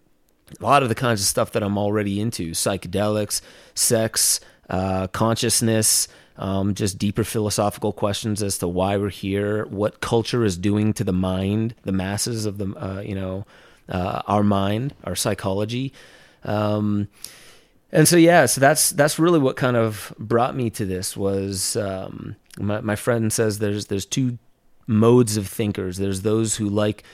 a lot of the kinds of stuff that I'm already into psychedelics, sex, uh, consciousness, um, just deeper philosophical questions as to why we're here, what culture is doing to the mind, the masses of the, uh, you know, uh, our mind, our psychology. Um, and so yeah, so that's that's really what kind of brought me to this was um, my my friend says there's there's two modes of thinkers. There's those who like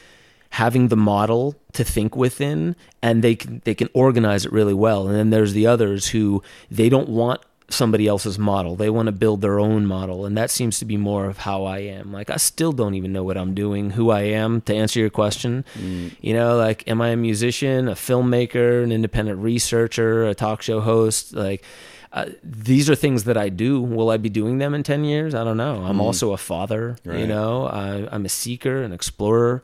having the model to think within and they can they can organize it really well. And then there's the others who they don't want somebody else's model. They want to build their own model. And that seems to be more of how I am. Like I still don't even know what I'm doing, who I am to answer your question. You know, like am I a musician, a filmmaker, an independent researcher, a talk show host? Like uh, these are things that I do. Will I be doing them in 10 years? I don't know. I'm also a father, you know, I, I'm a seeker, an explorer.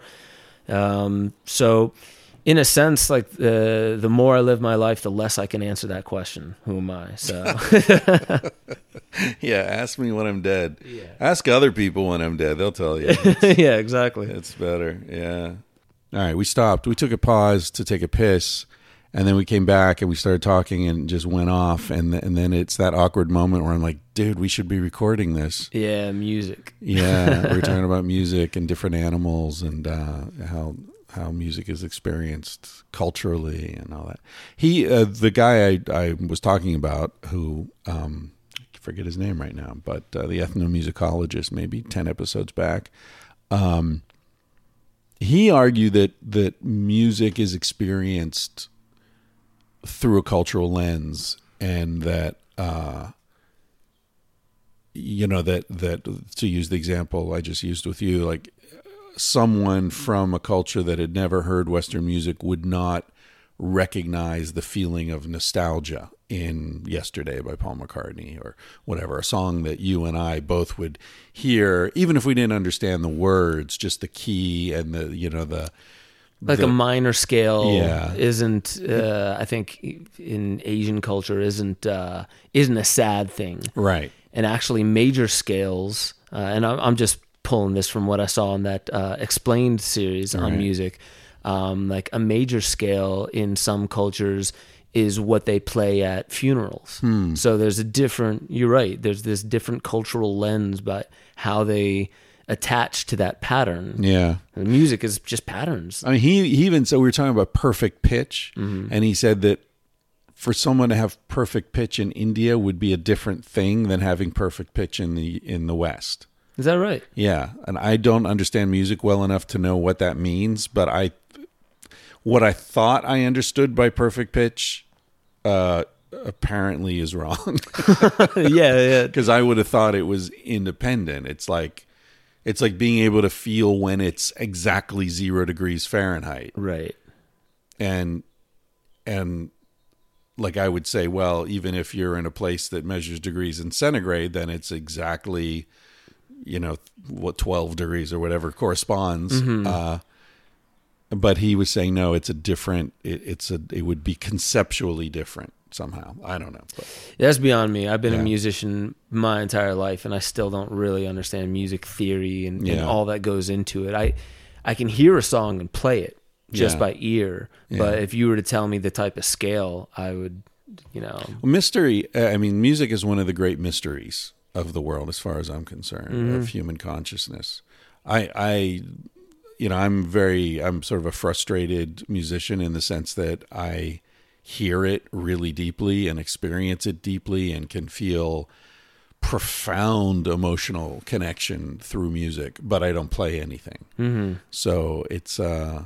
Um, so, in a sense, like the the more I live my life, the less I can answer that question. Who am I? So, Yeah, ask me when I'm dead. Yeah. Ask other people when I'm dead. They'll tell you. yeah, exactly. It's better. Yeah. All right, we stopped. We took a pause to take a piss, and then we came back and we started talking and just went off and th- and then it's that awkward moment where I'm like, dude, we should be recording this. Yeah, music. Yeah, we we're talking about music and different animals and uh, how how music is experienced culturally and all that. He, uh, the guy I, I was talking about, who um, I forget his name right now, but uh, the ethnomusicologist, maybe ten episodes back, um, he argued that that music is experienced through a cultural lens, and that. Uh, you know that that to use the example I just used with you, like someone from a culture that had never heard Western music would not recognize the feeling of nostalgia in Yesterday by Paul McCartney or whatever, a song that you and I both would hear, even if we didn't understand the words, just the key and the, you know, the. Like the- a minor scale Yeah. isn't, uh, I think, in Asian culture isn't uh, isn't a sad thing. Right. and actually major scales uh, and I'm, I'm just pulling this from what i saw in that uh, explained series on music um, like a major scale in some cultures is what they play at funerals Hmm. so there's a different you're right there's this different cultural lens by how they attach to that pattern Yeah. and music is just patterns I mean, he, he even so we were talking about perfect pitch, and he said that for someone to have perfect pitch in India would be a different thing than having perfect pitch in the in the West. Is that right Yeah, and I don't understand music well enough to know what that means, but I what I thought I understood by perfect pitch uh apparently is wrong yeah yeah because I would have thought it was independent. It's like it's like being able to feel when it's exactly 0 degrees Fahrenheit. right and and like I would say, well, even if you're in a place that measures degrees in centigrade, then it's exactly, you know, what 12 degrees or whatever corresponds. Uh, but he was saying, no, it's a different, it, it's a, it would be conceptually different somehow. I don't know. But That's beyond me. I've been Yeah. a musician my entire life, and I still don't really understand music theory and, and all that goes into it. I I can hear a song and play it just Yeah. by ear, but Yeah. if you were to tell me the type of scale, I would, you know, mystery, I mean, music is one of the great mysteries of the world, as far as I'm concerned, of human consciousness. I, I, you know, I'm very, I'm sort of a frustrated musician in the sense that I hear it really deeply and experience it deeply and can feel profound emotional connection through music, but I don't play anything. mm-hmm. So it's uh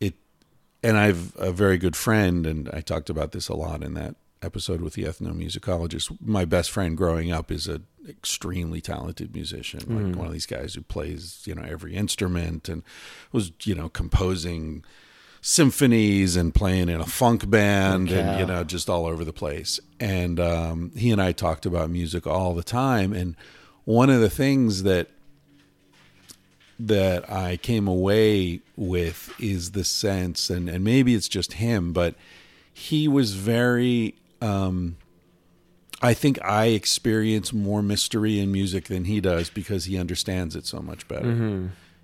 it and I've a very good friend and I talked about this a lot in that episode with the ethnomusicologist. My best friend growing up is an extremely talented musician, like one of these guys who plays, you know, every instrument and was, you know, composing symphonies and playing in a funk band and you know just all over the place and um, he and i talked about music all the time and one of the things that that I came away with is the sense, and, and maybe it's just him, but he was very. Um, I think I experience more mystery in music than he does because he understands it so much better.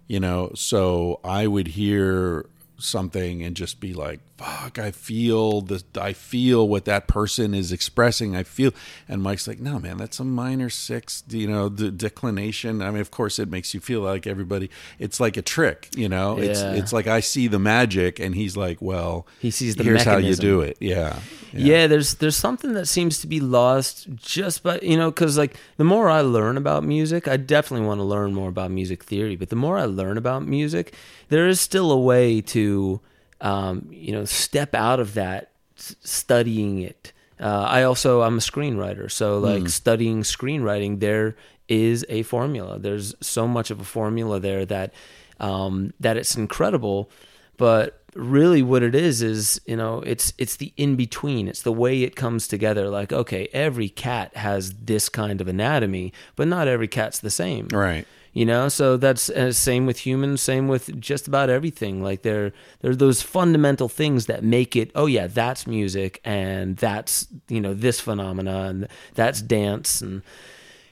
You know, so I would hear something and just be like, "Fuck!" I feel the, I feel what that person is expressing. I feel, and Mike's like, "No, man, that's a minor six, you know, the declination." I mean, of course, it makes you feel like everybody. It's like a trick, you know. It's Yeah. it's like I see the magic, and he's like, "Well, He sees the here's how you do it." Yeah, Yeah. there's there's something that seems to be lost just by you know because like the more I learn about music, I definitely want to learn more about music theory. But the more I learn about music, there is still a way to um, you know step out of that s- studying it. Uh, I also I'm a screenwriter, so like studying screenwriting, there is a formula. There's so much of a formula there that um, that it's incredible but really what it is is you know it's it's the in between it's the way it comes together like okay every cat has this kind of anatomy but not every cat's the same right. You know so that's uh, same with humans same with just about everything like there there're those fundamental things that make it oh yeah that's music and that's you know this phenomena and that's dance and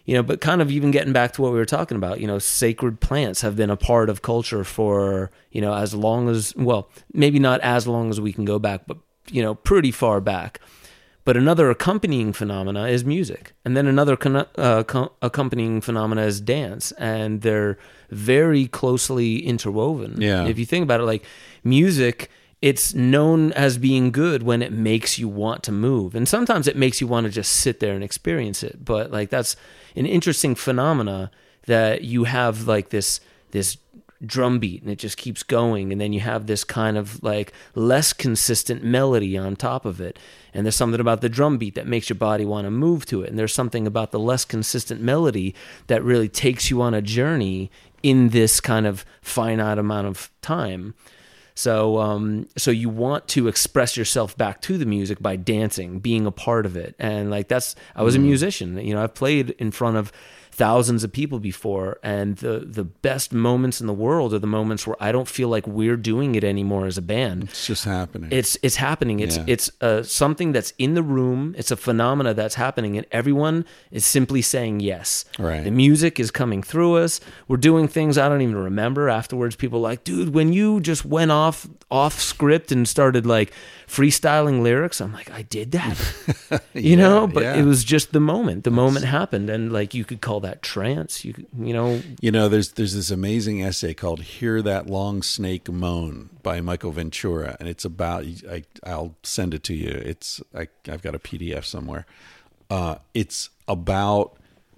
you know, but kind of even getting back to what we were talking about, you know, sacred plants have been a part of culture for, you know, as long as, well, maybe not as long as we can go back, but, you know, pretty far back. But another accompanying phenomena is music. And then another con- uh, co- accompanying phenomena is dance. And they're very closely interwoven. Yeah. If you think about it, like music, it's known as being good when it makes you want to move. And sometimes it makes you want to just sit there and experience it. But like that's an interesting phenomena that you have like this this drum beat and it just keeps going. And then you have this kind of like less consistent melody on top of it. And there's something about the drum beat that makes your body want to move to it. And there's something about the less consistent melody that really takes you on a journey in this kind of finite amount of time. So um so you want to express yourself back to the music by dancing being a part of it. And like that's I was a musician. You know I've played in front of thousands of people before and the the best moments in the world are the moments where I don't feel like we're doing it anymore as a band It's just happening. it's it's happening. It's Yeah. it's uh, something that's in the room. It's a phenomena that's happening, and everyone is simply saying yes. Right. The music is coming through us. We're doing things I don't even remember afterwards. People are like, dude, when you just went off off script and started like freestyling lyrics, I'm like, I did that. you know, but yeah. it was just the moment. The moment happened, and like you could call that trance. You you know, You know, there's there's this amazing essay called "Hear That Long Snake Moan" by Michael Ventura, and it's about. I, I'll send it to you. It's I, I've got a PDF somewhere. Uh, it's about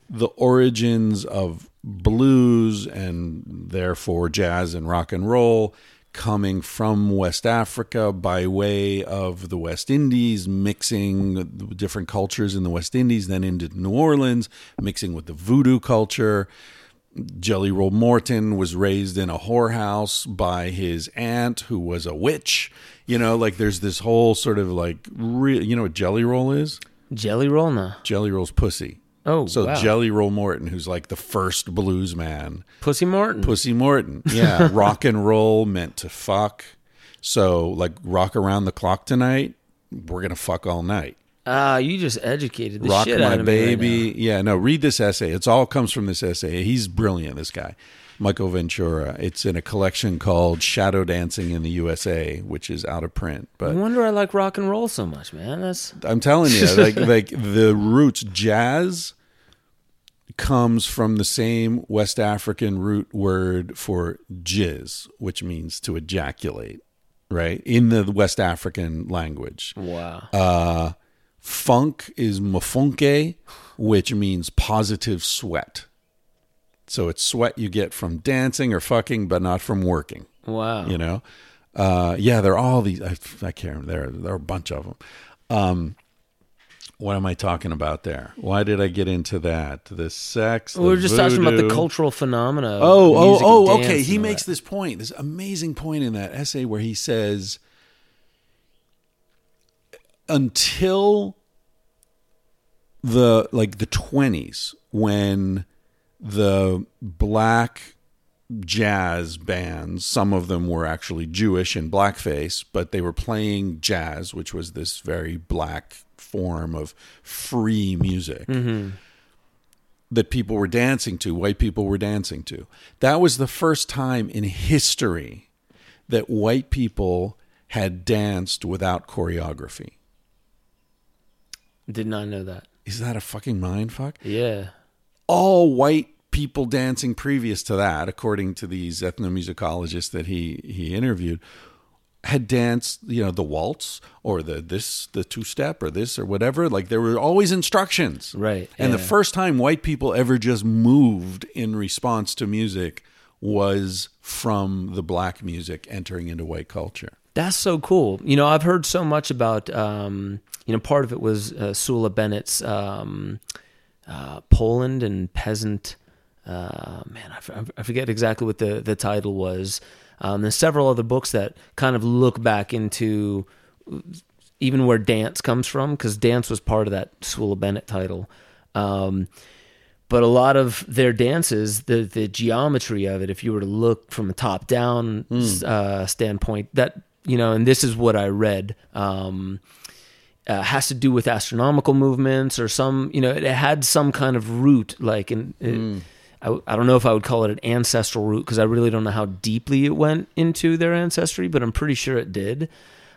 the origins of blues and therefore jazz and rock and roll coming from West Africa by way of the West Indies, mixing different cultures in the West Indies, then into New Orleans, mixing with the voodoo culture. Jelly Roll Morton was raised in a whorehouse by his aunt, who was a witch. You know, like there's this whole sort of like, re- you know what Jelly Roll is? Jelly Roll now. Jelly Roll's pussy. Oh, So wow. Jelly Roll Morton, who's like the first blues man, Pussy Morton, Pussy Morton. Yeah, rock and roll meant to fuck. So like rock around the clock tonight, we're gonna fuck all night. Ah, you just educated the rock shit my out of me right baby. now. yeah, no, read this essay. It's all comes from this essay. He's brilliant. This guy, Michael Ventura. It's in a collection called Shadow Dancing in the USA, which is out of print. But I wonder I like rock and roll so much, man. That's I'm telling you, like like the roots jazz comes from the same West African root word for jizz, which means to ejaculate, right? In the West African language. wow. Uh funk is mafunke, which means positive sweat. So it's sweat you get from dancing or fucking, but not from working wow. you know uh yeah they're all these i, I can't remember there there are a bunch of them um what am i talking about there why did i get into that the sex the we were just talking about the cultural phenomena. oh oh oh okay he makes that. this point this amazing point in that essay where he says until the like the 20s when the black jazz bands some of them were actually jewish in blackface but they were playing jazz which was this very black form of free music mm-hmm. that people were dancing to white people were dancing to that was the first time in history that white people had danced without choreography Did not know that. is that a fucking mind fuck Yeah. All white people dancing previous to that, according to these ethnomusicologists that he he interviewed, had danced, you know, the waltz or the this the two step or this or whatever. Like there were always instructions, Right, And the first time white people ever just moved in response to music was from the black music entering into white culture. That's so cool. You know, I've heard so much about, um, you know, part of it was uh, Sula Benet's um, uh, Poland and Peasant. Uh, man, I, f- I forget exactly what the, the title was. Um, there's several other books that kind of look back into even where dance comes from, because dance was part of that Sula Benet title. Um, but a lot of their dances, the the geometry of it, if you were to look from a top down uh, standpoint, that you know, and this is what I read. Um, uh, has to do with astronomical movements or some, you know, it had some kind of root, like in. It, I, I don't know if I would call it an ancestral root because I really don't know how deeply it went into their ancestry, but I'm pretty sure it did.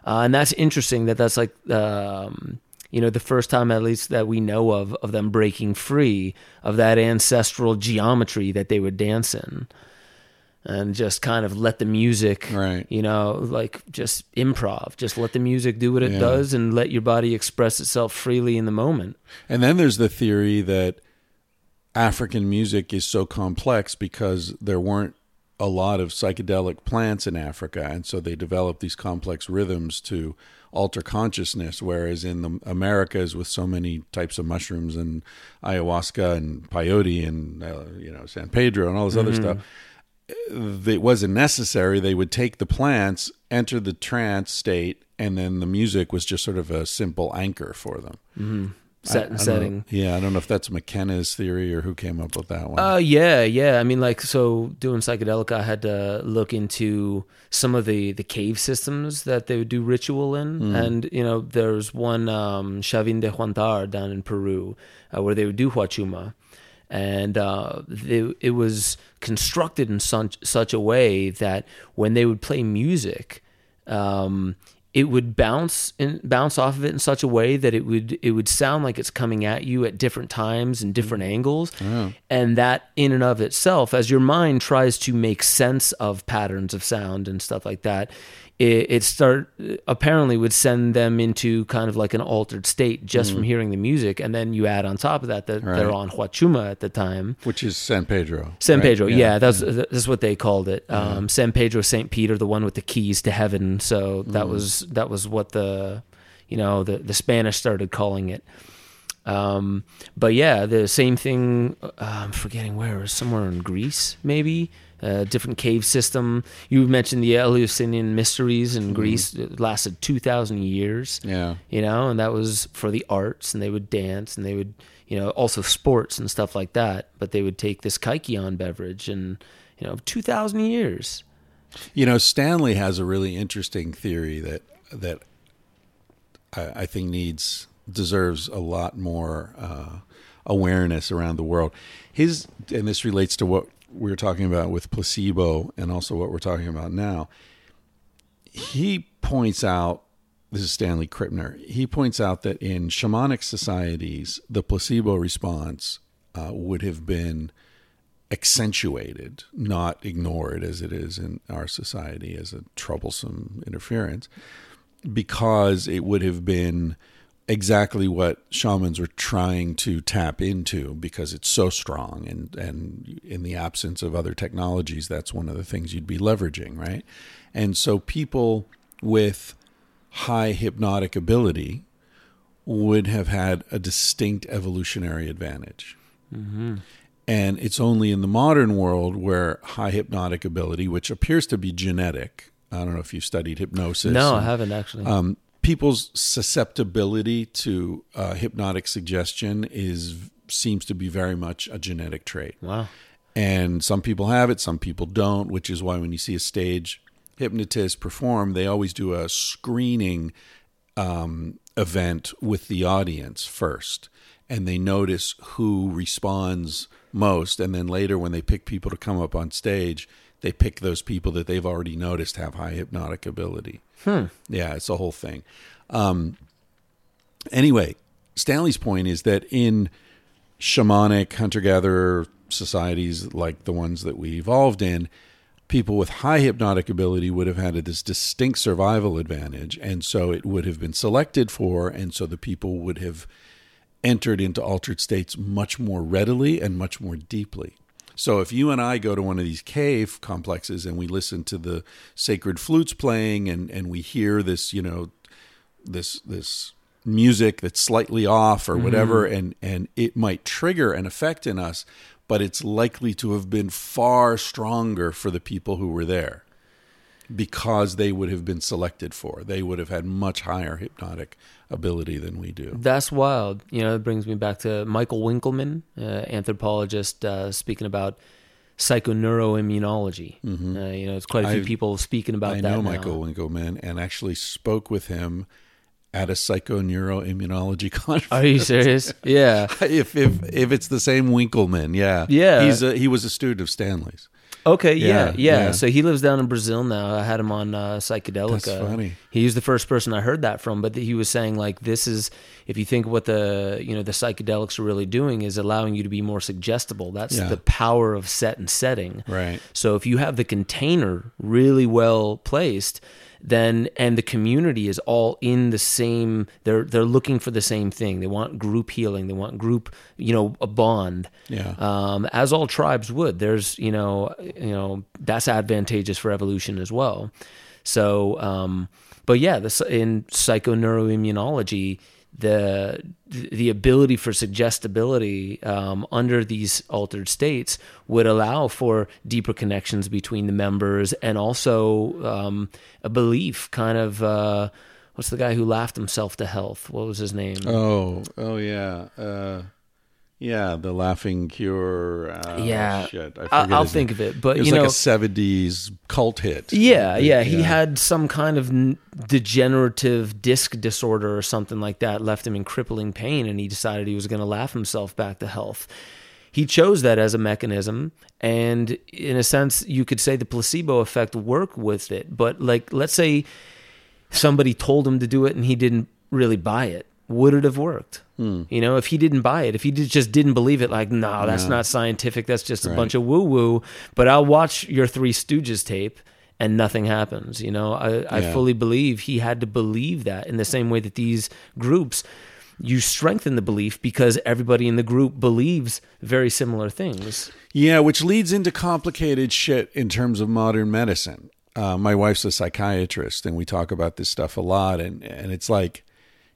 Uh, and that's interesting that that's like, um, you know, the first time at least that we know of of them breaking free of that ancestral geometry that they would dance in, and just kind of let the music, Right. You know, like just improv, just let the music do what it Yeah. does, and let your body express itself freely in the moment. And then there's the theory that African music is so complex because there weren't a lot of psychedelic plants in Africa, and so they developed these complex rhythms to alter consciousness. Whereas in the Americas, with so many types of mushrooms and ayahuasca and peyote and uh, you know San Pedro and all this other stuff, it wasn't necessary. They would take the plants, enter the trance state, and then the music was just sort of a simple anchor for them. Set and setting. know. Yeah, I don't know if that's McKenna's theory or who came up with that one. Uh, yeah, yeah. I mean, like, so doing psychedelic, I had to look into some of the the cave systems that they would do ritual in, and you know, there's one um, Chavin de Huantar down in Peru uh, where they would do huachuma, and uh, they, it was constructed in such such a way that when they would play music. Um, it would bounce and bounce off of it in such a way that it would it would sound like it's coming at you at different times and different angles and that in and of itself as your mind tries to make sense of patterns of sound and stuff like that it, it start apparently would send them into kind of like an altered state just from hearing the music and then you add on top of that that they're on huachuma at the time Which is San Pedro. San right? Pedro, yeah, that's that's what they called it. Um, San Pedro, Saint Peter, the one with the keys to heaven. So that was that was what the you know the the Spanish started calling it. Um, but yeah, the same thing. Uh, I'm forgetting where somewhere in Greece, maybe. A different cave system. You mentioned the Eleusinian mysteries in Greece. It lasted two thousand years Yeah. you know, and that was for the arts, and they would dance, and they would, you know, also sports and stuff like that. But they would take this kykeon beverage, and you know, two thousand years. You know, Stanley has a really interesting theory that that I, I think needs deserves a lot more uh, awareness around the world. His and this relates to what we were talking about with placebo, and also what we're talking about now. He points out. This is Stanley Krippner. He points out that in shamanic societies, the placebo response uh, would have been accentuated, not ignored as it is in our society as a troublesome interference, because it would have been exactly what shamans were trying to tap into because it's so strong and and in the absence of other technologies that's one of the things you'd be leveraging right and so people with high hypnotic ability would have had a distinct evolutionary advantage and it's only in the modern world where high hypnotic ability, which appears to be genetic, I don't know if you've studied hypnosis. no, I haven't actually. Um, people's susceptibility to uh, hypnotic suggestion is seems to be very much a genetic trait. wow. And some people have it, some people don't, which is why when you see a stage hypnotist perform, they always do a screening um, event with the audience first. And they notice who responds most. And then later, when they pick people to come up on stage, they pick those people that they've already noticed have high hypnotic ability. Yeah, it's a whole thing. Um, anyway, Stanley's point is that in shamanic hunter gatherer societies like the ones that we evolved in, people with high hypnotic ability would have had this distinct survival advantage. And so it would have been selected for, and so the people would have entered into altered states much more readily and much more deeply. So if you and I go to one of these cave complexes and we listen to the sacred flutes playing and, and we hear this, you know, this this music that's slightly off or whatever mm-hmm. and and it might trigger an effect in us but it's likely to have been far stronger for the people who were there because they would have been selected for. They would have had much higher hypnotic ability than we do That's wild. You know, it brings me back to Michael Winkelman, uh, anthropologist, uh, speaking about psychoneuroimmunology. Uh, you know, it's quite a few I- people speaking about I that I know now. Michael Winkelman and actually spoke with him at a psychoneuroimmunology conference. Are you serious? Yeah. if if if it's the same Winkelman, yeah, Yeah. He's a, he was a student of Stanley's. Okay, yeah, Yeah, yeah, yeah. So he lives down in Brazil now. I had him on uh, Psychedelica. That's funny. He was the first person I heard that from, but he was saying like this is if you think what the you know the psychedelics are really doing is allowing you to be more suggestible. That's Yeah. the power of set and setting. Right. So if you have the container really well placed, then and the community is all in the same they're they're looking for the same thing. They want group healing, they want group, you know, a bond. Yeah. Um, as all tribes would. There's, you know, you know, that's advantageous for evolution as well. So um but yeah, this in psychoneuroimmunology the the ability for suggestibility um, under these altered states would allow for deeper connections between the members and also um, a belief kind of uh, what's the guy who laughed himself to health? What was his name? Oh, oh yeah, uh, yeah. The Laughing Cure. Uh, Yeah. shit. I I- forget I'll think name. of it, but, it was you like know- a '70s cult hit. Yeah, yeah, he had some kind of degenerative disc disorder or something like that, left him in crippling pain, and he decided he was going to laugh himself back to health. He chose that as a mechanism, and in a sense, you could say the placebo effect worked with it. But like, let's say somebody told him to do it and he didn't really buy it. Would it have worked? You know, if he didn't buy it, if he did, just didn't believe it, like, no, that's No. not scientific. That's just a Right. bunch of woo woo. But I'll watch your Three Stooges tape and nothing happens. You know, I, I fully believe he had to believe that in the same way that these groups, you strengthen the belief because everybody in the group believes very similar things. Yeah, which leads into complicated shit in terms of modern medicine. Uh, my wife's a psychiatrist, and we talk about this stuff a lot. And and it's like,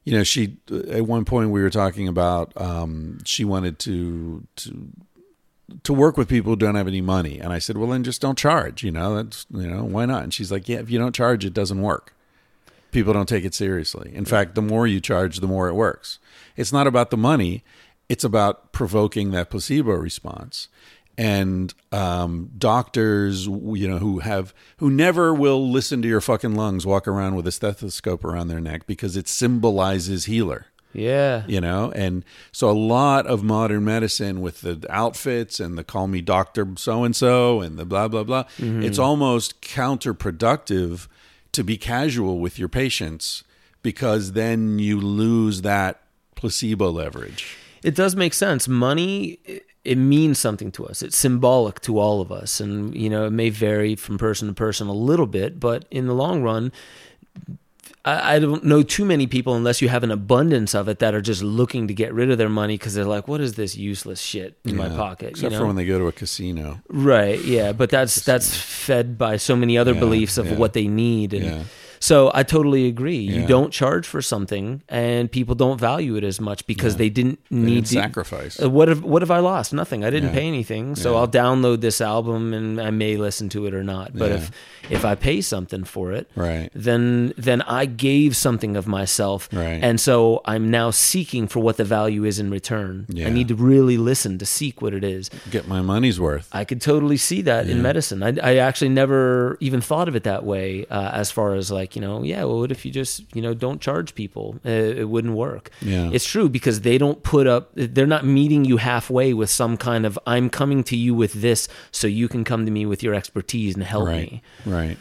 you know, she at one point we were talking about um, she wanted to to to work with people who don't have any money, and I said, well, then just don't charge. You know, that's you know why not? And she's like, yeah, if you don't charge, it doesn't work. People don't take it seriously. In fact, the more you charge, the more it works. It's not about the money; it's about provoking that placebo response. And um, doctors, you know, who have who never will listen to your fucking lungs, walk around with a stethoscope around their neck because it symbolizes healer Yeah. you know and so a lot of modern medicine with the outfits and the call me doctor so and so and the blah blah blah it's almost counterproductive to be casual with your patients because then you lose that placebo leverage It does make sense. Money, it- means something to us. It's symbolic to all of us, and you know it may vary from person to person a little bit, but in the long run, I, I don't know too many people unless you have an abundance of it that are just looking to get rid of their money because they're like, "What is this useless shit in my pocket?" except you for when they go to a casino Right, yeah, but that's that's fed by so many other Yeah, beliefs of yeah. what they need and Yeah. So I totally agree. You don't charge for something and people don't value it as much because Yeah. they didn't They need didn't to sacrifice Uh, What have what have I lost? Nothing. I didn't Yeah. pay anything. So Yeah. I'll download this album and I may listen to it or not. But Yeah. if if I pay something for it, Right. then then I gave something of myself. Right. And so I'm now seeking for what the value is in return. Yeah. I need to really listen to seek what it is. get my money's worth I could totally see that in medicine. I, I actually never even thought of it that way. Uh, as far as like you know, yeah. Well, what if you just you know don't charge people? Uh, it wouldn't work. Yeah. it's true because they don't put up. They're not meeting you halfway with some kind of I'm coming to you with this, so you can come to me with your expertise and help right me. right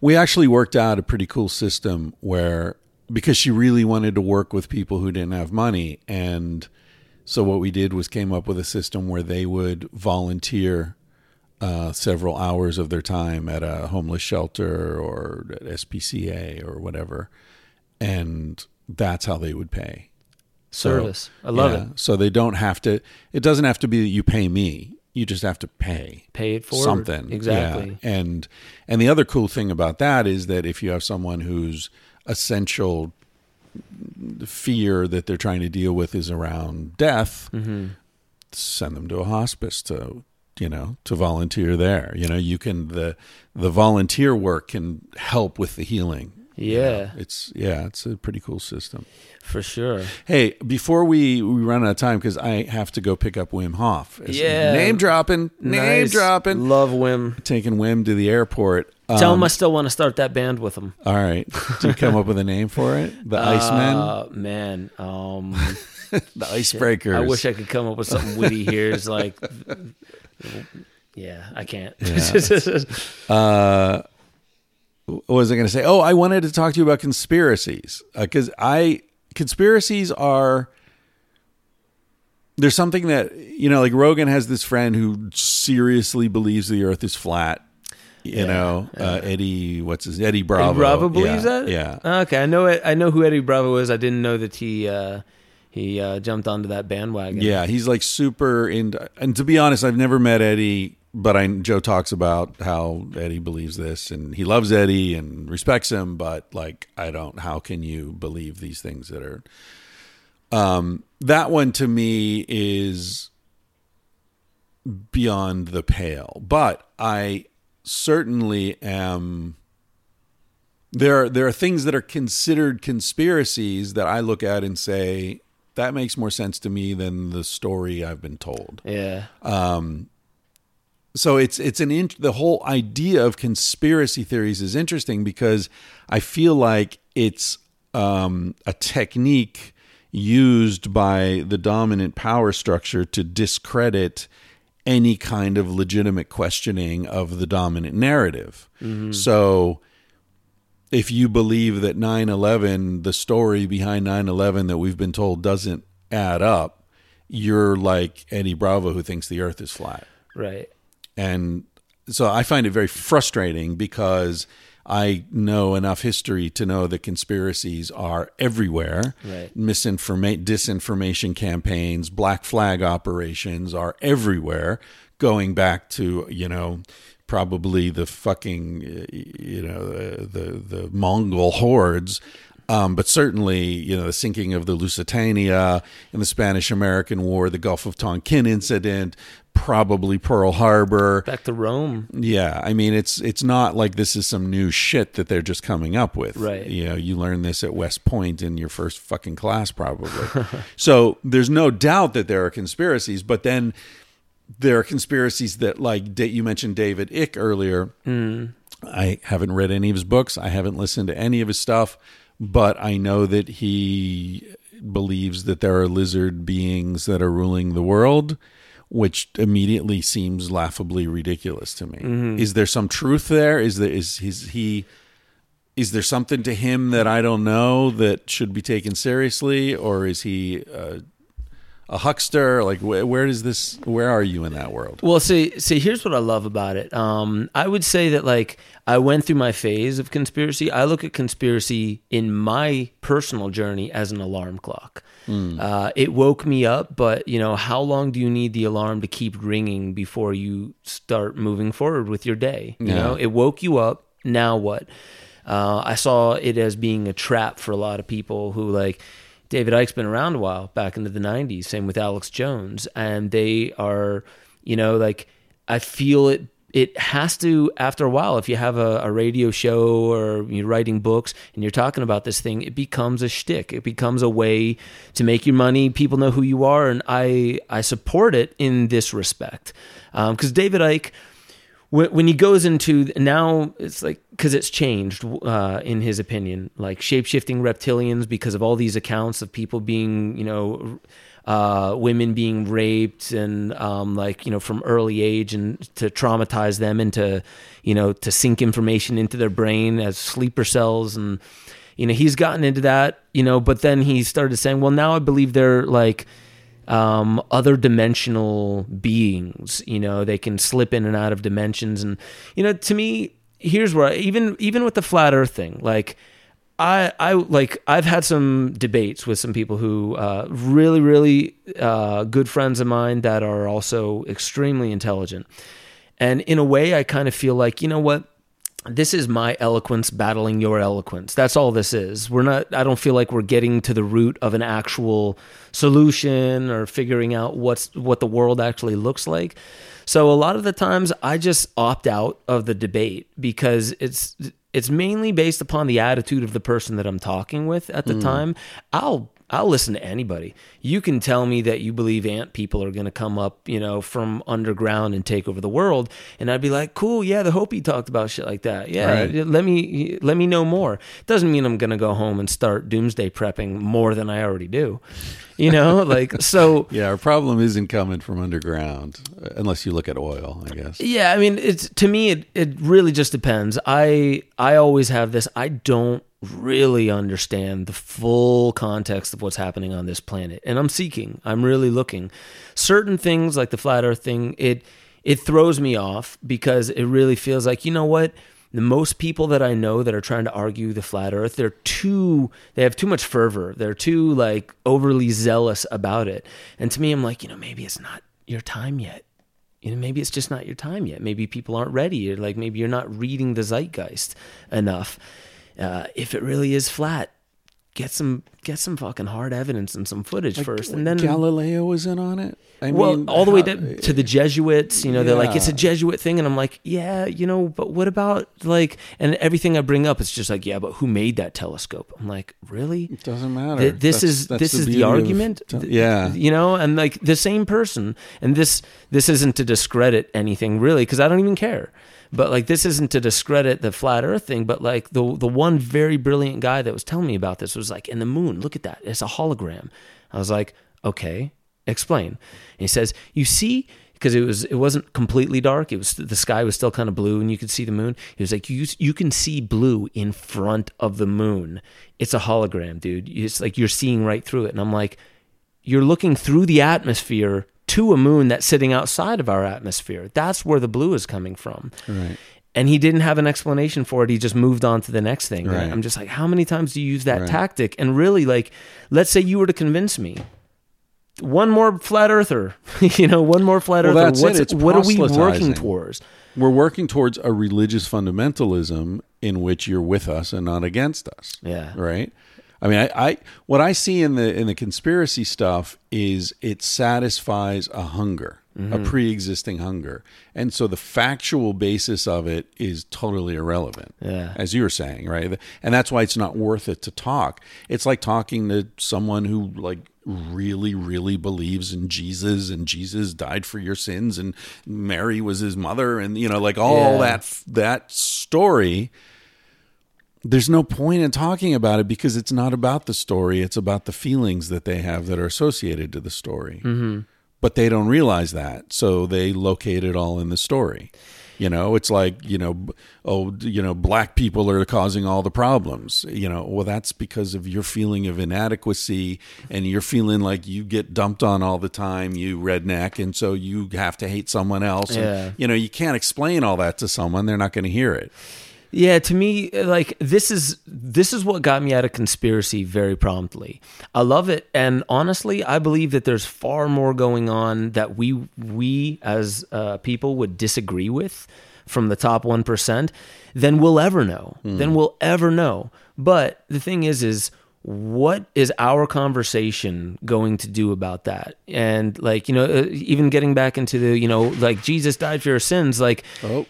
we actually worked out a pretty cool system where because she really wanted to work with people who didn't have money and so what we did was came up with a system where they would volunteer uh, several hours of their time at a homeless shelter or at SPCA or whatever, and that's how they would pay. So, Service. I love yeah, it. So they don't have to. It doesn't have to be that you pay me. You just have to pay Pay it forward. something Exactly. Yeah. and and the other cool thing about that is that if you have someone whose essential fear that they're trying to deal with is around death Mm-hmm. send them to a hospice to you know to volunteer there you know you can the the volunteer work can help with the healing you know. Yeah. it's yeah, it's a pretty cool system. for sure. Hey, before we, we run out of time, because I have to go pick up Wim Hof. It's Yeah. name dropping, name Nice. dropping. Love Wim. Taking Wim to the airport. Tell Um, him I still want to start that band with him. All right, did you come up with a name for it? The Icemen, Uh, man. Um, the Icebreakers. I wish I could come up with something witty here. It's like, yeah, I can't. uh, what was I going to say? Oh, I wanted to talk to you about conspiracies because I conspiracies are there's something that you know, like Rogan has this friend who seriously believes the Earth is flat. You know, Uh, Eddie, what's his Eddie Bravo? Eddie Bravo believes Yeah, that. Yeah, Okay, I know it. I know who Eddie Bravo is. I didn't know that he uh, he uh, jumped onto that bandwagon. Yeah, he's like super into. And to be honest, I've never met Eddie, but I Joe talks about how Eddie believes this, and he loves Eddie and respects him. But like, I don't. How can you believe these things that are? Um, that one to me is beyond the pale. But I certainly am. There, there are things that are considered conspiracies that I look at and say that makes more sense to me than the story I've been told. yeah, Um, So it's it's an int- the whole idea of conspiracy theories is interesting because I feel like it's um, a technique used by the dominant power structure to discredit any kind of legitimate questioning of the dominant narrative. So if you believe that 9/11 the story behind 9/11 that we've been told doesn't add up, you're like Eddie Bravo who thinks the earth is flat. right. And so I find it very frustrating because I know enough history to know that conspiracies are everywhere. Right. Misinformation, disinformation campaigns, black flag operations are everywhere, going back to, you know, probably the fucking, you know, the, the, the Mongol hordes. Um, but certainly, you know, the sinking of the Lusitania in the Spanish American War, the Gulf of Tonkin incident, probably Pearl Harbor. Back to Rome. Yeah, I mean it's it's not like this is some new shit that they're just coming up with. Right. You know, you learn this at West Point in your first fucking class probably. so there's no doubt that there are conspiracies, but then there are conspiracies that like you mentioned David Icke earlier. I haven't read any of his books. I haven't listened to any of his stuff, but I know that he believes that there are lizard beings that are ruling the world, which immediately seems laughably ridiculous to me. Is there some truth there? Is there is is he is there something to him that I don't know that should be taken seriously, or is he uh, a huckster? Like, wh- where does this? Where are you in that world? Well, see, see, here's what I love about it. Um, I would say that like I went through my phase of conspiracy. I look at conspiracy in my personal journey as an alarm clock. Uh, it woke me up, but you know, how long do you need the alarm to keep ringing before you start moving forward with your day? You know, it woke you up. Now what? Uh, I saw it as being a trap for a lot of people who like David Icke's been around a while, back into the '90s. Same with Alex Jones, and they are, you know, like I feel it. It has to after a while. If you have a, a radio show or you're writing books and you're talking about this thing, it becomes a shtick. It becomes a way to make your money. People know who you are, and I I support it in this respect um, because David Icke when, when he goes into now it's like because it's changed uh, in his opinion like shape-shifting reptilians because of all these accounts of people being you know uh, women being raped and um, like you know from early age and to traumatize them and to you know to sink information into their brain as sleeper cells and you know he's gotten into that you know but then he started saying well now i believe they're like um, other dimensional beings. You know, they can slip in and out of dimensions, and you know, to me, here's where I, even even with the flat Earth thing, like. I, I like I've had some debates with some people who uh, really really uh, good friends of mine that are also extremely intelligent, and in a way I kind of feel like you know what this is my eloquence battling your eloquence. That's all this is. We're not I don't feel like we're getting to the root of an actual solution or figuring out what's what the world actually looks like. So a lot of the times I just opt out of the debate because it's it's mainly based upon the attitude of the person that I'm talking with at the Mm. time. I'll I'll listen to anybody. You can tell me that you believe ant people are going to come up, you know, from underground and take over the world, and I'd be like, "Cool, yeah, the Hopi talked about shit like that. Yeah, Right. let me let me know more." Doesn't mean I'm going to go home and start doomsday prepping more than I already do. You know, like so Yeah, our problem isn't coming from underground, uh, unless you look at oil, I guess. Yeah, I mean, it's to me, it, it really just depends. I I always have this. I don't really understand the full context of what's happening on this planet, and I'm seeking. I'm really looking. Certain things, like the flat Earth thing, it it throws me off because it really feels like you know what. The most people that I know that are trying to argue the flat earth, they're too they have too much fervor. They're too like overly zealous about it. And to me I'm like, you know, maybe it's not your time yet you know maybe it's just not your time yet maybe people aren't ready or like maybe you're not reading the zeitgeist enough uh, if it really is flat get some get some fucking hard evidence and some footage first and then Galileo was in on it. I well mean, all the way how- to, to the jesuits you know they're like it's a jesuit thing and i'm like yeah you know but what about like and everything i bring up it's just like yeah but who made that telescope i'm like really It doesn't matter. Th- this That's- is that's this is the beauty of argument Th- yeah. you know and like the same person and this this isn't to discredit anything really because i don't even care but like this isn't to discredit the flat earth thing but like the the one very brilliant guy that was telling me about this was like in the moon. Look at that. It's a hologram. I was like okay explain. And he says you see because it was it wasn't completely dark. It was the sky was still kind of blue and you could see the moon. He was like you you can see blue in front of the moon. It's a hologram dude. It's like you're seeing right through it. And i'm like you're looking through the atmosphere to a moon that's sitting outside of our atmosphere. That's where the blue is coming from. Right. And he didn't have an explanation for it. He just moved on to the next thing. Right. I'm just like, how many times do you use that Right. tactic? And really, like, let's say you were to convince me. One more flat earther, you know, one more flat Well, earther. that's it. What's It's what are we working towards? We're working towards a religious fundamentalism in which you're with us and not against us. Yeah. Right. I mean, I, I what I see in the in the conspiracy stuff is it satisfies a hunger, Mm-hmm. a pre-existing hunger, and so the factual basis of it is totally irrelevant. Yeah. as you were saying, right? And that's why it's not worth it to talk. It's like talking to someone who like really, really believes in Jesus and Jesus died for your sins and Mary was his mother and you know, like all Yeah. that that story. There's no point in talking about it because it's not about the story. It's about the feelings that they have that are associated to the story. Mm-hmm. But they don't realize that, so they locate it all in the story. You know, it's like you know, oh, you know, black people are causing all the problems. You know, well, that's because of your feeling of inadequacy, and you're feeling like you get dumped on all the time, you redneck, and so you have to hate someone else. And, Yeah. you know, you can't explain all that to someone; they're not going to hear it. Yeah, to me, like this is this is what got me out of conspiracy very promptly. I love it, and honestly, I believe that there's far more going on that we we as uh, people would disagree with from the top one percent than we'll ever know. Than we'll ever know. But the thing is, is what is our conversation going to do about that? And like you know, uh, even getting back into the you know, like Jesus died for your sins, like. Oh,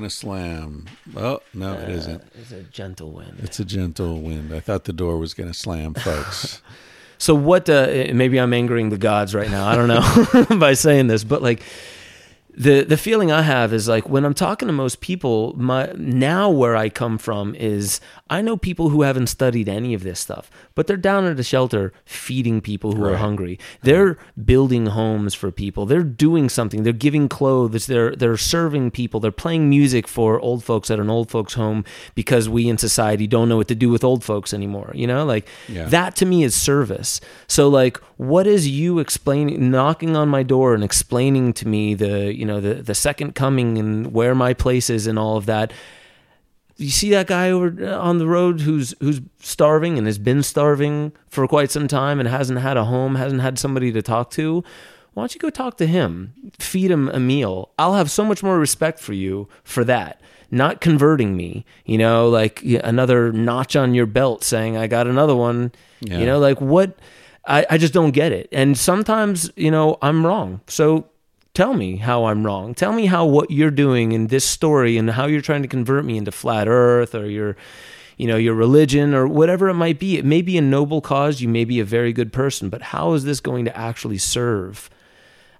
to slam. Oh no, it isn't. It's a gentle wind. It's a gentle wind. I thought the door was going to slam, folks. So what? Uh, maybe I'm angering the gods right now. I don't know by saying this, but like the the feeling I have is like when I'm talking to most people, my now where I come from is I know people who haven't studied any of this stuff, but they're down at a shelter feeding people who are hungry. They're building homes for people. They're doing something. They're giving clothes. They're they're serving people. They're playing music for old folks at an old folks home because we in society don't know what to do with old folks anymore. You know, like Yeah. that to me is service. So like what is you explaining knocking on my door and explaining to me the you know the the second coming and where my place is and all of that you see that guy over uh, on the road who's who's starving and has been starving for quite some time and hasn't had a home, hasn't had somebody to talk to. Why don't you go talk to him? Feed him a meal. I'll have so much more respect for you for that. Not converting me, you know, like another notch on your belt saying, I got another one. Yeah. You know, like what? I, I just don't get it. And sometimes, you know, I'm wrong. So tell me how I'm wrong. Tell me how what you're doing in this story and how you're trying to convert me into flat earth or your you know, your religion or whatever it might be. It may be a noble cause, you may be a very good person, but how is this going to actually serve?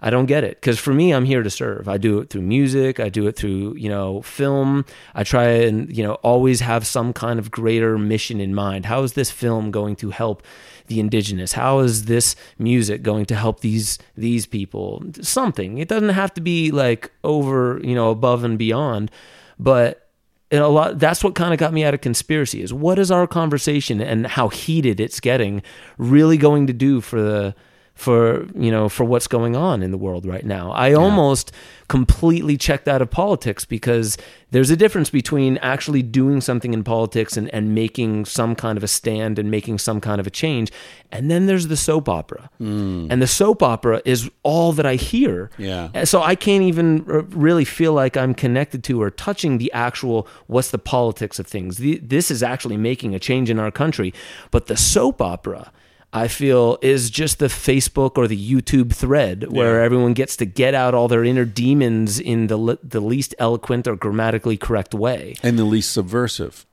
I don't get it because for me, I'm here to serve. I do it through music. I do it through you know film. I try and you know always have some kind of greater mission in mind. How is this film going to help the indigenous? How is this music going to help these these people? Something. It doesn't have to be like over you know above and beyond, but and a lot that's what kind of got me out of conspiracy is what is our conversation and how heated it's getting really going to do for the for you know for what's going on in the world right now i almost completely checked out of politics because there's a difference between actually doing something in politics and, and making some kind of a stand and making some kind of a change and then there's the soap opera hmm. and the soap opera is all that i hear Yeah. and so I can't even really feel like I'm connected to or touching the actual what's the politics of things. The, this is actually making a change in our country, but the soap opera. I feel is just the Facebook or the YouTube thread where Yeah. everyone gets to get out all their inner demons in the the least eloquent or grammatically correct way. and the least subversive.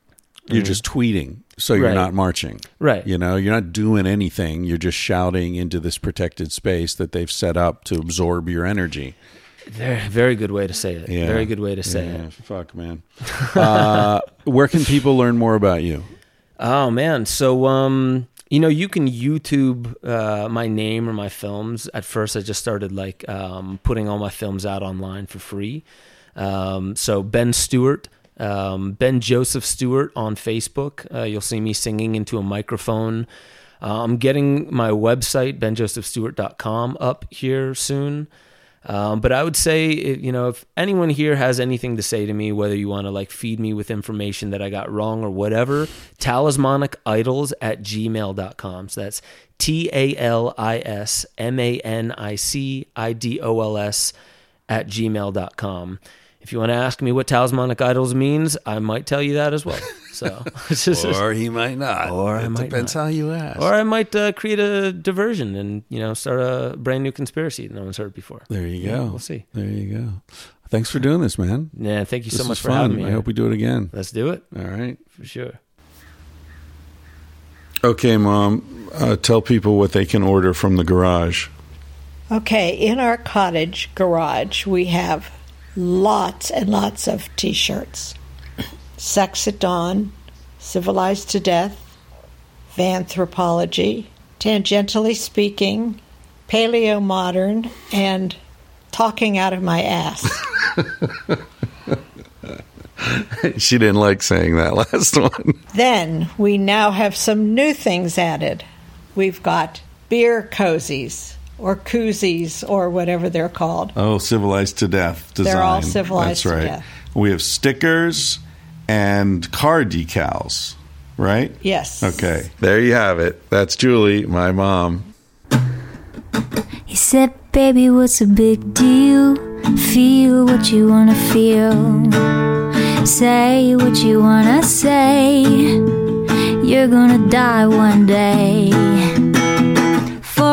You're just tweeting, so you're Mm-hmm. Right. not marching. Right. You know, you're not doing anything. You're just shouting into this protected space that they've set up to absorb your energy. Very, very good way to say it. Yeah. Very good way to say Yeah, it. Fuck, man. uh, where can people learn more about you? Oh man, so um, you know, you can YouTube uh, my name or my films. At first, I just started like um, putting all my films out online for free. Um, so Ben Stewart, um, Ben Joseph Stewart on Facebook. Uh, you'll see me singing into a microphone. Uh, I'm getting my website benjosephstewart.com up here soon. Um, but I would say, you know, if anyone here has anything to say to me, whether you want to like feed me with information that I got wrong or whatever, talismanicidols at gmail.com. So that's T A L I S M A N I C I D O L S at gmail.com. If you want to ask me what talismanic idols means, I might tell you that as well. So, it's just- he might not. Or I might not. how you ask. or I might uh, create a diversion and, you know, start a brand new conspiracy that no one's heard before. There you Yeah, go. we'll see. There you go. Thanks for doing this, man. Yeah, thank you This so much for fun. having me. I here. hope we do it again. Let's do it All right. for sure. Okay, mom. Uh, tell people what they can order from the garage. Okay, in our cottage garage, we have lots and lots of t shirts Sex at Dawn, Civilized to Death, Vanthropology, Tangentially Speaking, Paleo Modern, and Talking Out of My Ass. she didn't like saying that last one. then we now have some new things added. We've got beer cozies or koozies or whatever they're called. Oh, civilized to death design. They're all civilized That's to right. death. We have stickers and car decals, right? Yes. Okay. There you have it. That's Julie, my mom. He said, Baby, what's a big deal? Feel what you wanna feel. Say what you wanna say. You're gonna die one day.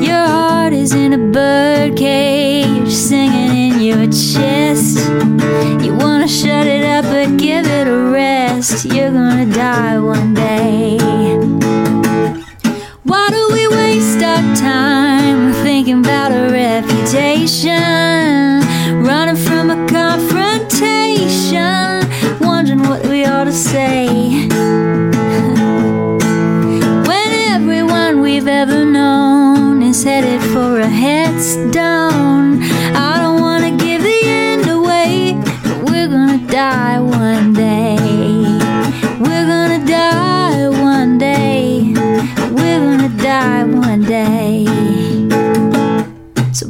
Your heart is in a bird cage, singing in your chest. You wanna shut it up, but give it a rest. You're gonna die one day. Why do we waste our time thinking about a reputation?